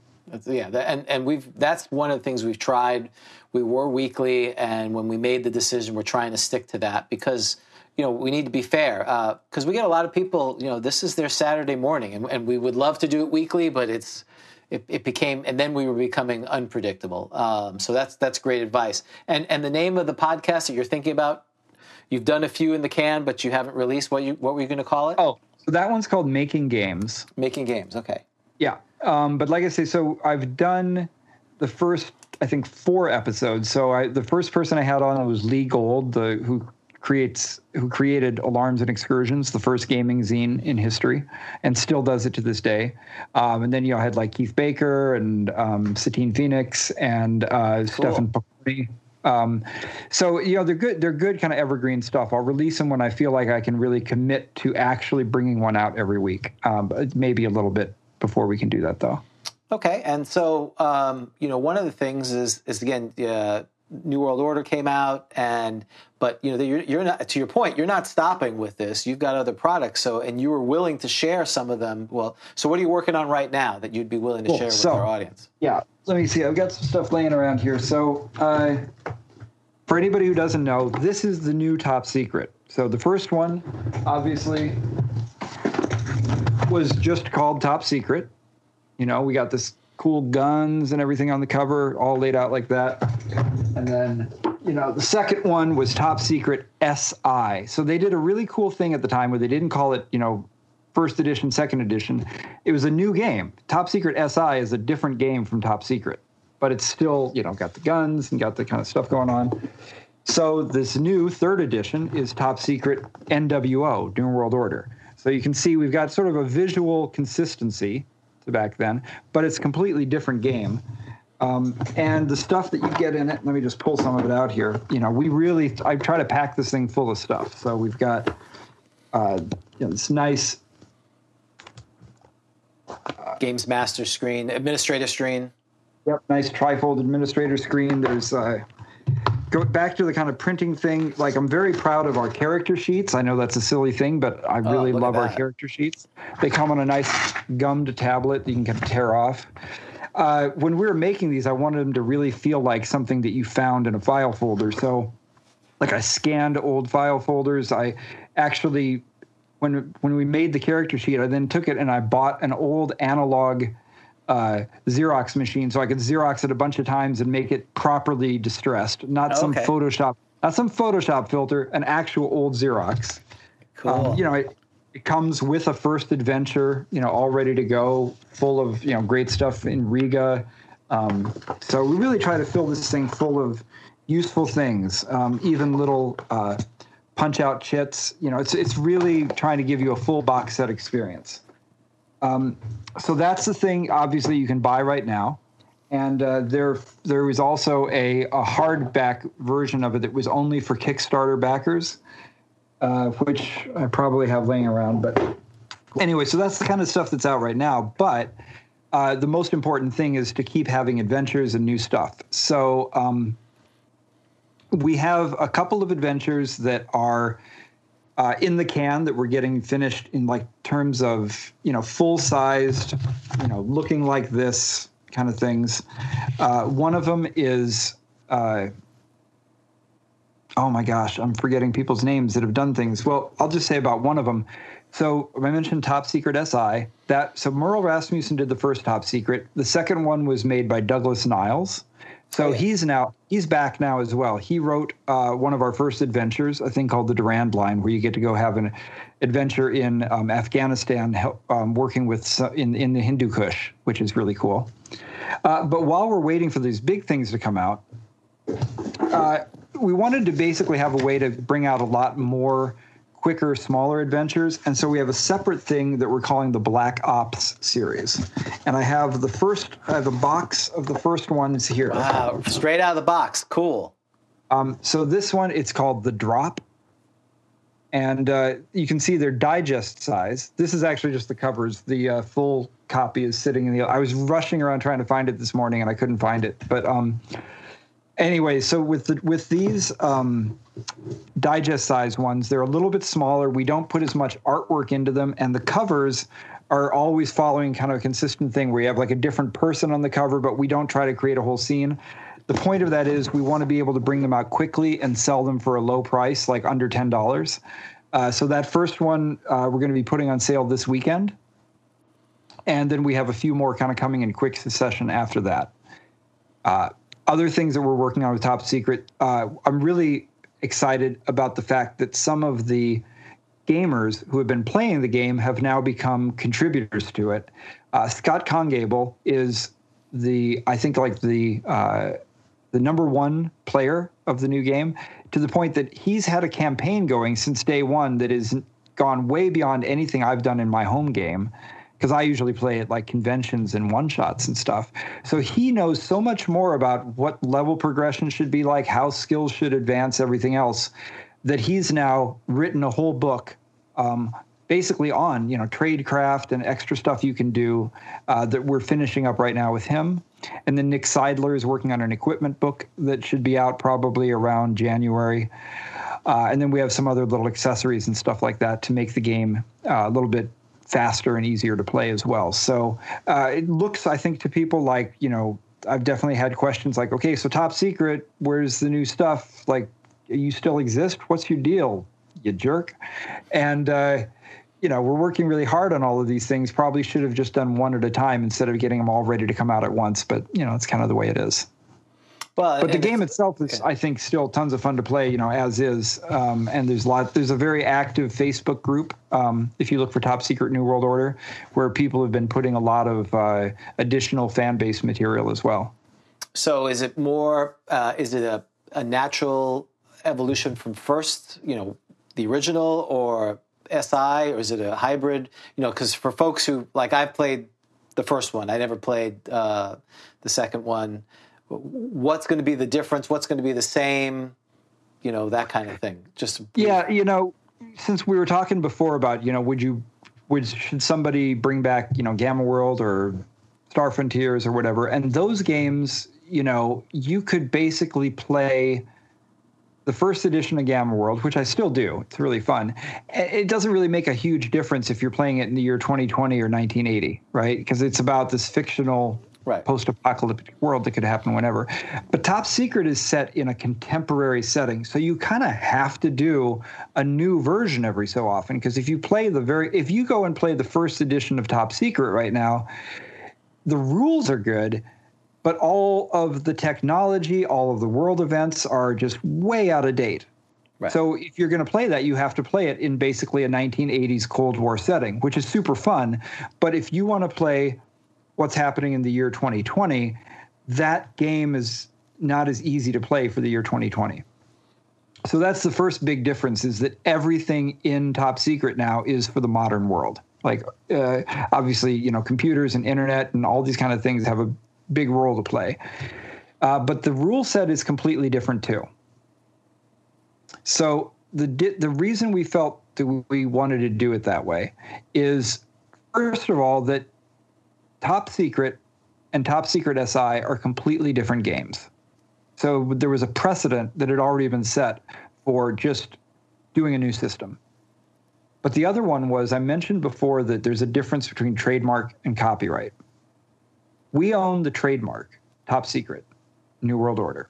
yeah, and and we've that's one of the things we've tried. We were weekly, and when we made the decision, we're trying to stick to that because you know we need to be fair uh, because we get a lot of people. You know, this is their Saturday morning, and, and we would love to do it weekly, but it's it, it became and then we were becoming unpredictable. Um, so that's that's great advice. And and the name of the podcast that you're thinking about, you've done a few in the can, but you haven't released. What you what were you going to call it? oh so that one's called making games making games. Okay. Yeah. Um, but like I say, so I've done the first, I think, four episodes. So I, the first person I had on was Lee Gold, the who creates who created Alarums and Excursions, the first gaming zine in history, and still does it to this day. Um, and then you know, I had like Keith Baker and um, Satine Phoenix and uh, Stefan Pokorny. Um, so you know they're good. They're good kind of evergreen stuff. I'll release them when I feel like I can really commit to actually bringing one out every week. Um, maybe a little bit before we can do that though. Okay, and so um, you know one of the things is is again uh, New World Order came out, and but you know you're, you're not to your point. You're not stopping with this. You've got other products. So and you were willing to share some of them. Well, so what are you working on right now that you'd be willing to Cool. share with So- our audience? Yeah, let me see. I've got some stuff laying around here. So, uh, for anybody who doesn't know, this is the new top secret. So, the first one, obviously, was just called Top Secret. You know, we got this cool guns and everything on the cover, all laid out like that. And then, you know, the second one was Top Secret SI. So they did a really cool thing at the time where they didn't call it, you know, first edition, second edition. It was a new game. Top Secret SI is a different game from Top Secret, but it's still, you know, got the guns and got the kind of stuff going on. So this new third edition is Top Secret NWO, New World Order. So you can see we've got sort of a visual consistency to back then, but it's a completely different game. Um, and the stuff that you get in it, let me just pull some of it out here. You know, we really, I try to pack this thing full of stuff. So we've got uh, you know, this nice Games master screen, administrator screen. Yep, nice trifold administrator screen. There's uh, go back to the kind of printing thing. Like I'm very proud of our character sheets. I know that's a silly thing, but I really Oh, love our character sheets. They come on a nice gummed tablet that you can kind of tear off. Uh, when we were making these, I wanted them to really feel like something that you found in a file folder. So, like I scanned old file folders. I actually, when when we made the character sheet, I then took it and I bought an old analog uh, Xerox machine so I could Xerox it a bunch of times and make it properly distressed, not some Photoshop, not some Photoshop filter, an actual old Xerox. Cool. Um, you know, it, it comes with a first adventure, you know, all ready to go, full of you know great stuff in Riga. Um, so we really try to fill this thing full of useful things, um, even little uh, punch out chits. You know, it's it's really trying to give you a full box set experience. Um, so that's the thing. Obviously, you can buy right now, and uh, there there was also a, a hardback version of it that was only for Kickstarter backers uh, which I probably have laying around. But anyway, so that's the kind of stuff that's out right now. But uh, the most important thing is to keep having adventures and new stuff. So um, we have a couple of adventures that are. Uh, in the can that we're getting finished in like terms of you know full sized you know looking like this kind of things uh, one of them is uh, oh my gosh, I'm forgetting people's names that have done things. Well, I'll just say about one of them. So I mentioned Top Secret SI. That so Merle Rasmussen did the first Top Secret. The second one was made by Douglas Niles. So Oh, yeah. he's now he's back now as well. He wrote uh, one of our first adventures, a thing called the Durand Line, where you get to go have an adventure in um, Afghanistan, um, working with in in the Hindu Kush, which is really cool. Uh, but while we're waiting for these big things to come out, uh, we wanted to basically have a way to bring out a lot more quicker, smaller adventures. And so we have a separate thing that we're calling the Black Ops series. And I have the first, I have a box of the first ones here. Wow, straight out of the box. Cool. Um, so this one, it's called the Drop. And uh, you can see their digest size. This is actually just the covers. The uh, full copy is sitting in the. I was rushing around trying to find it this morning and I couldn't find it. But um, anyway, so with the, with these um, digest size ones, they're a little bit smaller. We don't put as much artwork into them, and the covers are always following kind of a consistent thing where you have like a different person on the cover, but we don't try to create a whole scene. The point of that is we want to be able to bring them out quickly and sell them for a low price, like under ten dollars. Uh, so that first one uh, we're going to be putting on sale this weekend, and then we have a few more kind of coming in quick succession after that. Uh, other things that we're working on with Top Secret, uh, I'm really excited about the fact that some of the gamers who have been playing the game have now become contributors to it. Uh, Scott Congable is the, I think, like the uh, the number one player of the new game, to the point that he's had a campaign going since day one that has gone way beyond anything I've done in my home game. Because I usually play at like conventions and one shots and stuff. So he knows so much more about what level progression should be like, how skills should advance, everything else, that he's now written a whole book um, basically on you know tradecraft and extra stuff you can do uh, that we're finishing up right now with him and then nick seidler is working on an equipment book that should be out probably around january uh, and then we have some other little accessories and stuff like that to make the game uh, a little bit faster and easier to play as well so uh, it looks i think to people like you know i've definitely had questions like okay so top secret where's the new stuff like you still exist what's your deal you jerk and uh, you know, we're working really hard on all of these things. Probably should have just done one at a time instead of getting them all ready to come out at once. But you know, it's kind of the way it is. Well, but the game itself is, okay. I think, still tons of fun to play. You know, as is, um, and there's a lot. There's a very active Facebook group. Um, if you look for Top Secret New World Order, where people have been putting a lot of uh, additional fan base material as well. So, is it more? Uh, is it a, a natural evolution from first? You know, the original, or SI or is it a hybrid? You know, because for folks who like I've played the first one, I never played uh, the second one. What's going to be the difference? What's going to be the same? You know, that kind of thing. Just yeah, you know, since we were talking before about you know, would you would should somebody bring back you know Gamma World or Star Frontiers or whatever? And those games, you know, you could basically play the first edition of Gamma World, which I still do. It's really fun. It doesn't really make a huge difference if you're playing it in the year 2020 or 1980, right? Because it's about this fictional right. post-apocalyptic world that could happen whenever. But Top Secret is set in a contemporary setting, so you kind of have to do a new version every so often. Because if you play the very, if you go and play the first edition of Top Secret right now, the rules are good but all of the technology, all of the world events are just way out of date. Right. So if you're going to play that, you have to play it in basically a 1980s Cold War setting, which is super fun. But if you want to play what's happening in the year 2020, that game is not as easy to play for the year 2020. So that's the first big difference is that everything in Top Secret now is for the modern world. Like uh, obviously, you know, computers and internet and all these kind of things have a big role to play. Uh, but the rule set is completely different too. So the the reason we felt that we wanted to do it that way is first of all that Top Secret and Top Secret SI are completely different games. So there was a precedent that had already been set for just doing a new system. But the other one was I mentioned before that there's a difference between trademark and copyright. We own the trademark, top secret, New World Order.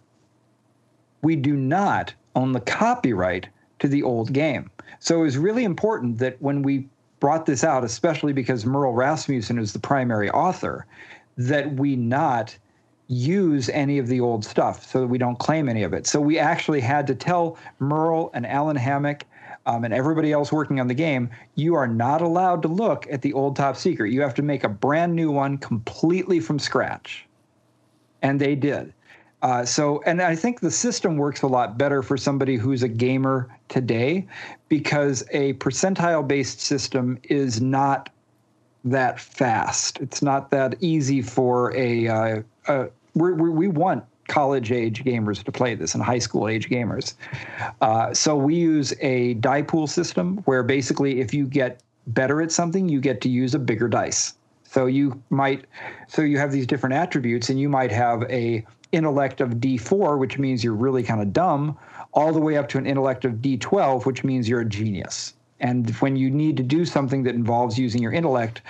We do not own the copyright to the old game. So it was really important that when we brought this out, especially because Merle Rasmussen is the primary author, that we not use any of the old stuff so that we don't claim any of it. So we actually had to tell Merle and Allen Hammack um, and everybody else working on the game, you are not allowed to look at the old top secret. You have to make a brand new one completely from scratch. And they did. Uh, so, and I think the system works a lot better for somebody who's a gamer today because a percentile based system is not that fast. It's not that easy for a, uh, we we want college age gamers to play this and high school age gamers. Uh, so we use a die pool system where basically if you get better at something, you get to use a bigger dice. So you might, so you have these different attributes, and you might have a intellect of D4, which means you're really kind of dumb, all the way up to an intellect of D12, which means you're a genius. And when you need to do something that involves using your intellect,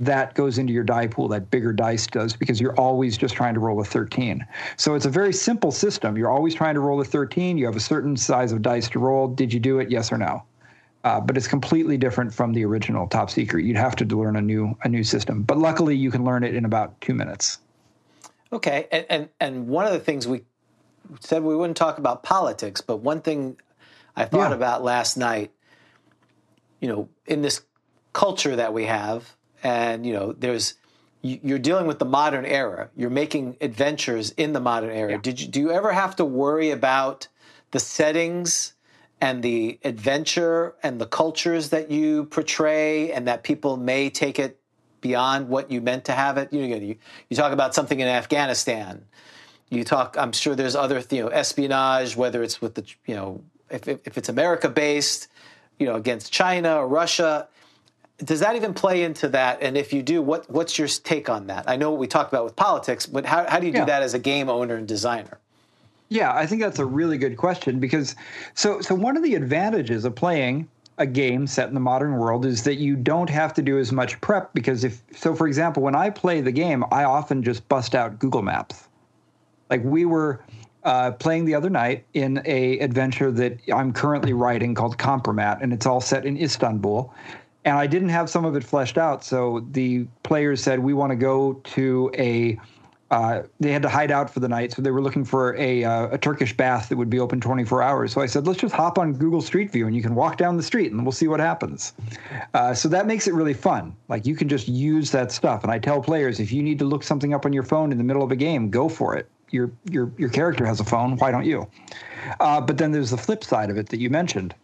that goes into your die pool, that bigger dice does, because you're always just trying to roll a 13. So it's a very simple system. You're always trying to roll a 13. You have a certain size of dice to roll. Did you do it? Yes or no? Uh, but it's completely different from the original Top Secret. You'd have to learn a new a new system. But luckily, you can learn it in about two minutes. Okay, and and, and one of the things we said we wouldn't talk about politics, but one thing I thought yeah. about last night, you know, in this culture that we have and you know there's you- you're dealing with the modern era. You're making adventures in the modern era. Yeah. Did you do you ever have to worry about the settings and the adventure and the cultures that you portray, and that people may take it beyond what you meant to have it? You know, you, you talk about something in Afghanistan. You talk. I'm sure there's other you know espionage, whether it's with the you know if if, if it's America based, you know against China or Russia does that even play into that? And if you do, what what's your take on that? I know what we talked about with politics, but how, how do you do Yeah. that as a game owner and designer? Yeah, I think that's a really good question because so so one of the advantages of playing a game set in the modern world is that you don't have to do as much prep because if so for example when I play the game I often just bust out Google Maps. Like we were uh, playing the other night in a adventure that I'm currently writing called Compromat and it's all set in Istanbul. And I didn't have some of it fleshed out, so the players said we want to go to a uh, they had to hide out for the night, so they were looking for a, uh, a Turkish bath that would be open 24 hours. So I said, let's just hop on Google Street View and you can walk down the street and we'll see what happens. Uh, so that makes it really fun. Like you can just use that stuff. And I tell players, if you need to look something up on your phone in the middle of a game, go for it. Your your your character has a phone. Why don't you? Uh, but then there's the flip side of it that you mentioned.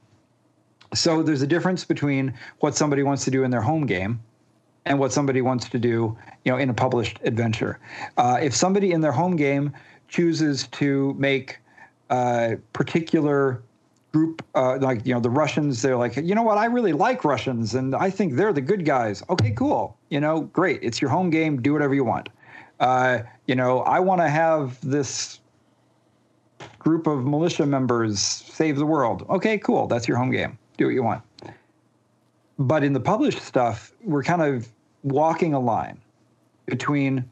So there's a difference between what somebody wants to do in their home game and what somebody wants to do, you know, in a published adventure. Uh, if somebody in their home game chooses to make uh, particular group, uh, like you know, the Russians, they're like, you know what, I really like Russians, and I think they're the good guys. Okay, cool. You know, great. It's your home game. Do whatever you want. Uh, you know, I want to have this group of militia members save the world. Okay, cool. That's your home game. Do what you want. But in the published stuff, we're kind of walking a line between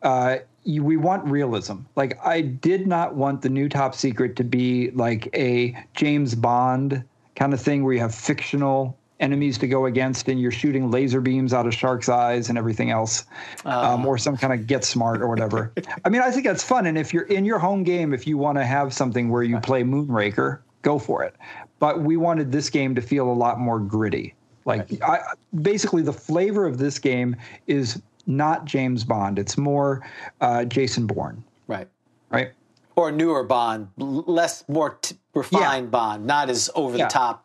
uh, you, we want realism. Like I did not want the new top secret to be like a James Bond kind of thing where you have fictional enemies to go against and you're shooting laser beams out of sharks' eyes and everything else, um, or some kind of get smart or whatever. I mean, I think that's fun. And if you're in your home game, if you want to have something where you play Moonraker, go for it. But we wanted this game to feel a lot more gritty. Like I, basically, the flavor of this game is not James Bond. It's more uh, Jason Bourne, Right. right? Or newer Bond, less, more t- refined Bond, not as over Yeah. the top,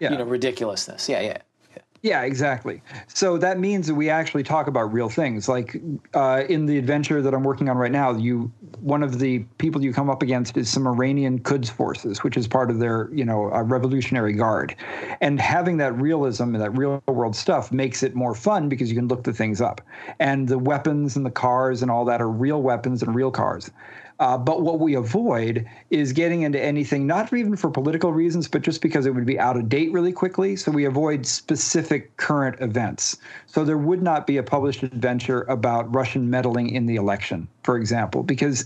Yeah. you know, ridiculousness. Yeah, yeah. Yeah, exactly. So that means that we actually talk about real things. Like uh, in the adventure that I'm working on right now, you one of the people you come up against is some Iranian Quds forces, which is part of their you know uh, Revolutionary Guard, and having that realism and that real world stuff makes it more fun because you can look the things up, and the weapons and the cars and all that are real weapons and real cars. Uh, but what we avoid is getting into anything, not even for political reasons, but just because it would be out of date really quickly. So we avoid specific current events. So there would not be a published adventure about Russian meddling in the election, for example, because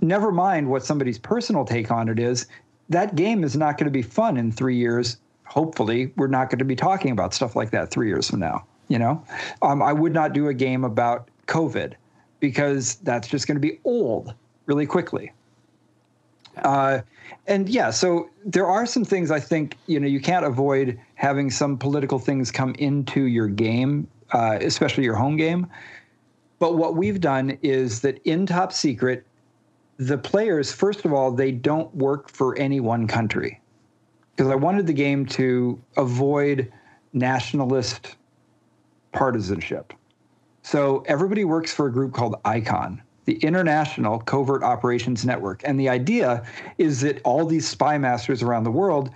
never mind what somebody's personal take on it is, that game is not going to be fun in three years. Hopefully, we're not going to be talking about stuff like that three years from now. You know, um, I would not do a game about COVID because that's just going to be old really quickly. Uh, and yeah, so there are some things I think you know you can't avoid having some political things come into your game, uh, especially your home game. But what we've done is that in Top Secret, the players, first of all, they don't work for any one country. Because I wanted the game to avoid nationalist partisanship. So everybody works for a group called ICON, the International Covert Operations Network. And the idea is that all these spy masters around the world,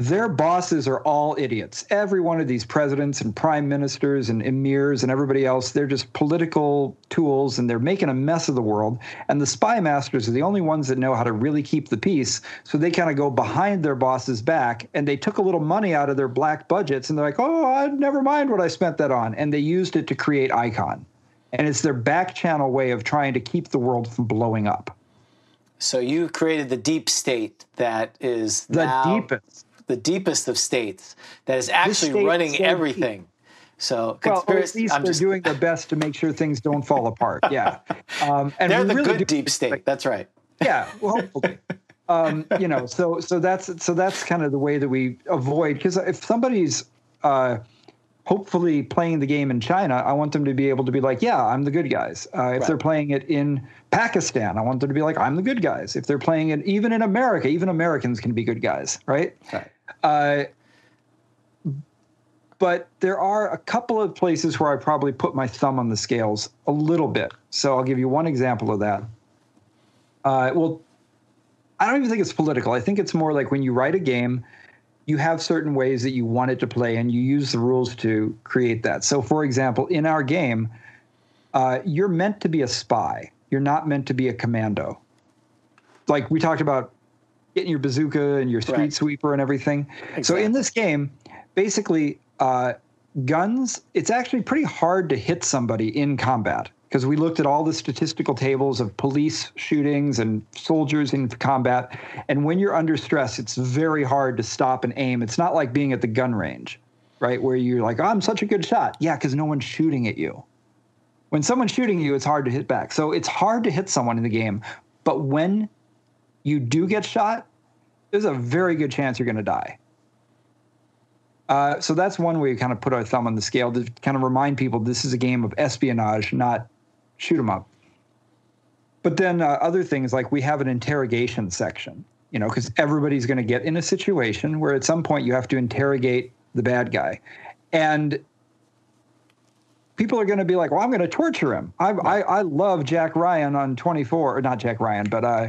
their bosses are all idiots. Every one of these presidents and prime ministers and emirs and everybody else, they're just political tools and they're making a mess of the world. And the spy masters are the only ones that know how to really keep the peace. So they kind of go behind their bosses' back and they took a little money out of their black budgets and they're like, oh, I, never mind what I spent that on. And they used it to create Icon. And it's their back channel way of trying to keep the world from blowing up. So you created the deep state that is The now deepest. The deepest of states that is actually state running everything. So Well, at least I'm they're just, doing their best to make sure things don't fall apart. Yeah, um, and they're the really good deep state. That's right. Yeah, well, hopefully, um, you know. So, so that's so that's kind of the way that we avoid because if somebody's uh, hopefully playing the game in China, I want them to be able to be like, yeah, I'm the good guys. Uh, if Right. they're playing it in Pakistan, I want them to be like, I'm the good guys. If they're playing it even in America, even Americans can be good guys, right? Right. Uh, but there are a couple of places where I probably put my thumb on the scales a little bit. So I'll give you one example of that. Uh, well, I don't even think it's political. I think it's more like when you write a game, you have certain ways that you want it to play, and you use the rules to create that. So, for example, in our game, uh, you're meant to be a spy. You're not meant to be a commando. Like we talked about getting your bazooka and your street Right. sweeper and everything. So in this game, basically, uh, guns, it's actually pretty hard to hit somebody in combat because we looked at all the statistical tables of police shootings and soldiers in combat. And when you're under stress, it's very hard to stop and aim. It's not like being at the gun range, right? Where you're like, I'm such a good shot. Yeah, because no one's shooting at you. When someone's shooting you, it's hard to hit back. So it's hard to hit someone in the game. But when you do get shot, there's a very good chance you're going to die. Uh, so that's one way we kind of put our thumb on the scale to kind of remind people this is a game of espionage, not shoot 'em up. But then uh, other things like we have an interrogation section, you know, because everybody's going to get in a situation where at some point you have to interrogate the bad guy, and people are going to be like, "Well, I'm going to torture him." I, I I love Jack Ryan on 24, or not Jack Ryan, but uh,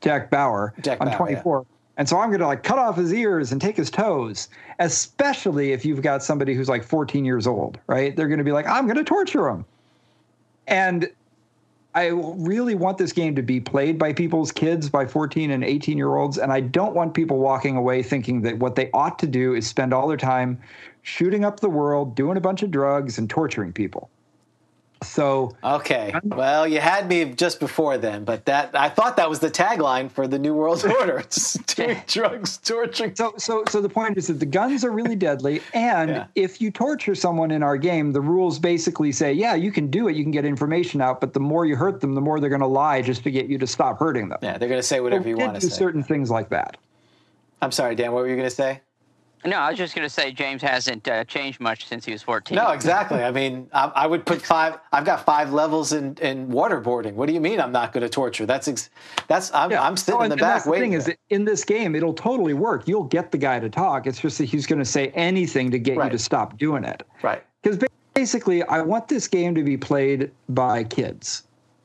Jack Bauer Jack on Bauer, 24. And so I'm going to like cut off his ears and take his toes, especially if you've got somebody who's like 14 years old, right? They're going to be like, I'm going to torture him. And I really want this game to be played by people's kids, by 14 and 18 year olds. And I don't want people walking away thinking that what they ought to do is spend all their time shooting up the world, doing a bunch of drugs, and torturing people. So Okay. Well, you had me just before then, but that I thought that was the tagline for the New World Order. Doing drugs, torturing. So, so, so the point is that the guns are really deadly, and Yeah. if you torture someone in our game, the rules basically say, yeah, you can do it, you can get information out, but the more you hurt them, the more they're going to lie just to get you to stop hurting them. Yeah, they're going to say whatever we you want to say. certain things like that. I'm sorry, Dan. What were you going to say? No, I was just going to say James hasn't uh, changed much since he was 14. No, exactly. I mean, I, I would put five. I've got five levels in, in waterboarding. What do you mean I'm not going to torture? That's ex, that's I'm, I'm sitting Oh, in the and back that's the waiting. thing is, that in this game, it'll totally work. You'll get the guy to talk. It's just that he's going to say anything to get Right. you to stop doing it. right. Because basically, I want this game to be played by kids,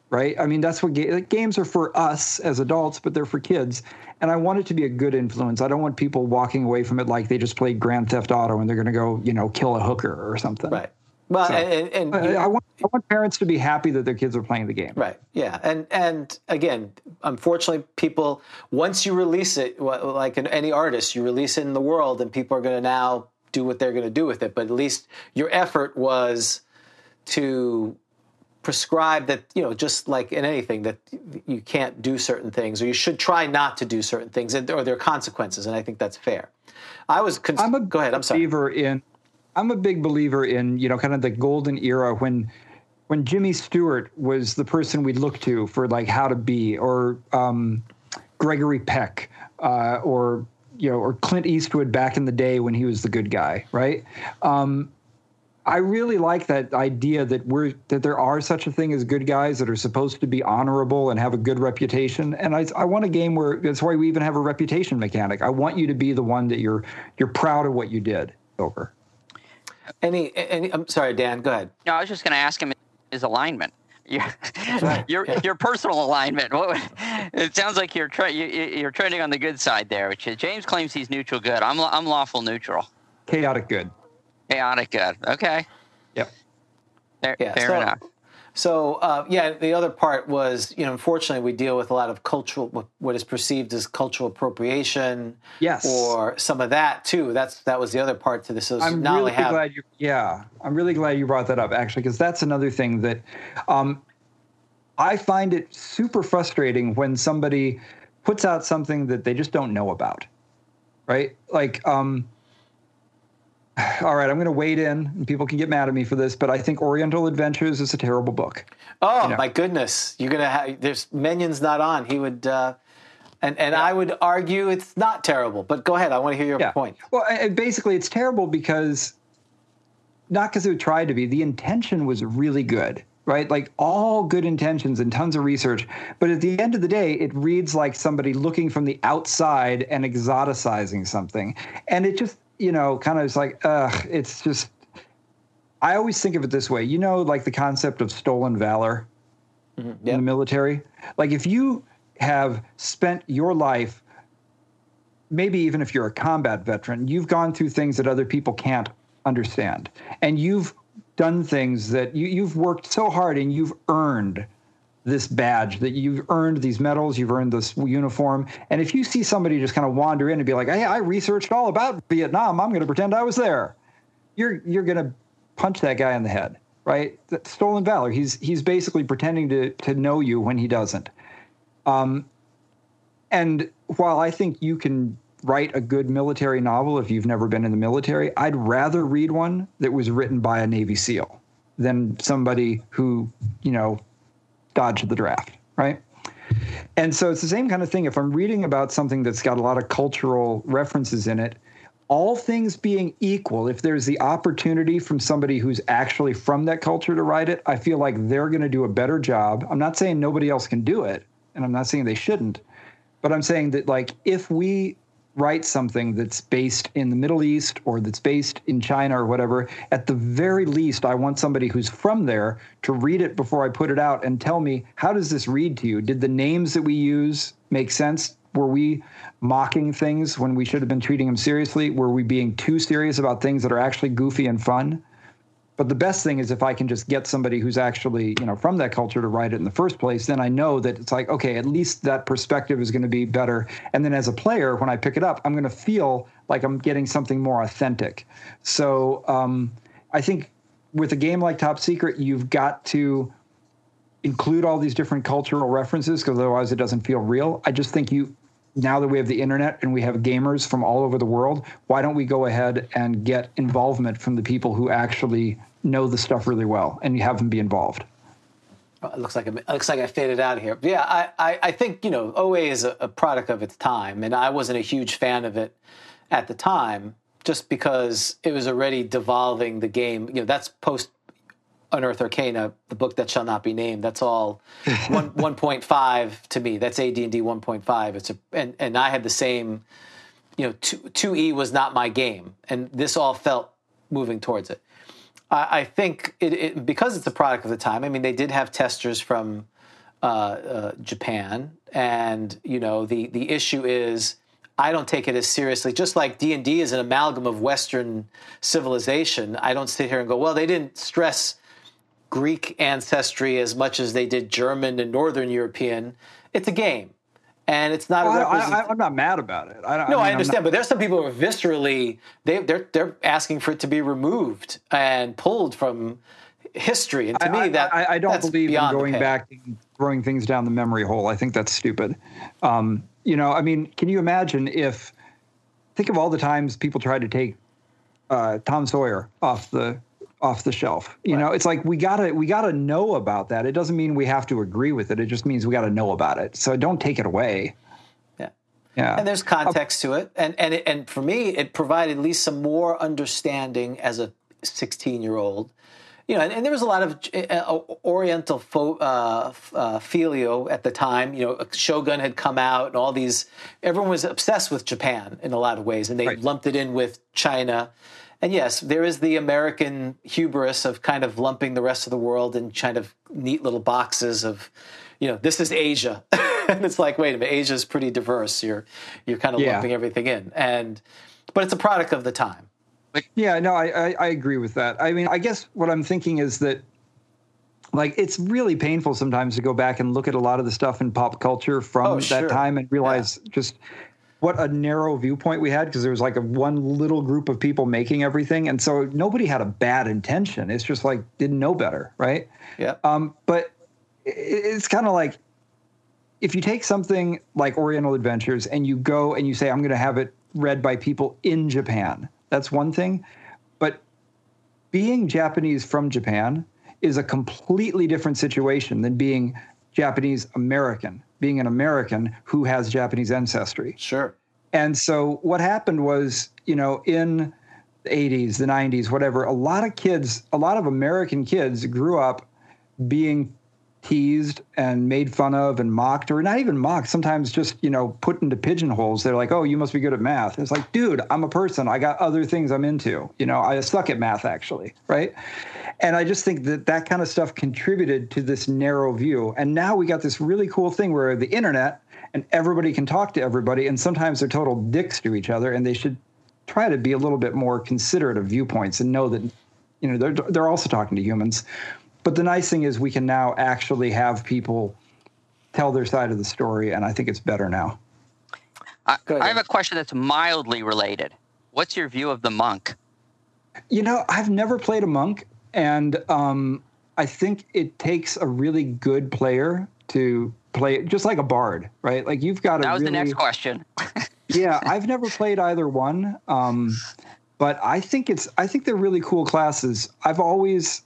right? I mean, that's what ga- games are for us as adults, but they're for kids. And I want it to be a good influence. I don't want people walking away from it like they just played Grand Theft Auto and they're going to go, you know, kill a hooker or something. Right. Well, So, and, and, and I, want I want parents to be happy that their kids are playing the game. Right. Yeah. And and again, unfortunately, people once you release it, like in any artist, you release it in the world, and people are going to now do what they're going to do with it. But at least your effort was to prescribe that you know just like in anything that you can't do certain things or you should try not to do certain things and, or there are consequences and i think that's fair. I was con- I'm a go ahead i'm sorry. believer in I'm a big believer in you know kind of the golden era when when Jimmy Stewart was the person we'd look to for like how to be or um, Gregory Peck uh, or you know or Clint Eastwood back in the day when he was the good guy right? Um, I really like that idea that we're that there are such a thing as good guys that are supposed to be honorable and have a good reputation. And I, I want a game where that's why we even have a reputation mechanic. I want you to be the one that you're you're proud of what you did. Over. any, any i'm sorry dan go ahead No, I was just going to ask him his alignment. Your, right. your your personal alignment. What, it sounds like you're tre- you, you- you're trending on the good side there. Which James claims he's neutral good. I'm I'm lawful neutral. Chaotic good. Chaotic good. Okay. Yep. Fair, Yeah, fair so- enough. So uh, yeah, the other part was you know unfortunately we deal with a lot of cultural what- what is perceived as cultural appropriation. Yes. Or some of that too. That's that was the other part to this. So I'm not really have glad you. Yeah, I'm really glad you brought that up actually, because that's another thing that um, I find it super frustrating when somebody puts out something that they just don't know about. Right? Like, um, all right, I'm going to wade in, and people can get mad at me for this, but I think Oriental Adventures is a terrible book. oh know. my goodness, you're gonna have there's Menion's not on. He would. Uh, and, and I would argue it's not terrible, but go ahead. I want to hear your Yeah. point. Well, basically, it's terrible because not because it tried to be. The intention was really good, right? Like all good intentions and tons of research. But at the end of the day, it reads like somebody looking from the outside and exoticizing something. And it just, you know, kind of is like, ugh, it's just. I always think of it this way. You know, like the concept of stolen valor mm-hmm. in the military. Like if you have spent your life, maybe even if you're a combat veteran, you've gone through things that other people can't understand, and you've done things that you, you've worked so hard and you've earned this badge that you've earned these medals you've earned this uniform. And if you see somebody just kind of wander in and be like hey i researched all about vietnam. I'm going to pretend i was there you're you're going to punch that guy in the head right? Stolen valor. He's he's basically pretending to to know you when he doesn't. Um and while i think you can write a good military novel if you've never been in the military i'd rather read one that was written by a navy seal than somebody who you know dodged the draft right and so it's the same kind of thing if i'm reading about something that's got a lot of cultural references in it all things being equal, if there's the opportunity from somebody who's actually from that culture to write it, I feel like they're going to do a better job. I'm not saying nobody else can do it, and I'm not saying they shouldn't, but I'm saying that, like, if we write something that's based in the Middle East or that's based in China or whatever, at the very least, I want somebody who's from there to read it before I put it out and tell me, how does this read to you? Did the names that we use make sense? Were we mocking things when we should have been treating them seriously? Were we being too serious about things that are actually goofy and fun? But the best thing is if I can just get somebody who's actually, you know, from that culture to write it in the first place, then I know that it's like, okay, at least that perspective is going to be better. And then as a player, when I pick it up, I'm going to feel like I'm getting something more authentic. So um, I think with a game like Top Secret, you've got to include all these different cultural references because otherwise it doesn't feel real. I just think you now that we have the internet and we have gamers from all over the world, why don't we go ahead and get involvement from the people who actually know the stuff really well and have them be involved? Oh, it looks like it looks like I faded out here. Yeah, I, I, I think you know OA is a, a, product of its time, and I wasn't a huge fan of it at the time, just because it was already devolving the game. You know, that's post Unearthed Arcana, the book that shall not be named. That's all one one point five to me. That's AD and D one point five. It's a and and I had the same. You know, two E was not my game, and this all felt moving towards it. I, I think it, it, because it's a product of the time. I mean, they did have testers from uh, uh, Japan, and you know the the issue is. I don't take it as seriously. Just like D and D is an amalgam of Western civilization, I don't sit here and go, "Well, they didn't stress Greek ancestry as much as they did German and Northern European. It's a game, and it's not. Well, a I, am not mad about it. I, no, I, mean, I understand, not... but there's some people who are viscerally they, they're they're asking for it to be removed and pulled from history. And to me, that I, don't believe in going back and throwing things down the memory hole. I think that's stupid. Um, you know, I mean, can you imagine if think of all the times people tried to take uh, Tom Sawyer off the off the shelf. You right. know, it's like we gotta we gotta know about that. It doesn't mean we have to agree with it. It just means we gotta know about it. So don't take it away. Yeah, yeah. And there's context uh, to it, and and it, and for me, it provided at least some more understanding as a 16 year old. You know, and, and, there was a lot of uh, Oriental fo- uh, uh, filio at the time. You know, Shogun had come out, and all these. Everyone was obsessed with Japan in a lot of ways, and they right. lumped it in with China and yes, there is the American hubris of kind of lumping the rest of the world in kind of neat little boxes of, you know, this is Asia. and it's like, wait a minute, Asia's pretty diverse. You're you're kind of yeah. lumping everything in. And but it's a product of the time. Yeah, no, I, I, I agree with that. I mean, I guess what I'm thinking is that like it's really painful sometimes to go back and look at a lot of the stuff in pop culture from oh, that sure. time and realize yeah. just what a narrow viewpoint we had because there was like a one little group of people making everything, and so nobody had a bad intention. It's just like didn't know better, right? Yeah. Um, but it's kind of like if you take something like Oriental Adventures and you go and you say, I'm going to have it read by people in Japan. That's one thing, but being Japanese from Japan is a completely different situation than being Japanese American being an American who has Japanese ancestry. Sure. And so what happened was, you know, in the 80s, the 90s, whatever, a lot of kids, a lot of American kids grew up being teased and made fun of and mocked, or not even mocked, sometimes just, you know, put into pigeonholes. They're like, oh, you must be good at math. It's like, dude, I'm a person. I got other things I'm into. You know, I suck at math, actually, right? And I just think that that kind of stuff contributed to this narrow view. And now we got this really cool thing where the internet and everybody can talk to everybody, and sometimes they're total dicks to each other, and they should try to be a little bit more considerate of viewpoints and know that you know they're they're also talking to humans but the nice thing is we can now actually have people tell their side of the story, and I think it's better now. I, I have a question that's mildly related. What's your view of the monk? You know, I've never played a monk, and um, I think it takes a really good player to play it, just like a bard, right? Like you've got to. That was really, the next question. yeah, I've never played either one, um, but I think it's. I think they're really cool classes. I've always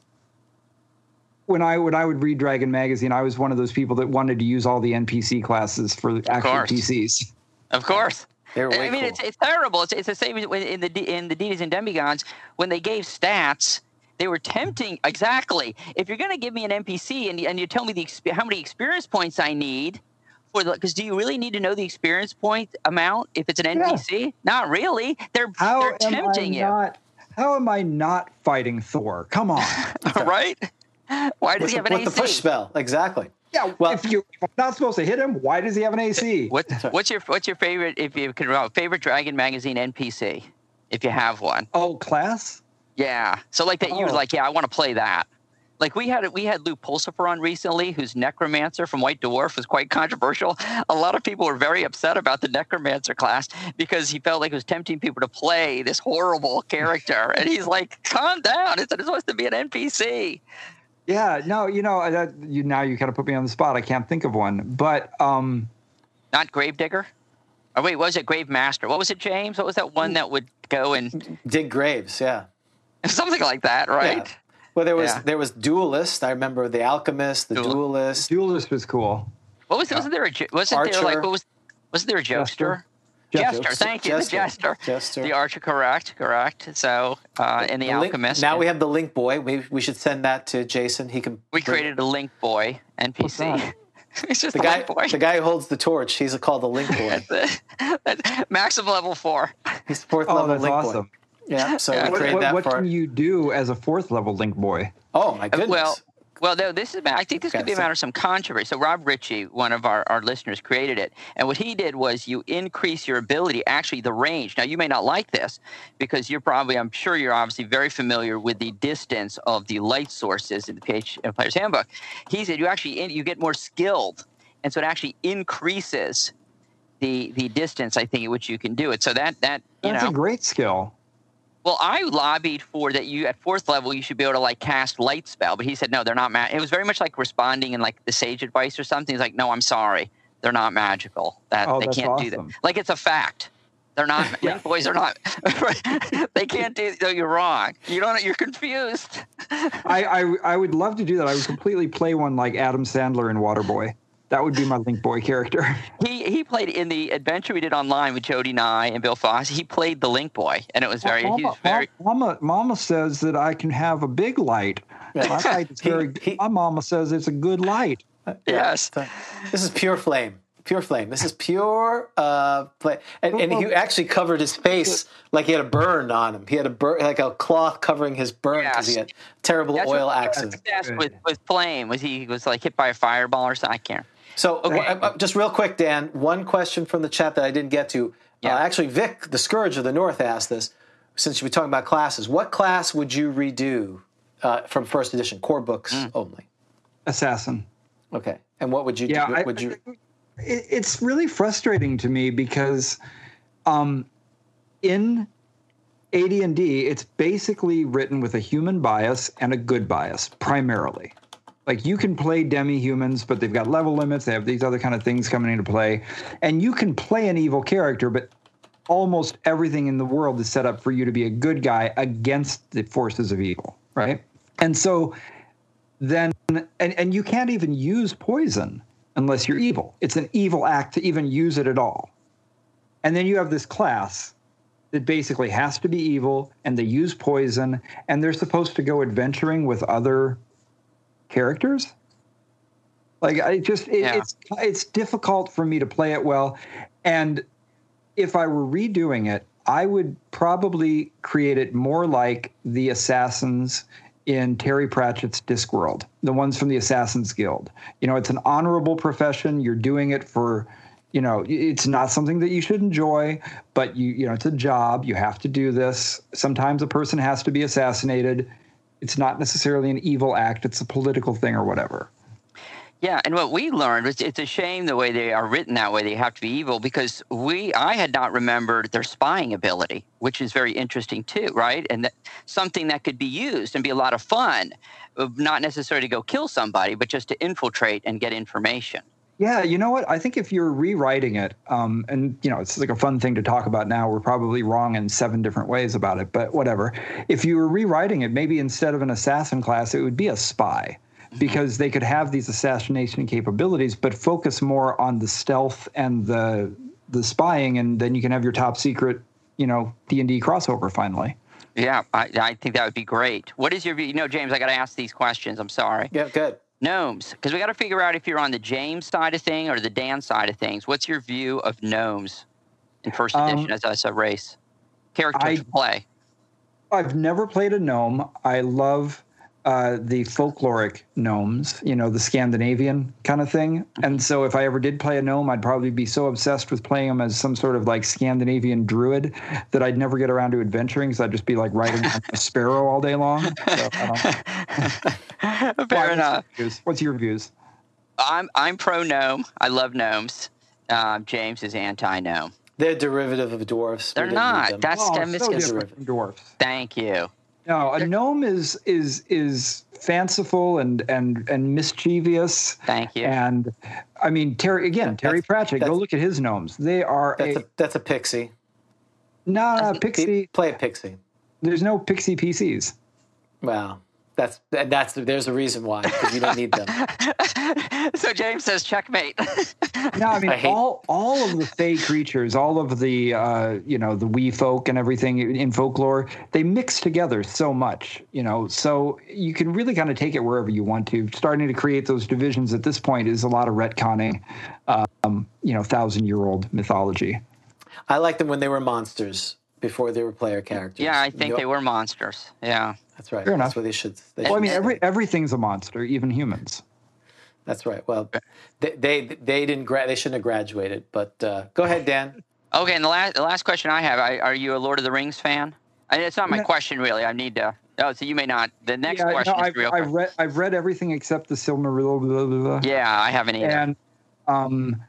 when I when I would read Dragon magazine, I was one of those people that wanted to use all the NPC classes for actual PCs. Of course. They're way I mean, cool. it's, it's terrible. It's, it's the same in the in the deities and demigods when they gave stats. They were tempting exactly. If you're going to give me an NPC and, and you tell me the how many experience points I need for the because do you really need to know the experience point amount if it's an NPC? Not really. They're How they're am I tempting you, not? How am I not fighting Thor? Come on. right? Why does with, he have the, an with AC? the push spell, exactly. Yeah, Well- if you're not supposed to hit him, why does he have an AC? What, what's your what's your favorite if you can remember, favorite Dragon magazine NPC if you have one? Oh, class. Yeah. So like that, you were Oh. like, yeah, I want to play that. Like we had we had Lew Pulsipher on recently, whose Necromancer from White Dwarf, was quite controversial. A lot of people were very upset about the Necromancer class because he felt like it was tempting people to play this horrible character, and he's like, "Calm down! It's, it's supposed to be an NPC." Yeah, no, you know that you now you kind of put me on the spot. I can't think of one, but um, Not Gravedigger. Or wait, was it Grave Master? What was it, James? What was that one that would go and Dig graves, yeah. something like that, right? Yeah. Well, there was Yeah. there was duelist. I remember the alchemist, the Duel- duelist. Duelist was cool. What was wasn't there a wasn't there like what was wasn't there a jokester? Jester. Jester, thank you, Jester. the jester. Jester. The archer, correct, correct. So, uh, and the, The Link- alchemist. now we have the link boy. We we should send that to Jayson. He can. we bring- created a link boy NPC. that? it's just the a guy. link boy. The guy who holds the torch. He's called the link boy. That's maximum level four. He's the fourth Oh, level that's link awesome. boy. Yeah. So Yeah. we What, created what, that what for. can you do as a fourth level Link Boy? oh my goodness. Well, well, no, this is. I think this Okay, could be a matter of some controversy. So Rob Ritchie, one of our, our listeners, created it, and what he did was you increase your ability, actually the range. Now you may not like this because you're probably, I'm sure you're obviously very familiar with the distance of the light sources in the PH uh, Player's Handbook. He said you actually you get more skilled, and so it actually increases the the distance I think at which you can do it. So that that you That's know a great skill. Well, I lobbied for that. You at fourth level, you should be able to like cast light spell, but he said no, they're not. Ma-. It was very much like responding in like the sage advice or something. He's like, no, I'm sorry, they're not magical. That Oh, they can't do that. Like it's a fact. They're not. Link boys are not. they can't do. No, you're wrong. You don't. You're confused. I, I I would love to do that. I would completely play one like Adam Sandler in Waterboy. That would be my Link Boy character. He he played in the adventure we did online with Jody Nye and Bill Foss. He played the Link Boy, and it was very. he Mama, was very. Mama, Mama says that I can have a big light. My light is very. he- my Mama says it's a good light. Yes. This is pure flame. Pure flame. This is pure uh, flame. And, and he actually covered his face like he had a burn on him. He had a burn, like a cloth covering his burn because he had terrible That's oil what- accident. With with flame. Was he was like hit by a fireball or something? I can't. So, uh, uh, just real quick, Dan, one question from the chat that I didn't get to. Yeah. Uh, actually, Vic, the Scourge of the North, asked this. Since you're talking about classes, what class would you redo uh, from first edition, core books Hmm. only? Assassin. Okay, and what would you? Yeah, do? I, would you? it's really frustrating to me because um, in AD&D, it's basically written with a human bias and a good bias primarily. Like you can play demi-humans, but they've got level limits. They have these other kind of things coming into play, and you can play an evil character, but almost everything in the world is set up for you to be a good guy against the forces of evil, right? And so then and, and you can't even use poison unless you're evil. It's an evil act to even use it at all. And then you have this class that basically has to be evil, and they use poison, and they're supposed to go adventuring with other characters. Like I just, it, Yeah. it's it's difficult for me to play it well, and if I were redoing it, I would probably create it more like the assassins in Terry Pratchett's Discworld, the ones from the Assassins Guild. You know, it's an honorable profession. You're doing it for, you know, it's not something that you should enjoy, but you, you know, it's a job. You have to do this. Sometimes a person has to be assassinated. It's not necessarily an evil act. It's a political thing or whatever. Yeah, and what we learned was it's a shame the way they are written that way. They have to be evil because we I had not remembered their spying ability, which is very interesting too, right? And that, something that could be used and be a lot of fun, uh, not necessarily to go kill somebody, but just to infiltrate and get information. Yeah, you know what? I think if you're rewriting it, um, and you know, it's like a fun thing to talk about now. We're probably wrong in seven different ways about it, but whatever. If you were rewriting it, maybe instead of an assassin class, it would be a spy, because they could have these assassination capabilities, but focus more on the stealth and the the spying, and then you can have your top secret, you know, D and D crossover finally. Yeah, I, I think that would be great. What is your view? You know, James, I got to ask these questions. I'm sorry. Yeah, good. Gnomes, because we got to figure out if you're on the James side of thing or the Dan side of things. What's your view of gnomes in first Um, edition as, as a race? Character I- to play. I've never played a gnome. I love uh, the folkloric gnomes, you know, the Scandinavian kind of thing. And so if I ever did play a gnome, I'd probably be so obsessed with playing them as some sort of like Scandinavian druid that I'd never get around to adventuring because I'd just be like riding on a sparrow all day long. So, I Fair Why- enough. What's your views? What's your views? I'm I'm pro gnome. I love gnomes. Um, James is anti gnome. They're derivative of dwarves. They're don't need not. them. That's Oh, that so miscon- different from dwarfs. Thank you. No, a gnome is is is fanciful and and and mischievous. Thank you. And I mean, Terry again, Terry Pratchett. Go look at his gnomes. They are That's a, a that's a pixie. no, no, pixie. Play a pixie. There's no pixie PCs. Wow. That's that's there's a reason why because you don't need them. so James says checkmate. No, I mean I all all of the fey creatures, all of the uh, you know the wee folk and everything in- in folklore, they mix together so much. You know, so you can really kind of take it wherever you want to. Starting to create those divisions at this point is a lot of retconning. Um, you know, thousand year old mythology. I liked them when they were monsters before they were player characters. yeah, I think You know- they were monsters. Yeah. That's right. Fair that's enough. what they should. They Well, I mean, every everything's a monster, even humans. That's right. Well, they they, they didn't gra- they shouldn't have graduated. But uh, go ahead, Dan. Okay, and the last the last question I have: I, Are you a Lord of the Rings fan? And it's not my No. question really. I need to. Oh, so you may not. The next yeah, question no, is I've, real. I've read I've read everything except the Silmarillion. Blah, blah, blah. yeah, I haven't either. and um,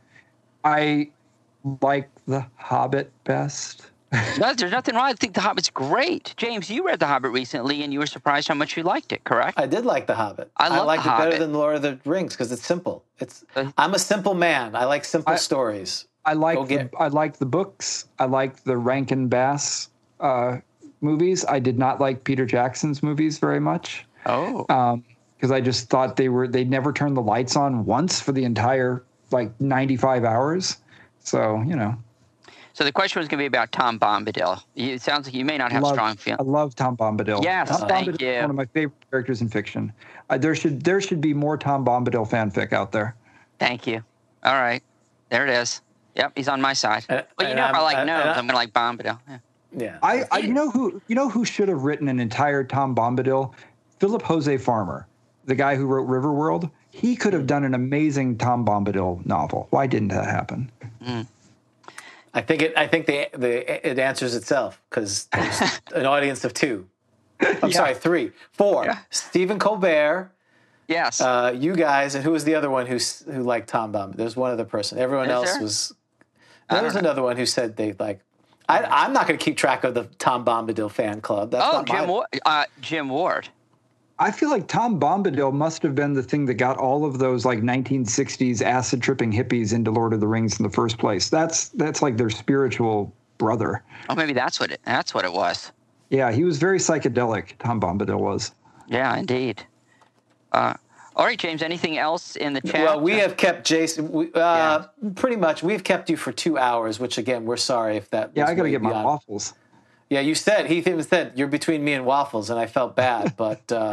I like the Hobbit best. No, there's nothing wrong. I think The Hobbit's great. James, you read The Hobbit recently, and you were surprised how much you liked it. Correct? I did like The Hobbit. I love liked The it better than Lord of the Rings because it's simple. It's Uh, I'm a simple man. I like simple I- stories. I like the, I like the books. I like the Rankin Bass uh, movies. I did not like Peter Jackson's movies very much oh, because I just thought they were they never turned the lights on once for the entire like 95 hours. So you know, so the question was going to be about Tom Bombadil. It sounds like you may not have love, strong feelings. I love Tom Bombadil. Yes, Tom thank Bombadil you. is one of my favorite characters in fiction. Uh, there should there should be more Tom Bombadil fanfic out there. Thank you. All right, there it is. Yep, he's on my side. Uh, well, you and know, if I like uh, gnomes, and I- I'm going to like Bombadil. Yeah. Yeah. I, I you know who you know who should have written an entire Tom Bombadil? Philip Jose Farmer, the guy who wrote Riverworld. He could have done an amazing Tom Bombadil novel. Why didn't that happen? I think it. I think the the it answers itself because an audience of two. I'm sorry, three, four. Yeah. Stephen Colbert, Yes. uh, you guys, and who was the other one who who liked Tom Bomb? There's one other person. Everyone Is else there? was. There was know. another one who said they like. I, I'm not going to keep track of the Tom Bombadil fan club. That's oh, not my, Jim, Wa- uh, Jim Ward. I feel like Tom Bombadil must have been the thing that got all of those like 1960s acid tripping hippies into Lord of the Rings in the first place. That's that's like their spiritual brother. Oh, maybe that's what it. That's what it was. Yeah, he was very psychedelic. Tom Bombadil was. Yeah, indeed. Uh, all right, James. Anything else in the chat? Well, we have kept Jayson. We, uh, Pretty much, we've kept you for two hours. Which again, we're sorry if that. Yeah, was I got to way get my waffles. Yeah, you said he even said you're between me and waffles, and I felt bad, but uh,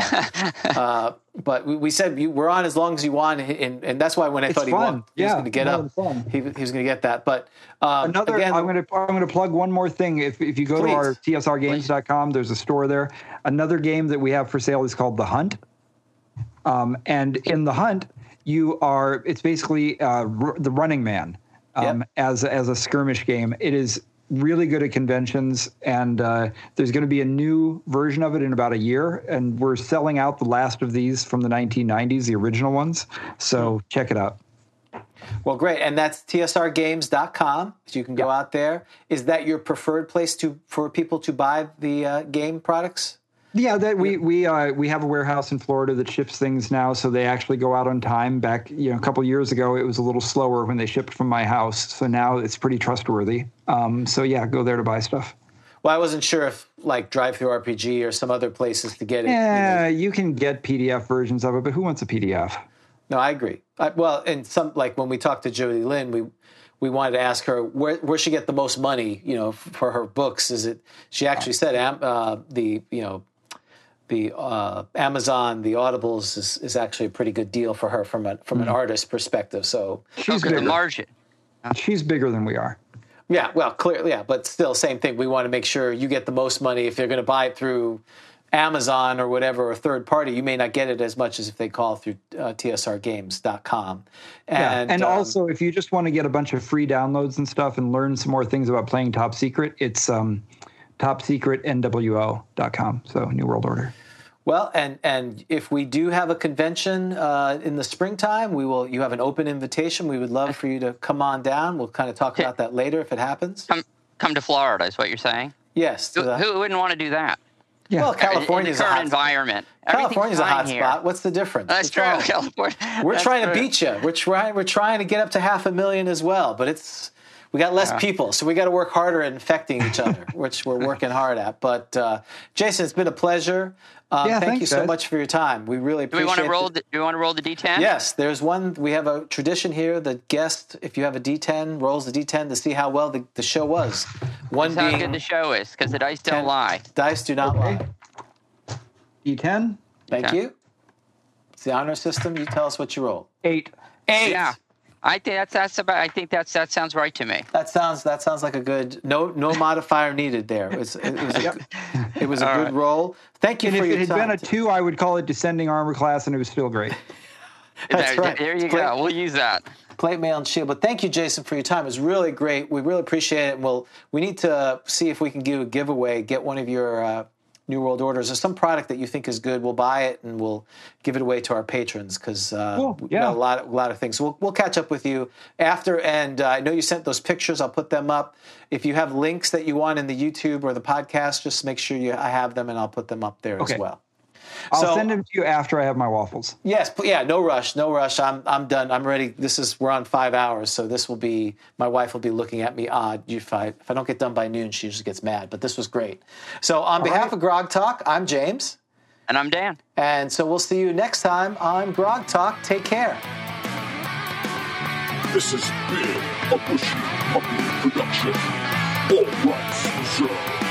uh, but we, we said you, we're on as long as you want, and, and that's why when I It's thought he, fun. walked, he was going to get up, he, he was going to get that. But um, Another, again, I'm going to I'm going to plug one more thing. If if you go Please. to our tsrgames.com, there's a store there. Another game that we have for sale is called The Hunt. Um, and in The Hunt, you are it's basically uh, r- the Running Man um, Yep. as as a skirmish game. It is really good at conventions, and uh, there's going to be a new version of it in about a year. And we're selling out the last of these from the 1990s, the original ones. So check it out. Well, great, and that's tsrgames.com. So you can go Yeah. out there. Is that your preferred place to for people to buy the uh, game products? Yeah, that we we uh, we have a warehouse in Florida that ships things now, so they actually go out on time. Back you know a couple years ago, it was a little slower when they shipped from my house, so now it's pretty trustworthy. Um, so yeah, go there to buy stuff. Well, I wasn't sure if like DriveThruRPG or some other places to get it. you know. Yeah, you can get PDF versions of it, but who wants a PDF? No, I agree. I, well, and some like when we talked to Jody Lynn, we we wanted to ask her where where she get the most money, you know, for her books. Is it? She actually said uh, the you know the uh, Amazon, the Audibles is, is actually a pretty good deal for her from a from an artist perspective. So She's Look at the bigger. margin. She's bigger than we are. yeah, well, clearly, yeah, but still, same thing. We want to make sure you get the most money if you're going to buy it through Amazon or whatever, or third party. You may not get it as much as if they call through uh, tsrgames.com. Yeah, And, and um, also if you just want to get a bunch of free downloads and stuff and learn some more things about playing Top Secret, it's um, topsecretnwo.com. So New World Order. Well, and and if we do have a convention uh, in the springtime, we will. You have an open invitation. We would love for you to come on down. We'll kind of talk about that later if it happens. Come, come to Florida is what you're saying. Yes. Who, the- who wouldn't want to do that? Yeah. well, In- in the California's a hot environment. California's a hot fine spot. What's the difference? That's What's true. wrong? California. We're That's trying to beat you. We're trying. We're trying to get up to half a million as well, but it's we got less people, so we got to work harder at infecting each other, which we're working hard at. But uh, Jayson, it's been a pleasure. Um, Yeah, thank thanks, you so guys. much for your time. We really appreciate. Do we appreciate. want to roll? it. The, do we want to roll the D10? Yes, there's one. We have a tradition here. The guest, if you have a D10, rolls the D10 to see how well the, the show was. One That's how being good the show is because the dice 10 don't lie. dice do not Okay. lie. E10, Thank Okay. you. It's the honor system. You tell us what you rolled. eight. Eight. Yeah, I think that's that's about. I think that's that sounds right to me. That sounds that sounds like a good no no modifier needed there. It was, it was a, good- it was a good right. roll. Thank you And for if your it had time. been a two, I would call it descending armor class, and it was still great. That's there, right. there you It's great. go. We'll use that. plate mail and shield. But thank you, Jayson, for your time. It was really great. We really appreciate it. And we'll we need to see if we can do a giveaway. Get one of your uh, New World Orders or some product that you think is good. We'll buy it and we'll give it away to our patrons because uh, Cool. Yeah. got a lot a lot of things. So we'll we'll catch up with you after. And uh, I know you sent those pictures. I'll put them up. If you have links that you want in the YouTube or the podcast, just make sure you I have them and I'll put them up there Okay. as well. I'll So- send them to you after I have my waffles. Yes, yeah, no rush, no rush. I'm I'm done. I'm ready. This is we're on five hours, so this will be my wife will be looking at me odd if I if I don't get done by noon. She just gets mad. But this was great. So on behalf right. of Grog Talk, I'm James, And I'm Dan. and so we'll see you next time on Grog Talk. Take care. This has been a Bushy Puppy production. All rights reserved.